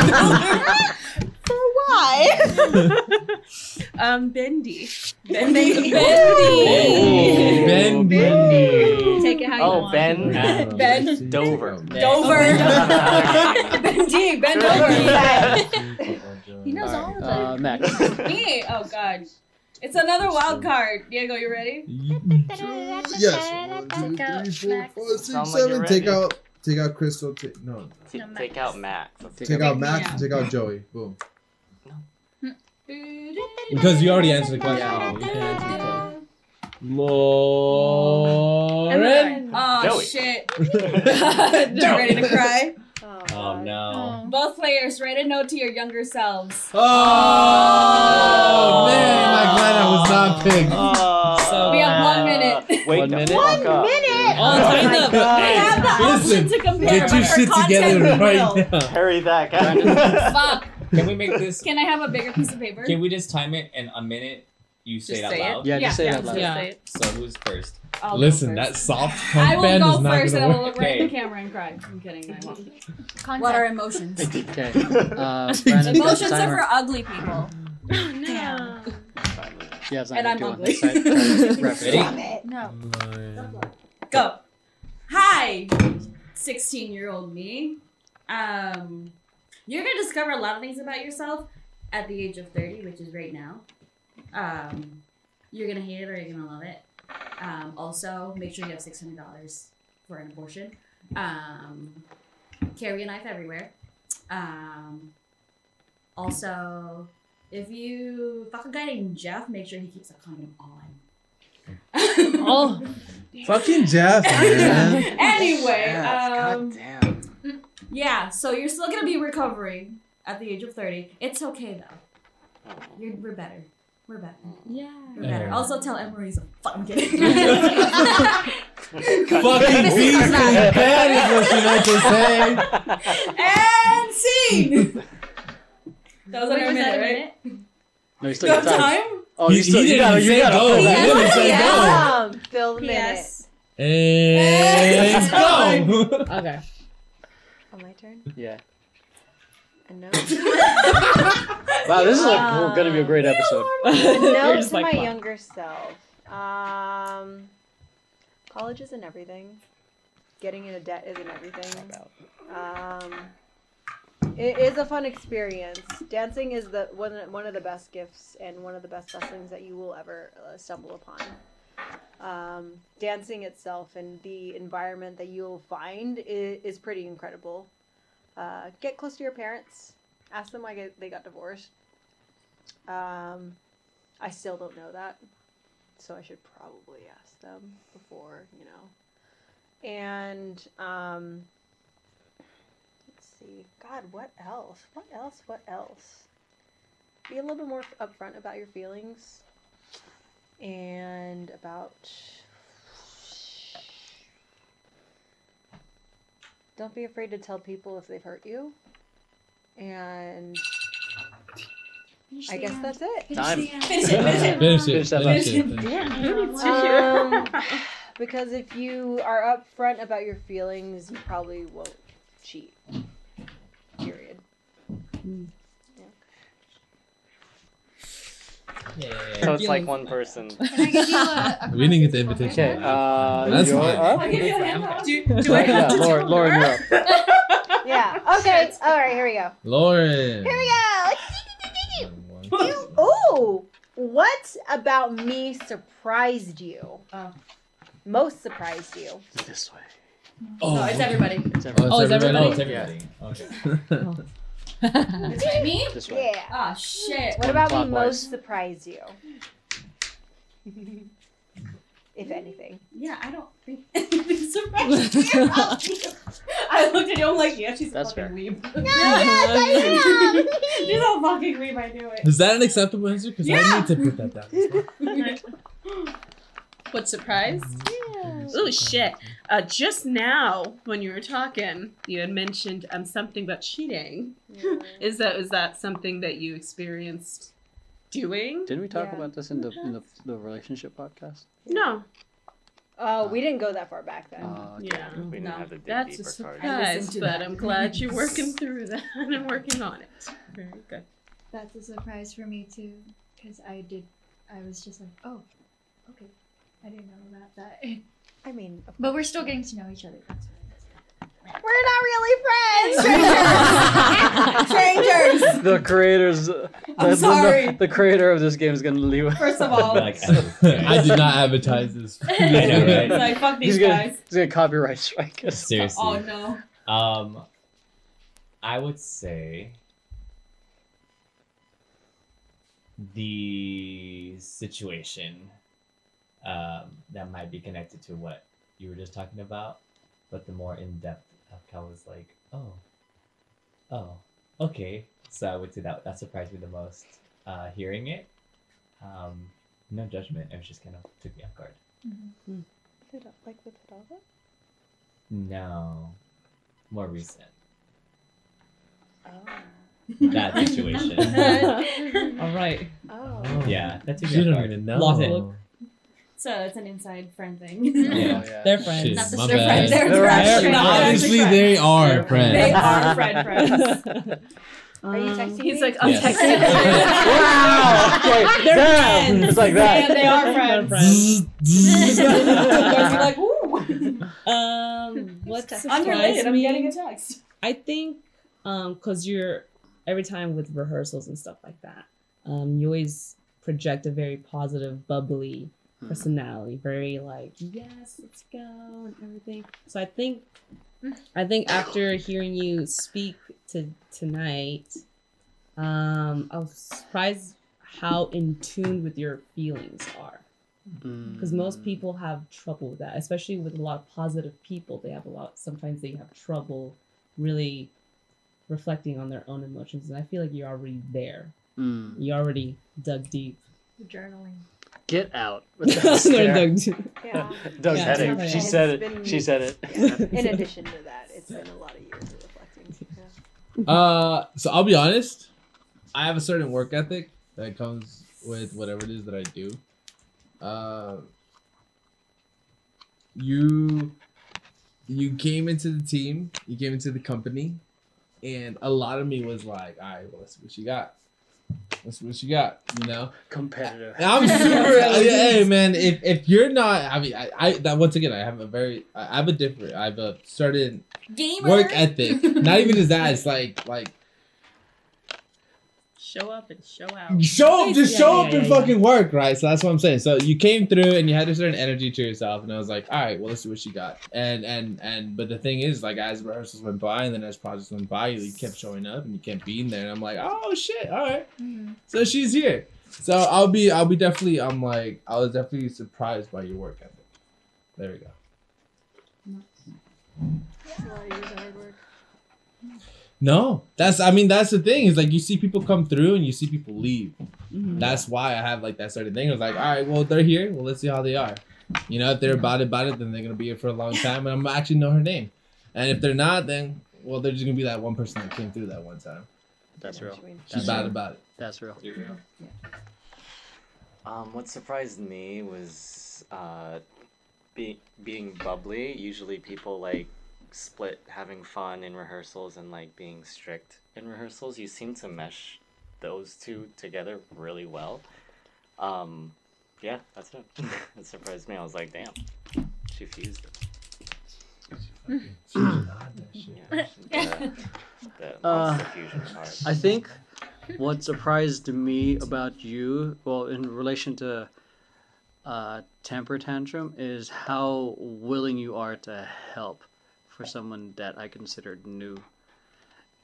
For why? um, Bendy. Bendy. Bendy. Ben Bendy. Take it how you want. Oh, want. Ben. Ben. Dover. Dover. Bendy. Bend over. He knows all of Uh. Max. Me. Oh God. It's another wild card. Diego, you ready? Yes. One, two, three, four, five, six, Sound like seven. Take out, take out Crystal. Take, no, T- No, take out Max. take out Max. Yeah. and Take out Joey. Boom. Because you already answered the question. Yeah. You can answer the question. Lauren. Oh Joey. shit. ready to cry? Players, write a note to your younger selves. Oh, oh. man, I'm I glad I was not picked. Oh, We have one minute. Wake One minute? fuck up. minute! All Oh tied my up. God. I have the option Listen, to compare. Get your but shit together right now. Hurry that guy. Fuck. Can we make this? Can I have a bigger piece of paper? Can we just time it in a minute? You say Just it out say it? loud. Yeah, just say Yeah, that loud. yeah. Say. So who's first? I'll Listen, first. that soft I punk will band go is not first and I gonna will work. look right in Okay. the camera and cry. I'm kidding. I won't. What are emotions? Okay. Uh, Brandon, Emotions start the are timer. for ugly people. No. Yeah, it's not And I'm doing ugly. it. Try- try to wrap it Ready? No. Go. Hi, 16 year old me. Um, you're gonna discover a lot of things about yourself at the age of 30, which is right now. Um, you're gonna hate it or you're gonna love it. Um, also, make sure you have $600 for an abortion. Um, carry a knife everywhere. Um, also, if you fuck a guy named Jeff, make sure he keeps a condom on. Oh, Fucking Jeff, man. anyway, Yeah, um, God damn. yeah, so you're still gonna be recovering at the age of 30. It's okay though. You're, we're better. We're better. yeah. We're better. Yeah. Also tell Emery's a fucking kidding. Fucking beef is bad is what you meant to say. and scene! That was Wait, under a was that minute, right? minute? No, you still You got time. time? Oh, He- you still you gotta, you gotta. go. fill didn't say go. Um, fill the minute. And go. Okay. Oh, my turn? Yeah. A note. Wow, this is like going to be a great episode. A You're note just to like, my "Wow." younger self. Um, college isn't everything. Getting into debt isn't everything. Um, it is a fun experience. Dancing is the one one of the best gifts and one of the best blessings that you will ever uh, stumble upon. Um, dancing itself and the environment that you'll find is, is pretty incredible. Uh, get close to your parents. Ask them why they got divorced. Um, I still don't know that, so I should probably ask them before you know. And um, let's see. God, what else? What else? What else? Be a little bit more upfront about your feelings and about. Don't be afraid to tell people if they've hurt you. And I guess that's it. Time. Finish it, finish it. Finish it. Finish that Finish last- it. Yeah, um, because if you are upfront about your feelings, you probably won't cheat. Period. So it's like one person. Can I a, a We didn't get the invitation. Okay, uh, That's you're fine. up. I'll give you a hand. Do, do I Yeah, to Lauren, Lauren, you're up. Yeah. Okay. All right. Here we go. Lauren. Here we go. Oh, What about me surprised you? Oh. Most surprised you. This way. Oh, no, it's everybody. It's Oh, everyone. Oh, is everybody? Oh, it's everybody. Okay. It's like me? This way. Yeah. Ah, shit. What about me Clockwise. most surprise you? if anything. Yeah, I don't think anything surprised me about you. I looked at you, I'm like, yeah, she's That's a fucking fair. weeb. yes, she's a fucking weeb, I knew it. Is that an acceptable answer? Because Yeah. I need to put that down. What surprise? Oh shit! Uh, just now, when you were talking, you had mentioned um something about cheating. Is that is that something that you experienced doing? Didn't we talk Yeah. about this in the in the, the relationship podcast? No. Oh, we didn't go that far back then. Uh, okay. Yeah. We didn't no. have the That's a deeper card. I listened surprise, but that. I'm glad you're working through that and working on it. Very good. That's a surprise for me too, because I did. I was just like, oh, okay. I didn't know about that. I mean, of But we're still getting to know each other. That's we're not really friends. Strangers. The creators. uh, I'm the, sorry. The, the creator of this game is gonna leave. First of all, Like, I did not advertise this. I know, right? like, fuck He's these gonna, guys. he's gonna copyright strike us. Seriously. Oh no. Um, I would say the situation um, that might be connected to what you were just talking about, but the more in depth I was like, oh, oh, okay. So I would say that that surprised me the most. Uh, hearing it, um, no judgment. It was just kind of took me off guard. like with Hidalgo? No, more recent. Oh. That situation. All right. Oh. Yeah, that took She me don't off guard. know. Lost it. So it's an inside friend thing. Yeah. yeah. They're friends. Shit, Not the my they're bad. friends. They're, They're friends. actually They're not friends. Obviously, they are friends. friends. They are friend friends. Are you Um, texting He's like, I'm Yes. texting. wow. Okay. They're Damn. friends. It's like that. And they are friends. friends. You're like, ooh. um, what Unrelated. surprised I'm getting a text. I think um because you're every time with rehearsals and stuff like that, um, you always project a very positive, bubbly personality, very like yes, let's go and everything. So I think I think after hearing you speak to tonight, um, I was surprised how in tune with your feelings are. Because most people have trouble with that especially with a lot of positive people. They have a lot sometimes they have trouble really reflecting on their own emotions and i feel like you're already there. Mm. you already dug deep. Journaling. Get out. with that No, stare. dug deep. Yeah. Doug's Yeah, heading. it's She been- said it's it. been- She said it. In addition to that, it's been a lot of years of reflecting. Yeah. Uh, so I'll be honest. I have a certain work ethic that comes with whatever it is that I do. Uh, you you came into the team, you came into the company, and a lot of me was like, all right, well, let's see what you got. Let's what you got. You know, Competitive. and I'm super. Uh, hey man, if, if you're not, I mean, I, I that once again, I have a very, I have a different, I have a certain Gamer. work ethic. Not even as that. It's like like Show up and show out. show up, just Yeah, show yeah, up and yeah, yeah. fucking work, right? So that's what I'm saying. So you came through and you had a certain energy to yourself, and I was like, all right, well, let's see what she got. And and and but the thing is, like as rehearsals went by and then as projects went by, you kept showing up and you kept being there, and I'm like, oh shit, all right. Mm-hmm. So she's here. So I'll be I'll be definitely I'm like I was definitely surprised by your work ethic. There we go. No, that's I mean that's the thing is like you see people come through and you see people leave. Mhm. That's why I have like that certain thing. I was like, all right, well they're here. Well, let's see how they are. You know, if they're about it, about it, then they're gonna be here for a long time, and I'm gonna actually know her name. And if they're not, then well, they're just gonna be that one person that came through that one time. That's real. She's That's bad real. about it. That's real. Um, what surprised me was uh, be- being bubbly. Usually, people like split having fun in rehearsals and like being strict in rehearsals. You seem to mesh those two together really well. Um, yeah, that's it. it surprised me. I was like, damn, she fused it. Uh. I think what surprised me about you, well, in relation to uh, temper tantrum, is how willing you are to help for someone that I considered new.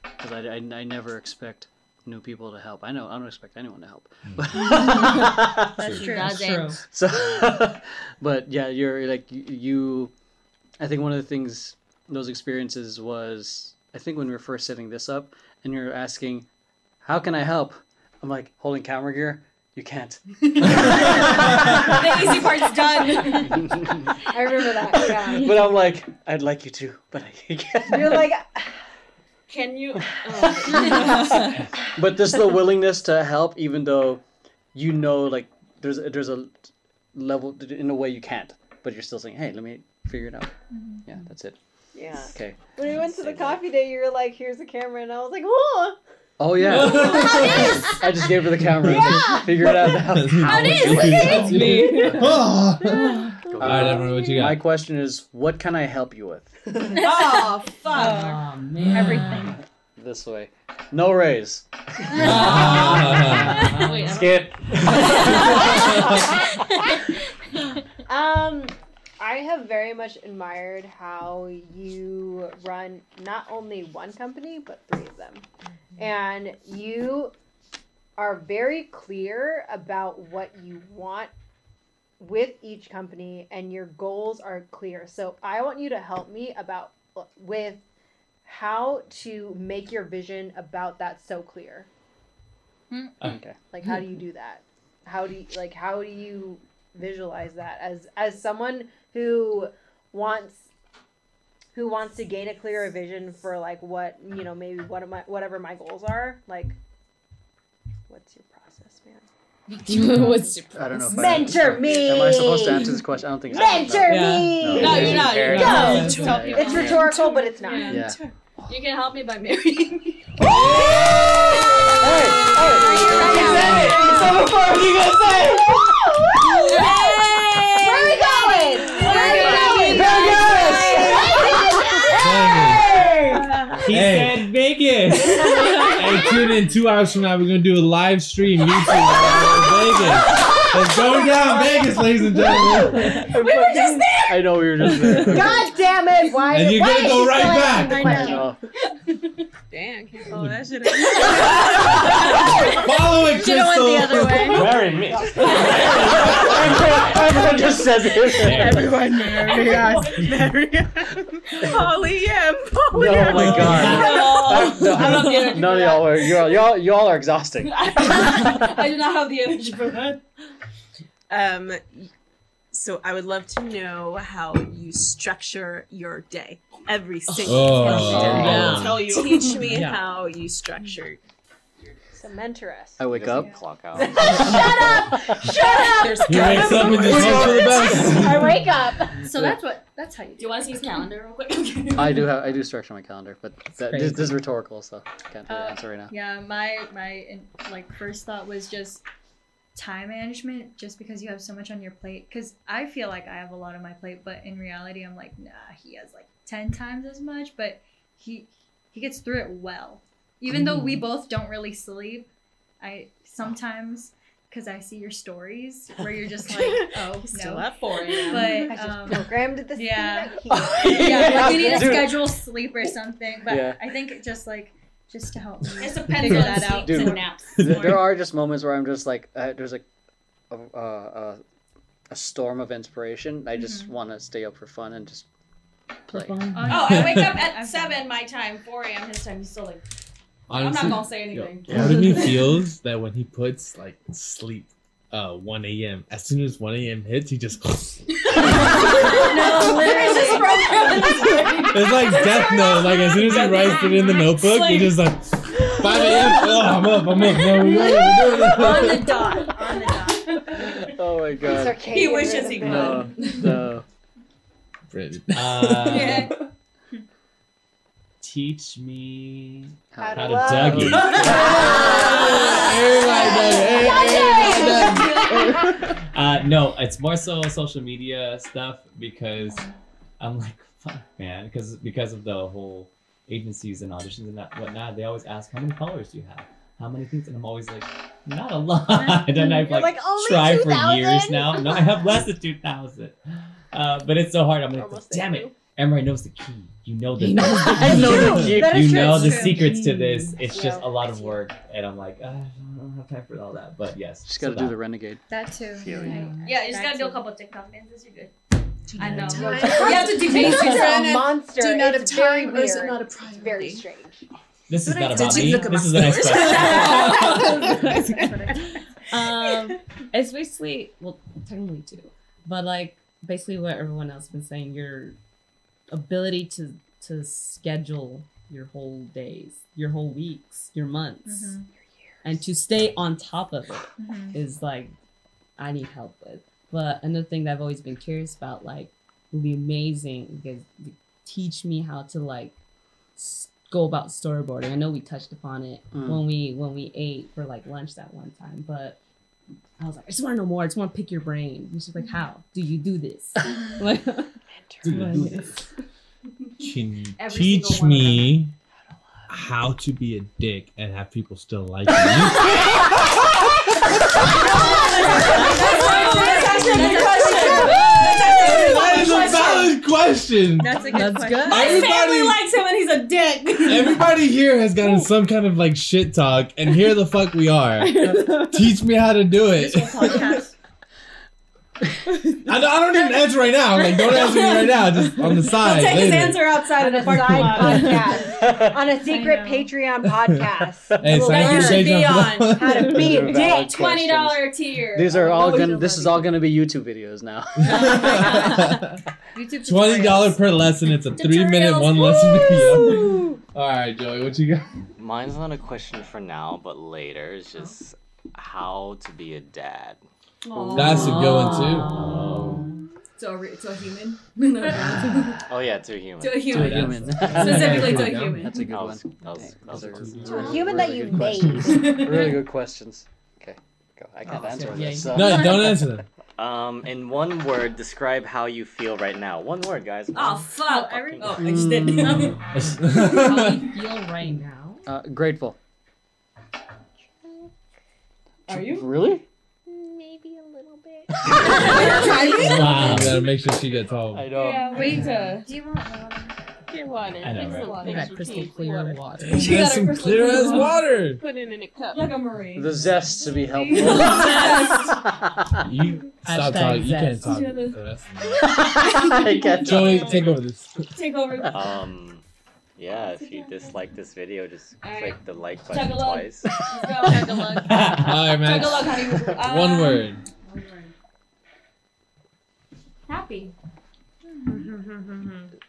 Because I, I, I never expect new people to help. I know I don't expect anyone to help. But hmm. That's true. That's true. so, but yeah, you're like you. I think one of the things those experiences was I think when we were first setting this up, and you're asking, "How can I help?" I'm like holding camera gear. You can't. the easy part's done. I remember that. Yeah. but I'm like, I'd like you to, but I can't. You're like, Can you? Oh. but there's the willingness to help, even though you know, like there's there's a level in a way you can't, but you're still saying, "Hey, let me figure it out." Mm-hmm. Yeah, that's it. yeah. Okay. When we went to the coffee day, you were like, "Here's the camera," and I was like, "Oh." Oh yeah. I just gave her the camera. Yeah. Figure it out now. How it is, look at me. All Uh, everyone, what you got? My question is, what can I help you with? oh fuck. Oh man. Everything. This way. No raise. Ah. Wait, Skip. Um, I have very much admired how you run not only one company but three of them, and you are very clear about what you want with each company, and your goals are clear. So I want you to help me about with how to make your vision about that so clear. Hmm. Okay. Like, how do you do that? How do you like? How do you visualize that as as someone who wants who wants to gain a clearer vision for like what you know maybe what am I whatever my goals are like what's your process man What's your process? I don't know if I Mentor me! Am I supposed to answer this question? I don't think so. mentor No. Me No, you're not, you're Go! not. Yeah, yeah, it's rhetorical but it's not Yeah. Yeah. You can help me by marrying me. Hey, hey, where are we going where are we going He said Vegas. hey, tune in two hours from now. We're gonna do a live stream YouTube Vegas. It's going down Vegas, ladies and gentlemen. we were just there I know we were just there. god damn it why And you're why gonna go she right back. asking the I know. Damn, can't follow that shit. Follow it, Should've went the other way. Marry me. Everyone just says it. Everyone marry us. Marry us. Holly M. Polly Oh my god. No, No, I don't have the energy None of y'all are y'all y'all y'all are exhausting. I do not have the energy for that. Um, so I would love to know how you structure your day every single Oh. day. Yeah. Tell you. Teach me Yeah. how you structure Cementerous. I wake up. Clock out. Shut up! Shut up! There's He wakes up and just hopes for the best. I wake up. So that's what that's how you Do you want to see his calendar real quick? I do have I do structure my calendar, but that, this, this is rhetorical, so can't really Uh, answer right now. Yeah, my my like first thought was just time management just because you have so much on your plate cuz I feel like I have a lot on my plate, but in reality I'm like, nah, he has like 10 times as much, but he he gets through it well. Even though we both don't really sleep, I sometimes cuz I see your stories where you're just like, oh, Still no. at 4 a.m. I But just um, programmed this. yeah. thing. yeah, like you need to schedule sleep or something. But Yeah. I think it just like just to help me It depends figure on that out. Dude. and naps. There, there are just moments where I'm just like, uh, there's like a, a, a, a storm of inspiration. I just want to stay up for fun and just play. Oh, I wake up at seven my time, four a.m. his time. He's still like, I'm Honestly, not gonna say anything. Part of me feels that when he puts like sleep, uh, 1 a.m. As soon as 1 a.m. hits, he just. no, It's just programmed. It's like Death Note. Like as soon as he writes it in the notebook, he just like 5 a.m. Oh, I'm up. I'm up. No, we got it. We're doing it. on the dot, on the dot. Oh my god. Circadian He wishes he could. No, no. Brit. Uh, Yeah. Teach me How how to to love. Dougie. Everybody does. Everybody does it. Uh, no, it's more so social media stuff because I'm like, fuck, man, because because of the whole agencies and auditions and that whatnot, they always ask how many followers do you have, how many things, and I'm always like, not a lot. and I've like, like, "Only tried for years now. No, I have less than two thousand. Uh, but it's so hard. I'm like, damn it. Emery knows the key. You know the He knows the I know the you know the secrets to this. It's Yeah. just a lot of work, and I'm like, "Ah, I don't have time for all that. But yes, Just so gotta do that. the renegade. That too. Feel you. Yeah, you just gotta do a couple of TikTok dances. You're good. I know. Time. You have to debase This is yourself. a monster. Do not it's have very time, or is it weird. not a It's priority? very strange. This is Did not I- about me. look at This my is a nice stories? question. um, it's basically well, technically two, but like basically what everyone else has been saying. Your ability to to schedule your whole days, your whole weeks, your months, Mhm. and to stay on top of it Mhm. is like I need help with. But another thing that I've always been curious about, like, would be amazing because teach me how to like go about storyboarding. I know we touched upon it Mm. when we when we ate for like lunch that one time, but I was like, I just want to know more. I just want to pick your brain. And she's like, How do you do this? like, Do you do this? Can you Every teach single one of me how to be a dick and have people still like me? that is a valid question. That's a good That's question. good. My family Everybody, likes him and he's a dick. everybody here has gotten some kind of like shit talk, and here the fuck we are. Teach me how to do it. Podcast. I don't, I don't even answer right now. Like, don't answer me right now. Just on the side. He'll side. take his answer outside of the a parking side lot. podcast. On a secret. Patreon podcast. Hey, We'll sign up you for should be on. How to be a Valid dick. Twenty dollar tier. These are all gonna. This is all gonna be YouTube videos now. YouTube Twenty dollar per lesson. It's a three minute one lesson video. All right, Joey, what you got? Mine's not a question for now, but later. It's just how to be a dad. Aw. That's a good one too. to a, to a human. Oh yeah, to a human. to a To a human. human. Specifically to a human. That's a good That one. that was, that was a Those good are- one. To a human that you good made. really good questions. Okay, go. I can't Oh, answer okay. this. Yeah, So. No, don't answer them. Um, in one word, describe how you feel right now. One word, guys. Oh fuck! Oh, every- oh, I just did. Mm. how you feel right now? Uh, grateful. Are you? Really? Maybe a little bit. Wow. gotta make sure she gets home. I know. Yeah, wait to. Do you want water? Get water. I know, Fix right? water. They got crystal clear water. She got got some crystal clear clear as water. water. Put it in a cup. Like a marine. The zest to be helpful. You stop Hashtag talking. You can't talk. Yeah, the- the I can't it. Joey, take over this. Take over. Um, yeah, if you dislike this video, just Alright. click the like Chug button a lug. twice. Let's go. Chug a lug. All right, man. Chug a lug, honey. Uh, One word. Happy.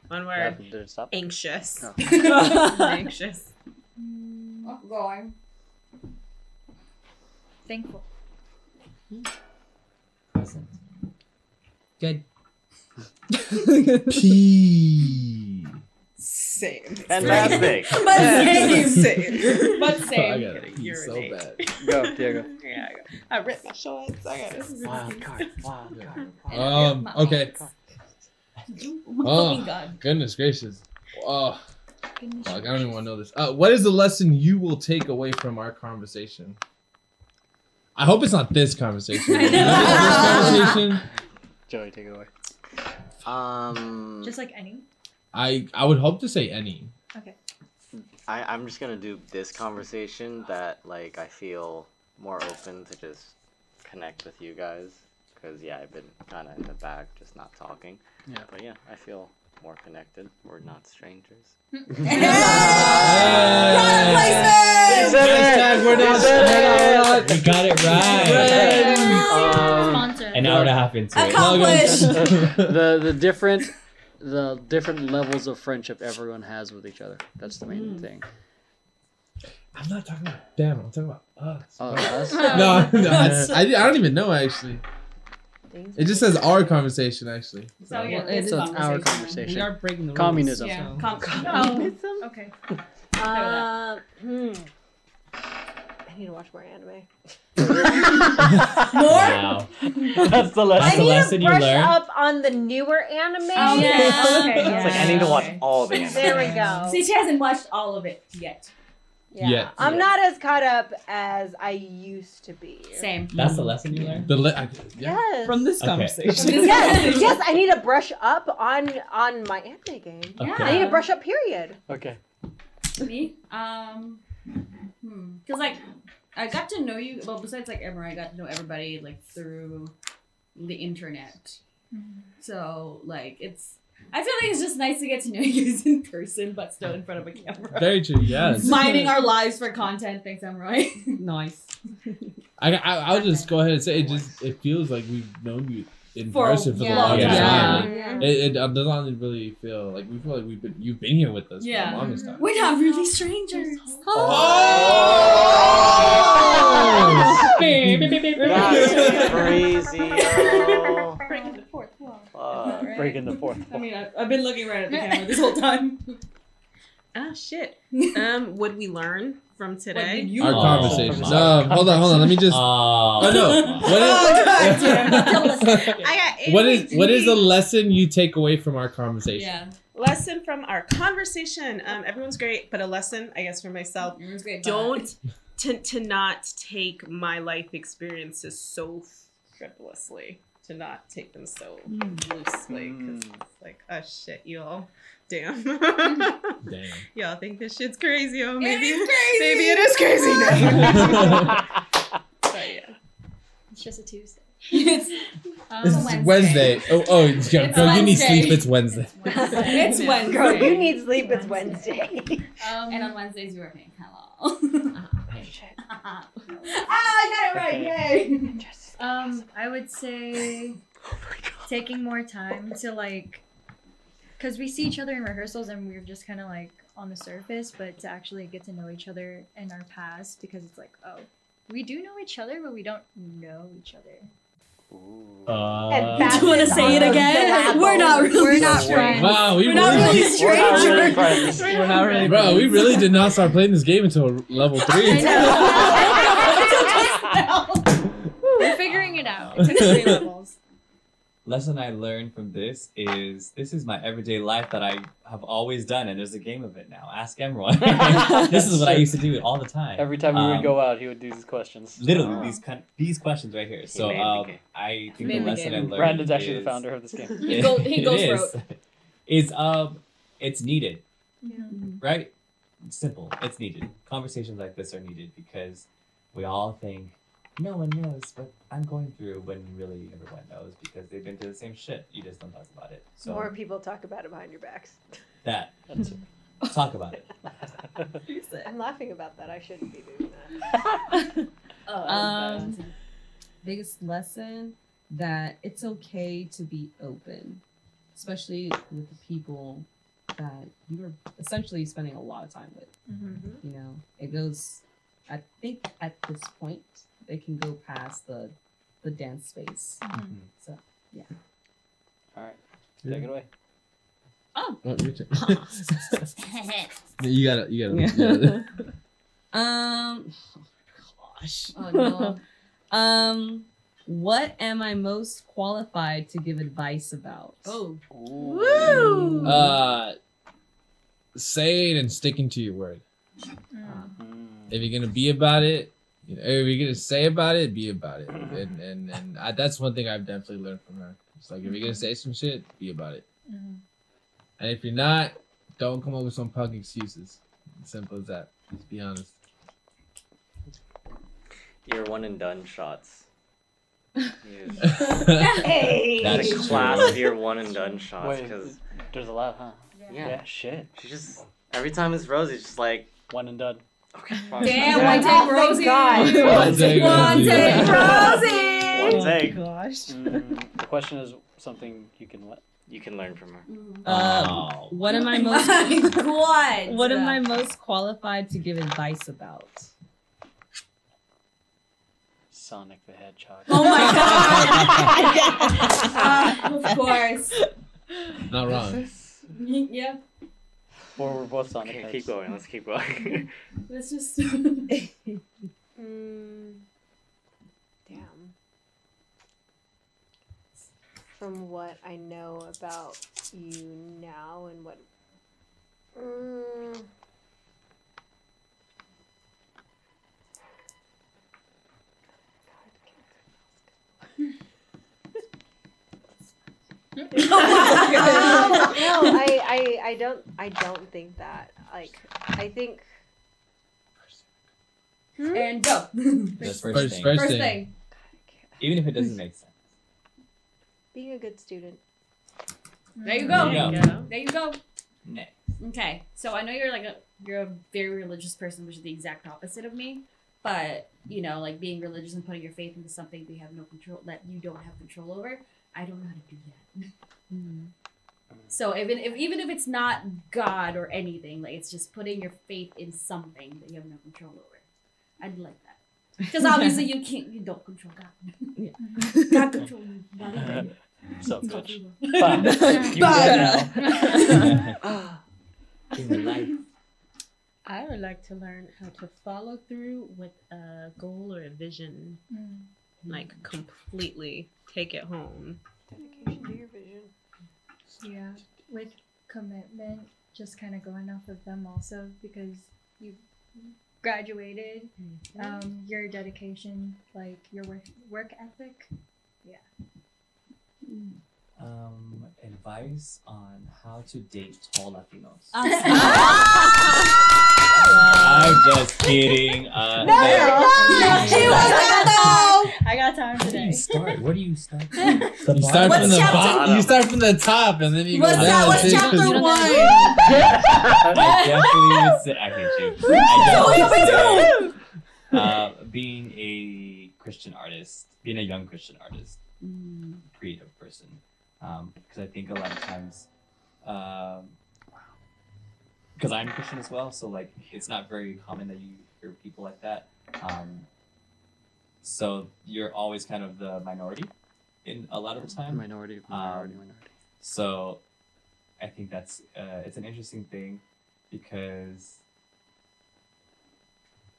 One word. did it stop? Anxious. Oh. Anxious. Oh, going. Thankful. Present. Good. P. Same. Fantastic. But same. Same. But I same. got it. You're so bad. Go, Diego. Yeah, I, got- I ripped my shorts. I got it. Wild card. Wild card. Um. Okay. Oh, Oh. my god. Goodness gracious. Oh. Fuck, I don't even want to know this. Uh, what is the lesson you will take away from our conversation? I hope it's not this conversation. I know. this conversation. Joey, take it away. Um, Just like any. I I would hope to say any. Okay. I, I'm just gonna do this conversation that like I feel more open to just connect with you guys because yeah I've been kind of in the back just not talking. Yeah. But yeah, I feel more connected. We're not strangers. Hashtag we're not- we're not- We got it right. Um, An hour and a half into it. Accomplished. the the different the different levels of friendship everyone has with each other. That's the main thing. I'm not talking about them. I'm talking about us. Oh, us? no, no I, I, I don't even know actually. It just says our conversation actually. So yeah, Well, it's it So is it's our We conversation. are breaking the rules. Communism. Yeah. Com- Oh, okay. Uh, hmm. I need to watch more anime. Wow. That's the I That's the need lesson to you brush learned. up on the newer anime. Oh, yeah. Okay. It's like I need to watch Okay. all the anime. There we go. See, she hasn't watched all of it yet. Yeah. Yet. I'm Yet. not as caught up as I used to be. Same. That's the lesson you learned. The li- I, yeah. Yes. From this Okay. conversation. yes, yes, I need to brush up on on my anime game. Okay. I need to brush up. Period. Okay. Me? Um, hmm. Cause like, I got to know you. Well, besides like Emma, I got to know everybody like through the internet. Mm-hmm. So like, it's. I feel like it's just nice to get to know you guys in person, but still in front of a camera. Very true. Yes. Mining our lives for content. Thanks, Emory. nice. I, I I'll just go ahead and say it. Just it feels like we've known you in For- person for yeah. the longest Yeah. time. Yeah. It, it doesn't really feel like we feel like we've been you've been here with us Yeah. for the longest time. We're not really strangers. Oh! oh. That's crazy. yo. Breaking the fourth wall. Fuck. Right? Breaking the fourth. wall. I mean, I've, I've been looking right at the camera this whole time. Ah, shit. Um, what we learn from today? You Our Oh, conversation. my No, hold on, hold on. Let me just. Oh, Oh no! What is? I got what is what is the lesson you take away from our conversation? Yeah. lesson from our conversation? Um, everyone's great, but a lesson, I guess, for myself. It was great. Don't to to not take my life experiences so frivolously. To not take them so loosely, because it's like, oh shit, y'all, damn, Damn. y'all think this shit's crazy. Oh, maybe, is crazy. maybe it is crazy now. but yeah. It's just a Tuesday. it's, Um, It's Wednesday. Wednesday. Oh, oh, yeah, It's girl, you need sleep. It's Wednesday. it's Wednesday. Girl, you need sleep. It's Wednesday. um, And on Wednesdays, you're in Hello. ah, I got it right. Yay. Um, I would say taking more time to like, because we see each other in rehearsals and we're just kind of like on the surface, but to actually get to know each other in our past because it's like, oh, we do know each other, but we don't know each other. Uh, Do you want to say it again? We're not really We're not friends. Wow, we We're not really, really strangers. We're not really. bro, we really did not start playing this game until level three. We're figuring it out. It took three levels. Lesson I learned from this is this is my everyday life that I have always done, and there's a game of it now. Ask everyone. this is what I used to do all the time. Every time we Um, would go out, he would do these questions. Literally these kind these questions right here. So made um. I think Made the the lesson I learned. Brandon's actually is, the founder of this game. He go- he it goes is. rote. It's um, it's needed, Mm-hmm. right? It's simple. It's needed. Conversations like this are needed because we all think no one knows what I'm going through when really everyone knows because they've been through the same shit. You just don't talk about it. So More people talk about it behind your backs. that That's it. talk about it. I'm laughing about that. I shouldn't be doing that. Oh, Um, biggest lesson that it's okay to be open, especially with the people that you're essentially spending a lot of time with. Mm-hmm. You know, it goes. I think at this point, they can go past the the dance space. So yeah. All right, take it away. Oh. Oh, your turn. you gotta, you gotta. You gotta. um. Gosh. Oh, no. um. What am I most qualified to give advice about? Oh. Woo! Uh, saying and sticking to your word. If you're gonna be about it, you know, if you're gonna say about it, be about it. Mm-hmm. And and and I, that's one thing I've definitely learned from her. It's like if you're gonna say some shit, be about it. Mm-hmm. And if you're not, don't come up with some punk excuses. Simple as that. Just be honest. Your one and done shots. Hey. That That's class true. of your one and done shots Wait, because there's a lot, huh? yeah, Yeah, shit. she just every time it's Rosie's just like One and done. Okay, fine. Damn, Oh one take Rosie. God. One take One Rosie. take Rosie. One take. Gosh. Mm, the question is something you can what? You can learn from her. Uh, Wow. what am I most My God. What am I most qualified to give advice about? Sonic the Hedgehog. Oh my God. uh, of course. Not wrong. Yeah. Or we're both Sonic Okay, heads. keep going. Let's keep going. Let's just. Mm, damn. From what I know about you now and what. Mm, Oh no, I, I, I don't, I don't think that. Like, I think. Hmm? and go. That's first, First, thing. first, First thing. thing. Even if it doesn't make sense. Being a good student. There you go. There you go. There you go. Next. Okay, so I know you're like a you're a very religious person, which is the exact opposite of me. But you know, like being religious and putting your faith into something that you have no control that you don't have control over. I don't know how to do that. Hmm. So even if even if it's not God or anything, like it's just putting your faith in something that you have no control over. I'd like that because obviously you can't you don't control God. Yeah. God control you. not even. So, It's not bitch. evil. Bye. You dead now. In life. I would like to learn how to follow through with a goal or a vision, hmm. Like mm. completely take it home. Dedication to your vision. Yeah, with commitment, just kind of going off of them also because you graduated, mm-hmm. um, your dedication, like your work work ethic. Mm. Um, advice on how to date tall Latinos. Ah. I'm just kidding. Uh, No, that- no, she was not I got time Where do you today. start? Where do you start? You start What's from the chapter- bottom. You start from the top, and then you What's go that? down. What's chapter one? I definitely would say I hate you. I definitely would say, uh, being a Christian artist, being a young Christian artist, creative person, because I think a lot of times, because I'm Christian as well, so like it's not very common that you hear people like that. Um, so you're always kind of the minority in a lot of the time. Minority, minority, Um, minority. So I think that's uh, it's an interesting thing because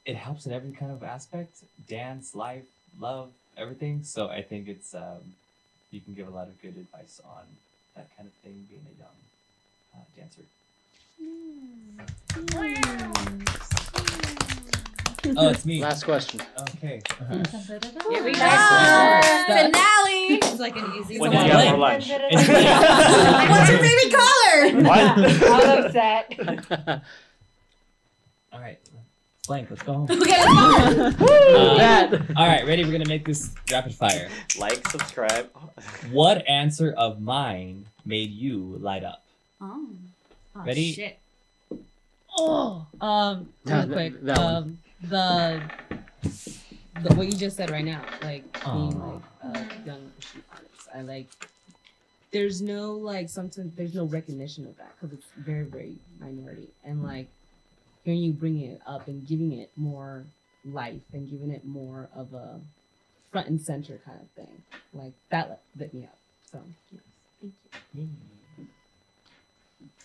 it helps in every kind of aspect dance life love everything so i think it's um, you can give a lot of good advice on that kind of thing being a young uh, dancer oh it's me Last question. okay Here we go. Next. Finale. It's like an easy When Come did you have for lunch? What's your favorite color? What? I'm upset. all right blank let's go home Okay, let's go. Uh, That. all right ready we're gonna make this rapid fire like, subscribe. What answer of mine made you light up? Oh. Oh, Ready? Shit. Oh, um, Yeah, real quick. that- that um, the, the what you just said right now, like being like a young Christian artist. I like. There's no like sometimes there's no recognition of that because it's very very minority and like hearing you bringing it up and giving it more life and giving it more of a front and center kind of thing. Like that lit- lit me up. So yes, thank you.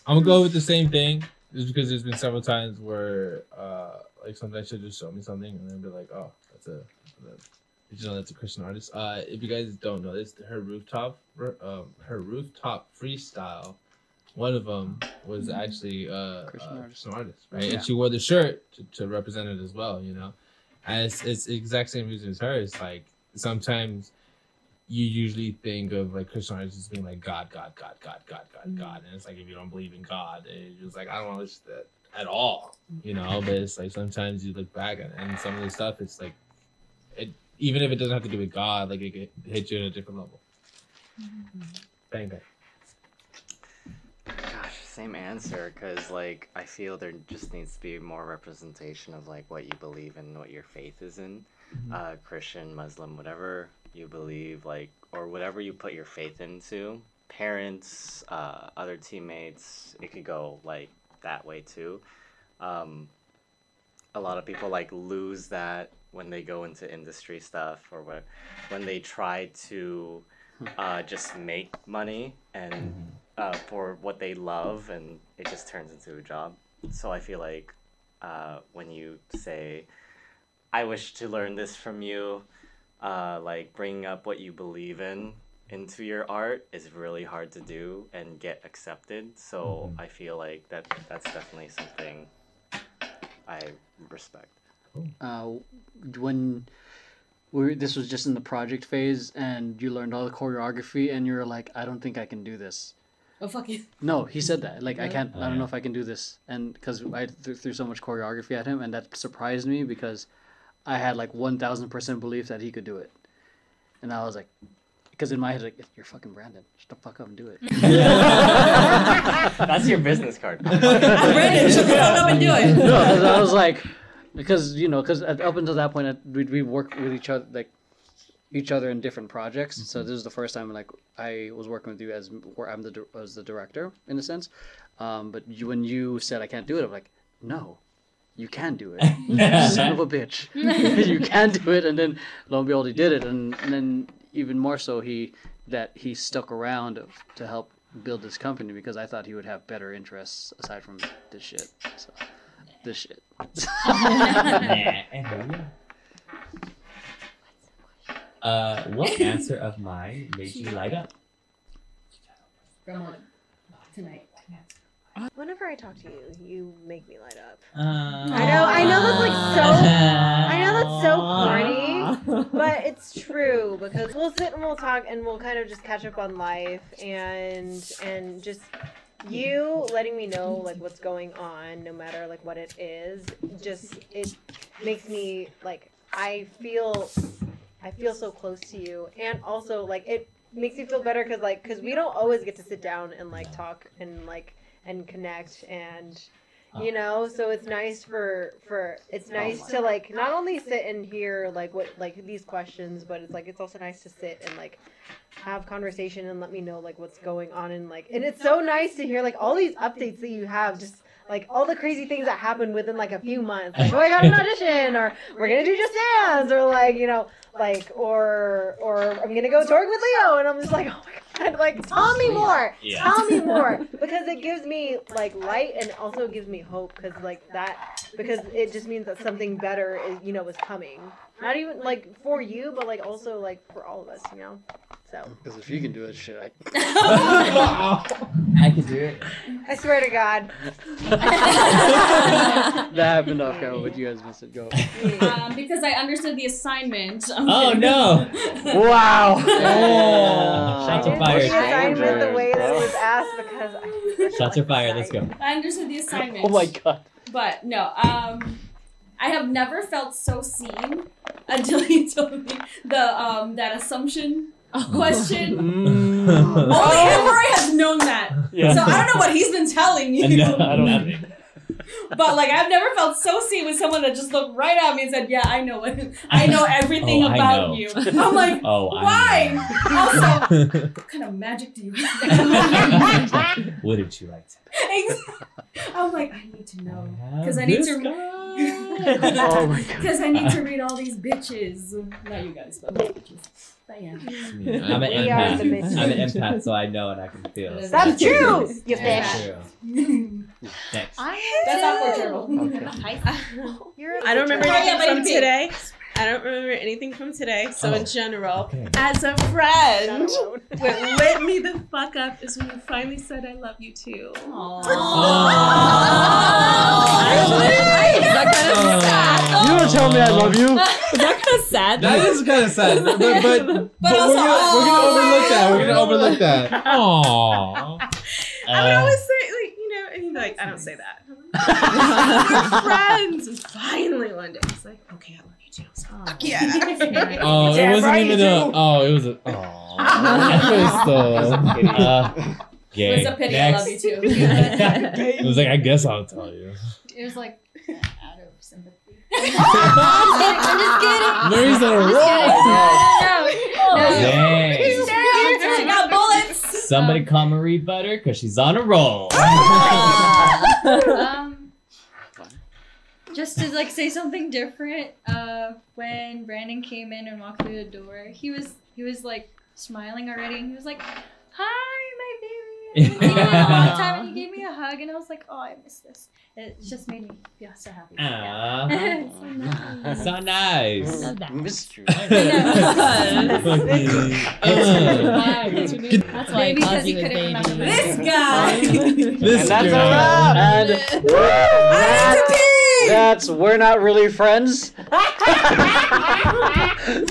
I'm gonna go with the same thing, just because there's been several times where, uh, like sometimes she'll just show me something and then be like, "Oh, that's a," that- did you know that's a Christian artist? Uh, if you guys don't know this, her rooftop, um, her rooftop freestyle, one of them was actually uh, Christian uh, a artist. Artist, right? Yeah. And she wore the shirt to, to represent it as well, you know. And it's it's the exact same reason as hers. Like sometimes you usually think of like Christian artists as being like God, God, God, God, God, God, mm. God, and it's like if you don't believe in God, it's just like I don't want to listen to that at all, you know. But it's like sometimes you look back at it, and some of the stuff, it's like it even if it doesn't have to do with God, like it could hit you at a different level. Mm-hmm. Bang bang. Same answer. Cause like I feel there just needs to be more representation of like what you believe in, what your faith is in. Uh, Christian, Muslim, whatever you believe, like or whatever you put your faith into. Parents, uh, other teammates, it could go like that way too. Um, a lot of people like lose that when they go into industry stuff or when when they try to uh, just make money and uh, for what they love and it just turns into a job. So I feel like uh, when you say, "I wish to learn this from you," uh, like bringing up what you believe in into your art is really hard to do and get accepted. So I feel like that that's definitely something I respect. uh, when we this was just in the project phase and you learned all the choreography and you're like i don't think i can do this Oh fuck you. no he said that like i can't Oh, i don't yeah. know if i can do this and because i th- threw so much choreography at him and that surprised me because i had like 1000% belief that he could do it and i was like because in my head like you're fucking brandon shut the fuck up and do it That's your business card. Brandon, shut the fuck up and do it. no, 'cause I was like, because you know, because up until that point, we we worked with each other like each other in different projects. So this is the first time like I was working with you as where I'm the as the director in a sense. Um, but you, when you said I can't do it, I'm like, no, you can do it, you son of a bitch, you can do it. And then lo and behold, he did it, and, and then even more so, he that he stuck around to help build this company because I thought he would have better interests aside from this shit. So this shit. Nah, Uh, what answer of mine made you light up? Grandma, tonight. Whenever I talk to you, you make me light up. Uh, I know, I know that's like so, I know that's so corny, but it's true because we'll sit and we'll talk and we'll kind of just catch up on life and and just you letting me know like what's going on, no matter like what it is, just it makes me like I feel I feel so close to you, and also like it makes me feel better because like because we don't always get to sit down and like talk and like and connect and you oh. know so it's nice for for it's oh nice to like not only sit and hear like what like these questions but it's like it's also nice to sit and like have conversation and let me know like what's going on and like and it's so nice to hear like all these updates that you have just like all the crazy things that happen within like a few months. Like oh i got an audition or we're gonna do just dance or like you know like or or i'm gonna go touring with leo and i'm just like oh my god like tell me more Yeah. tell me more. Because it gives me like light and also gives me hope because like that because it just means that something better is you know is coming not even like for you but like also like for all of us you know so Because if you can do it, shit, I. I can do it. i swear to god that happened off camera, but you guys missed it. Go. Um, because I understood the assignment. I'm Oh kidding. no! Wow. Oh, shots I are didn't fired. the assignment the way that it was asked because I Shots are fired. Let's go. I understood the assignment. Oh my god. But no, um, I have never felt so seen until you told me the um that assumption question. Mm. Only Emory has known that. Yeah. So I don't know what he's been telling you. No, I don't- nothing. But like I've never felt so seen with someone that just looked right at me and said, "Yeah, I know it. I know oh, everything Oh, I about know. you." I'm like, Oh, why? I Also, what kind of magic do you have? Wouldn't you like to? I'm like, I need to know because I need this to. Oh my God. Because I need to read all these bitches. Not you guys, but bitches. But yeah. I'm an We empath. I'm an empath, so I know and I can feel. That's That's true. You That's fish. true. Next. That's awkward turtle. You're I don't remember Oh, yeah, anything from you pee. today. I don't remember anything from today. So Oh, in general, okay. as a friend, what lit me the fuck up is when you finally said I love you too. Is that kind of sad? You don't tell me I love you. Is that kind of sad? That is kind of sad, but but, but, but also- we're, gonna, we're gonna overlook that. We're gonna overlook that. Aww. I would Uh, always say like you know, and he'd be like, I don't say that. We're friends, and finally one day he's like, okay, I love you too. So, fuck yeah. Oh, it wasn't right even a. Oh, it was a. Oh, it was, uh, gay. It's a pity I love you too. it was like I guess I'll tell you. It was like out of sympathy. I'm just kidding. Mary's on a roll. No, no. Dang. She got bullets. Somebody call Marie Butter because she's on a roll. um, just to like say something different. Uh, when Brandon came in and walked through the door, he was he was like smiling already, and he was like, "Hi, my baby." I haven't seen you in a long time, and he gave me a hug, and I was like, "Oh, I miss this." It just made me feel so happy. Aw. Yeah. so nice. so nice. Mystery. That's why I Maybe because he couldn't remember baby. this guy. This and that's girl. a wrap. And that- that's we're not really friends.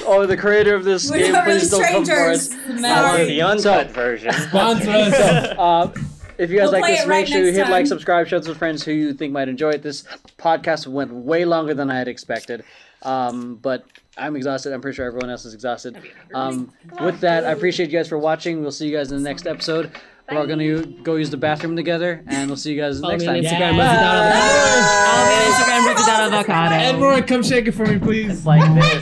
oh, the creator of this We're game, not please really don't come for us. strangers. That's Sorry. the uncut version. Sponsor us. Uh, if you guys We'll like play this, it make right sure you next hit like, time. subscribe, share it with friends who you think might enjoy it. This podcast went way longer than I had expected, um, but I'm exhausted. I'm pretty sure everyone else is exhausted. Um, with that, I appreciate you guys for watching. We'll see you guys in the next episode. We're all gonna go use the bathroom together, and we'll see you guys Follow next me on time. Instagram, Bye. Follow me on Instagram, Avocado. Edward, come shake it for me, please. It's like this.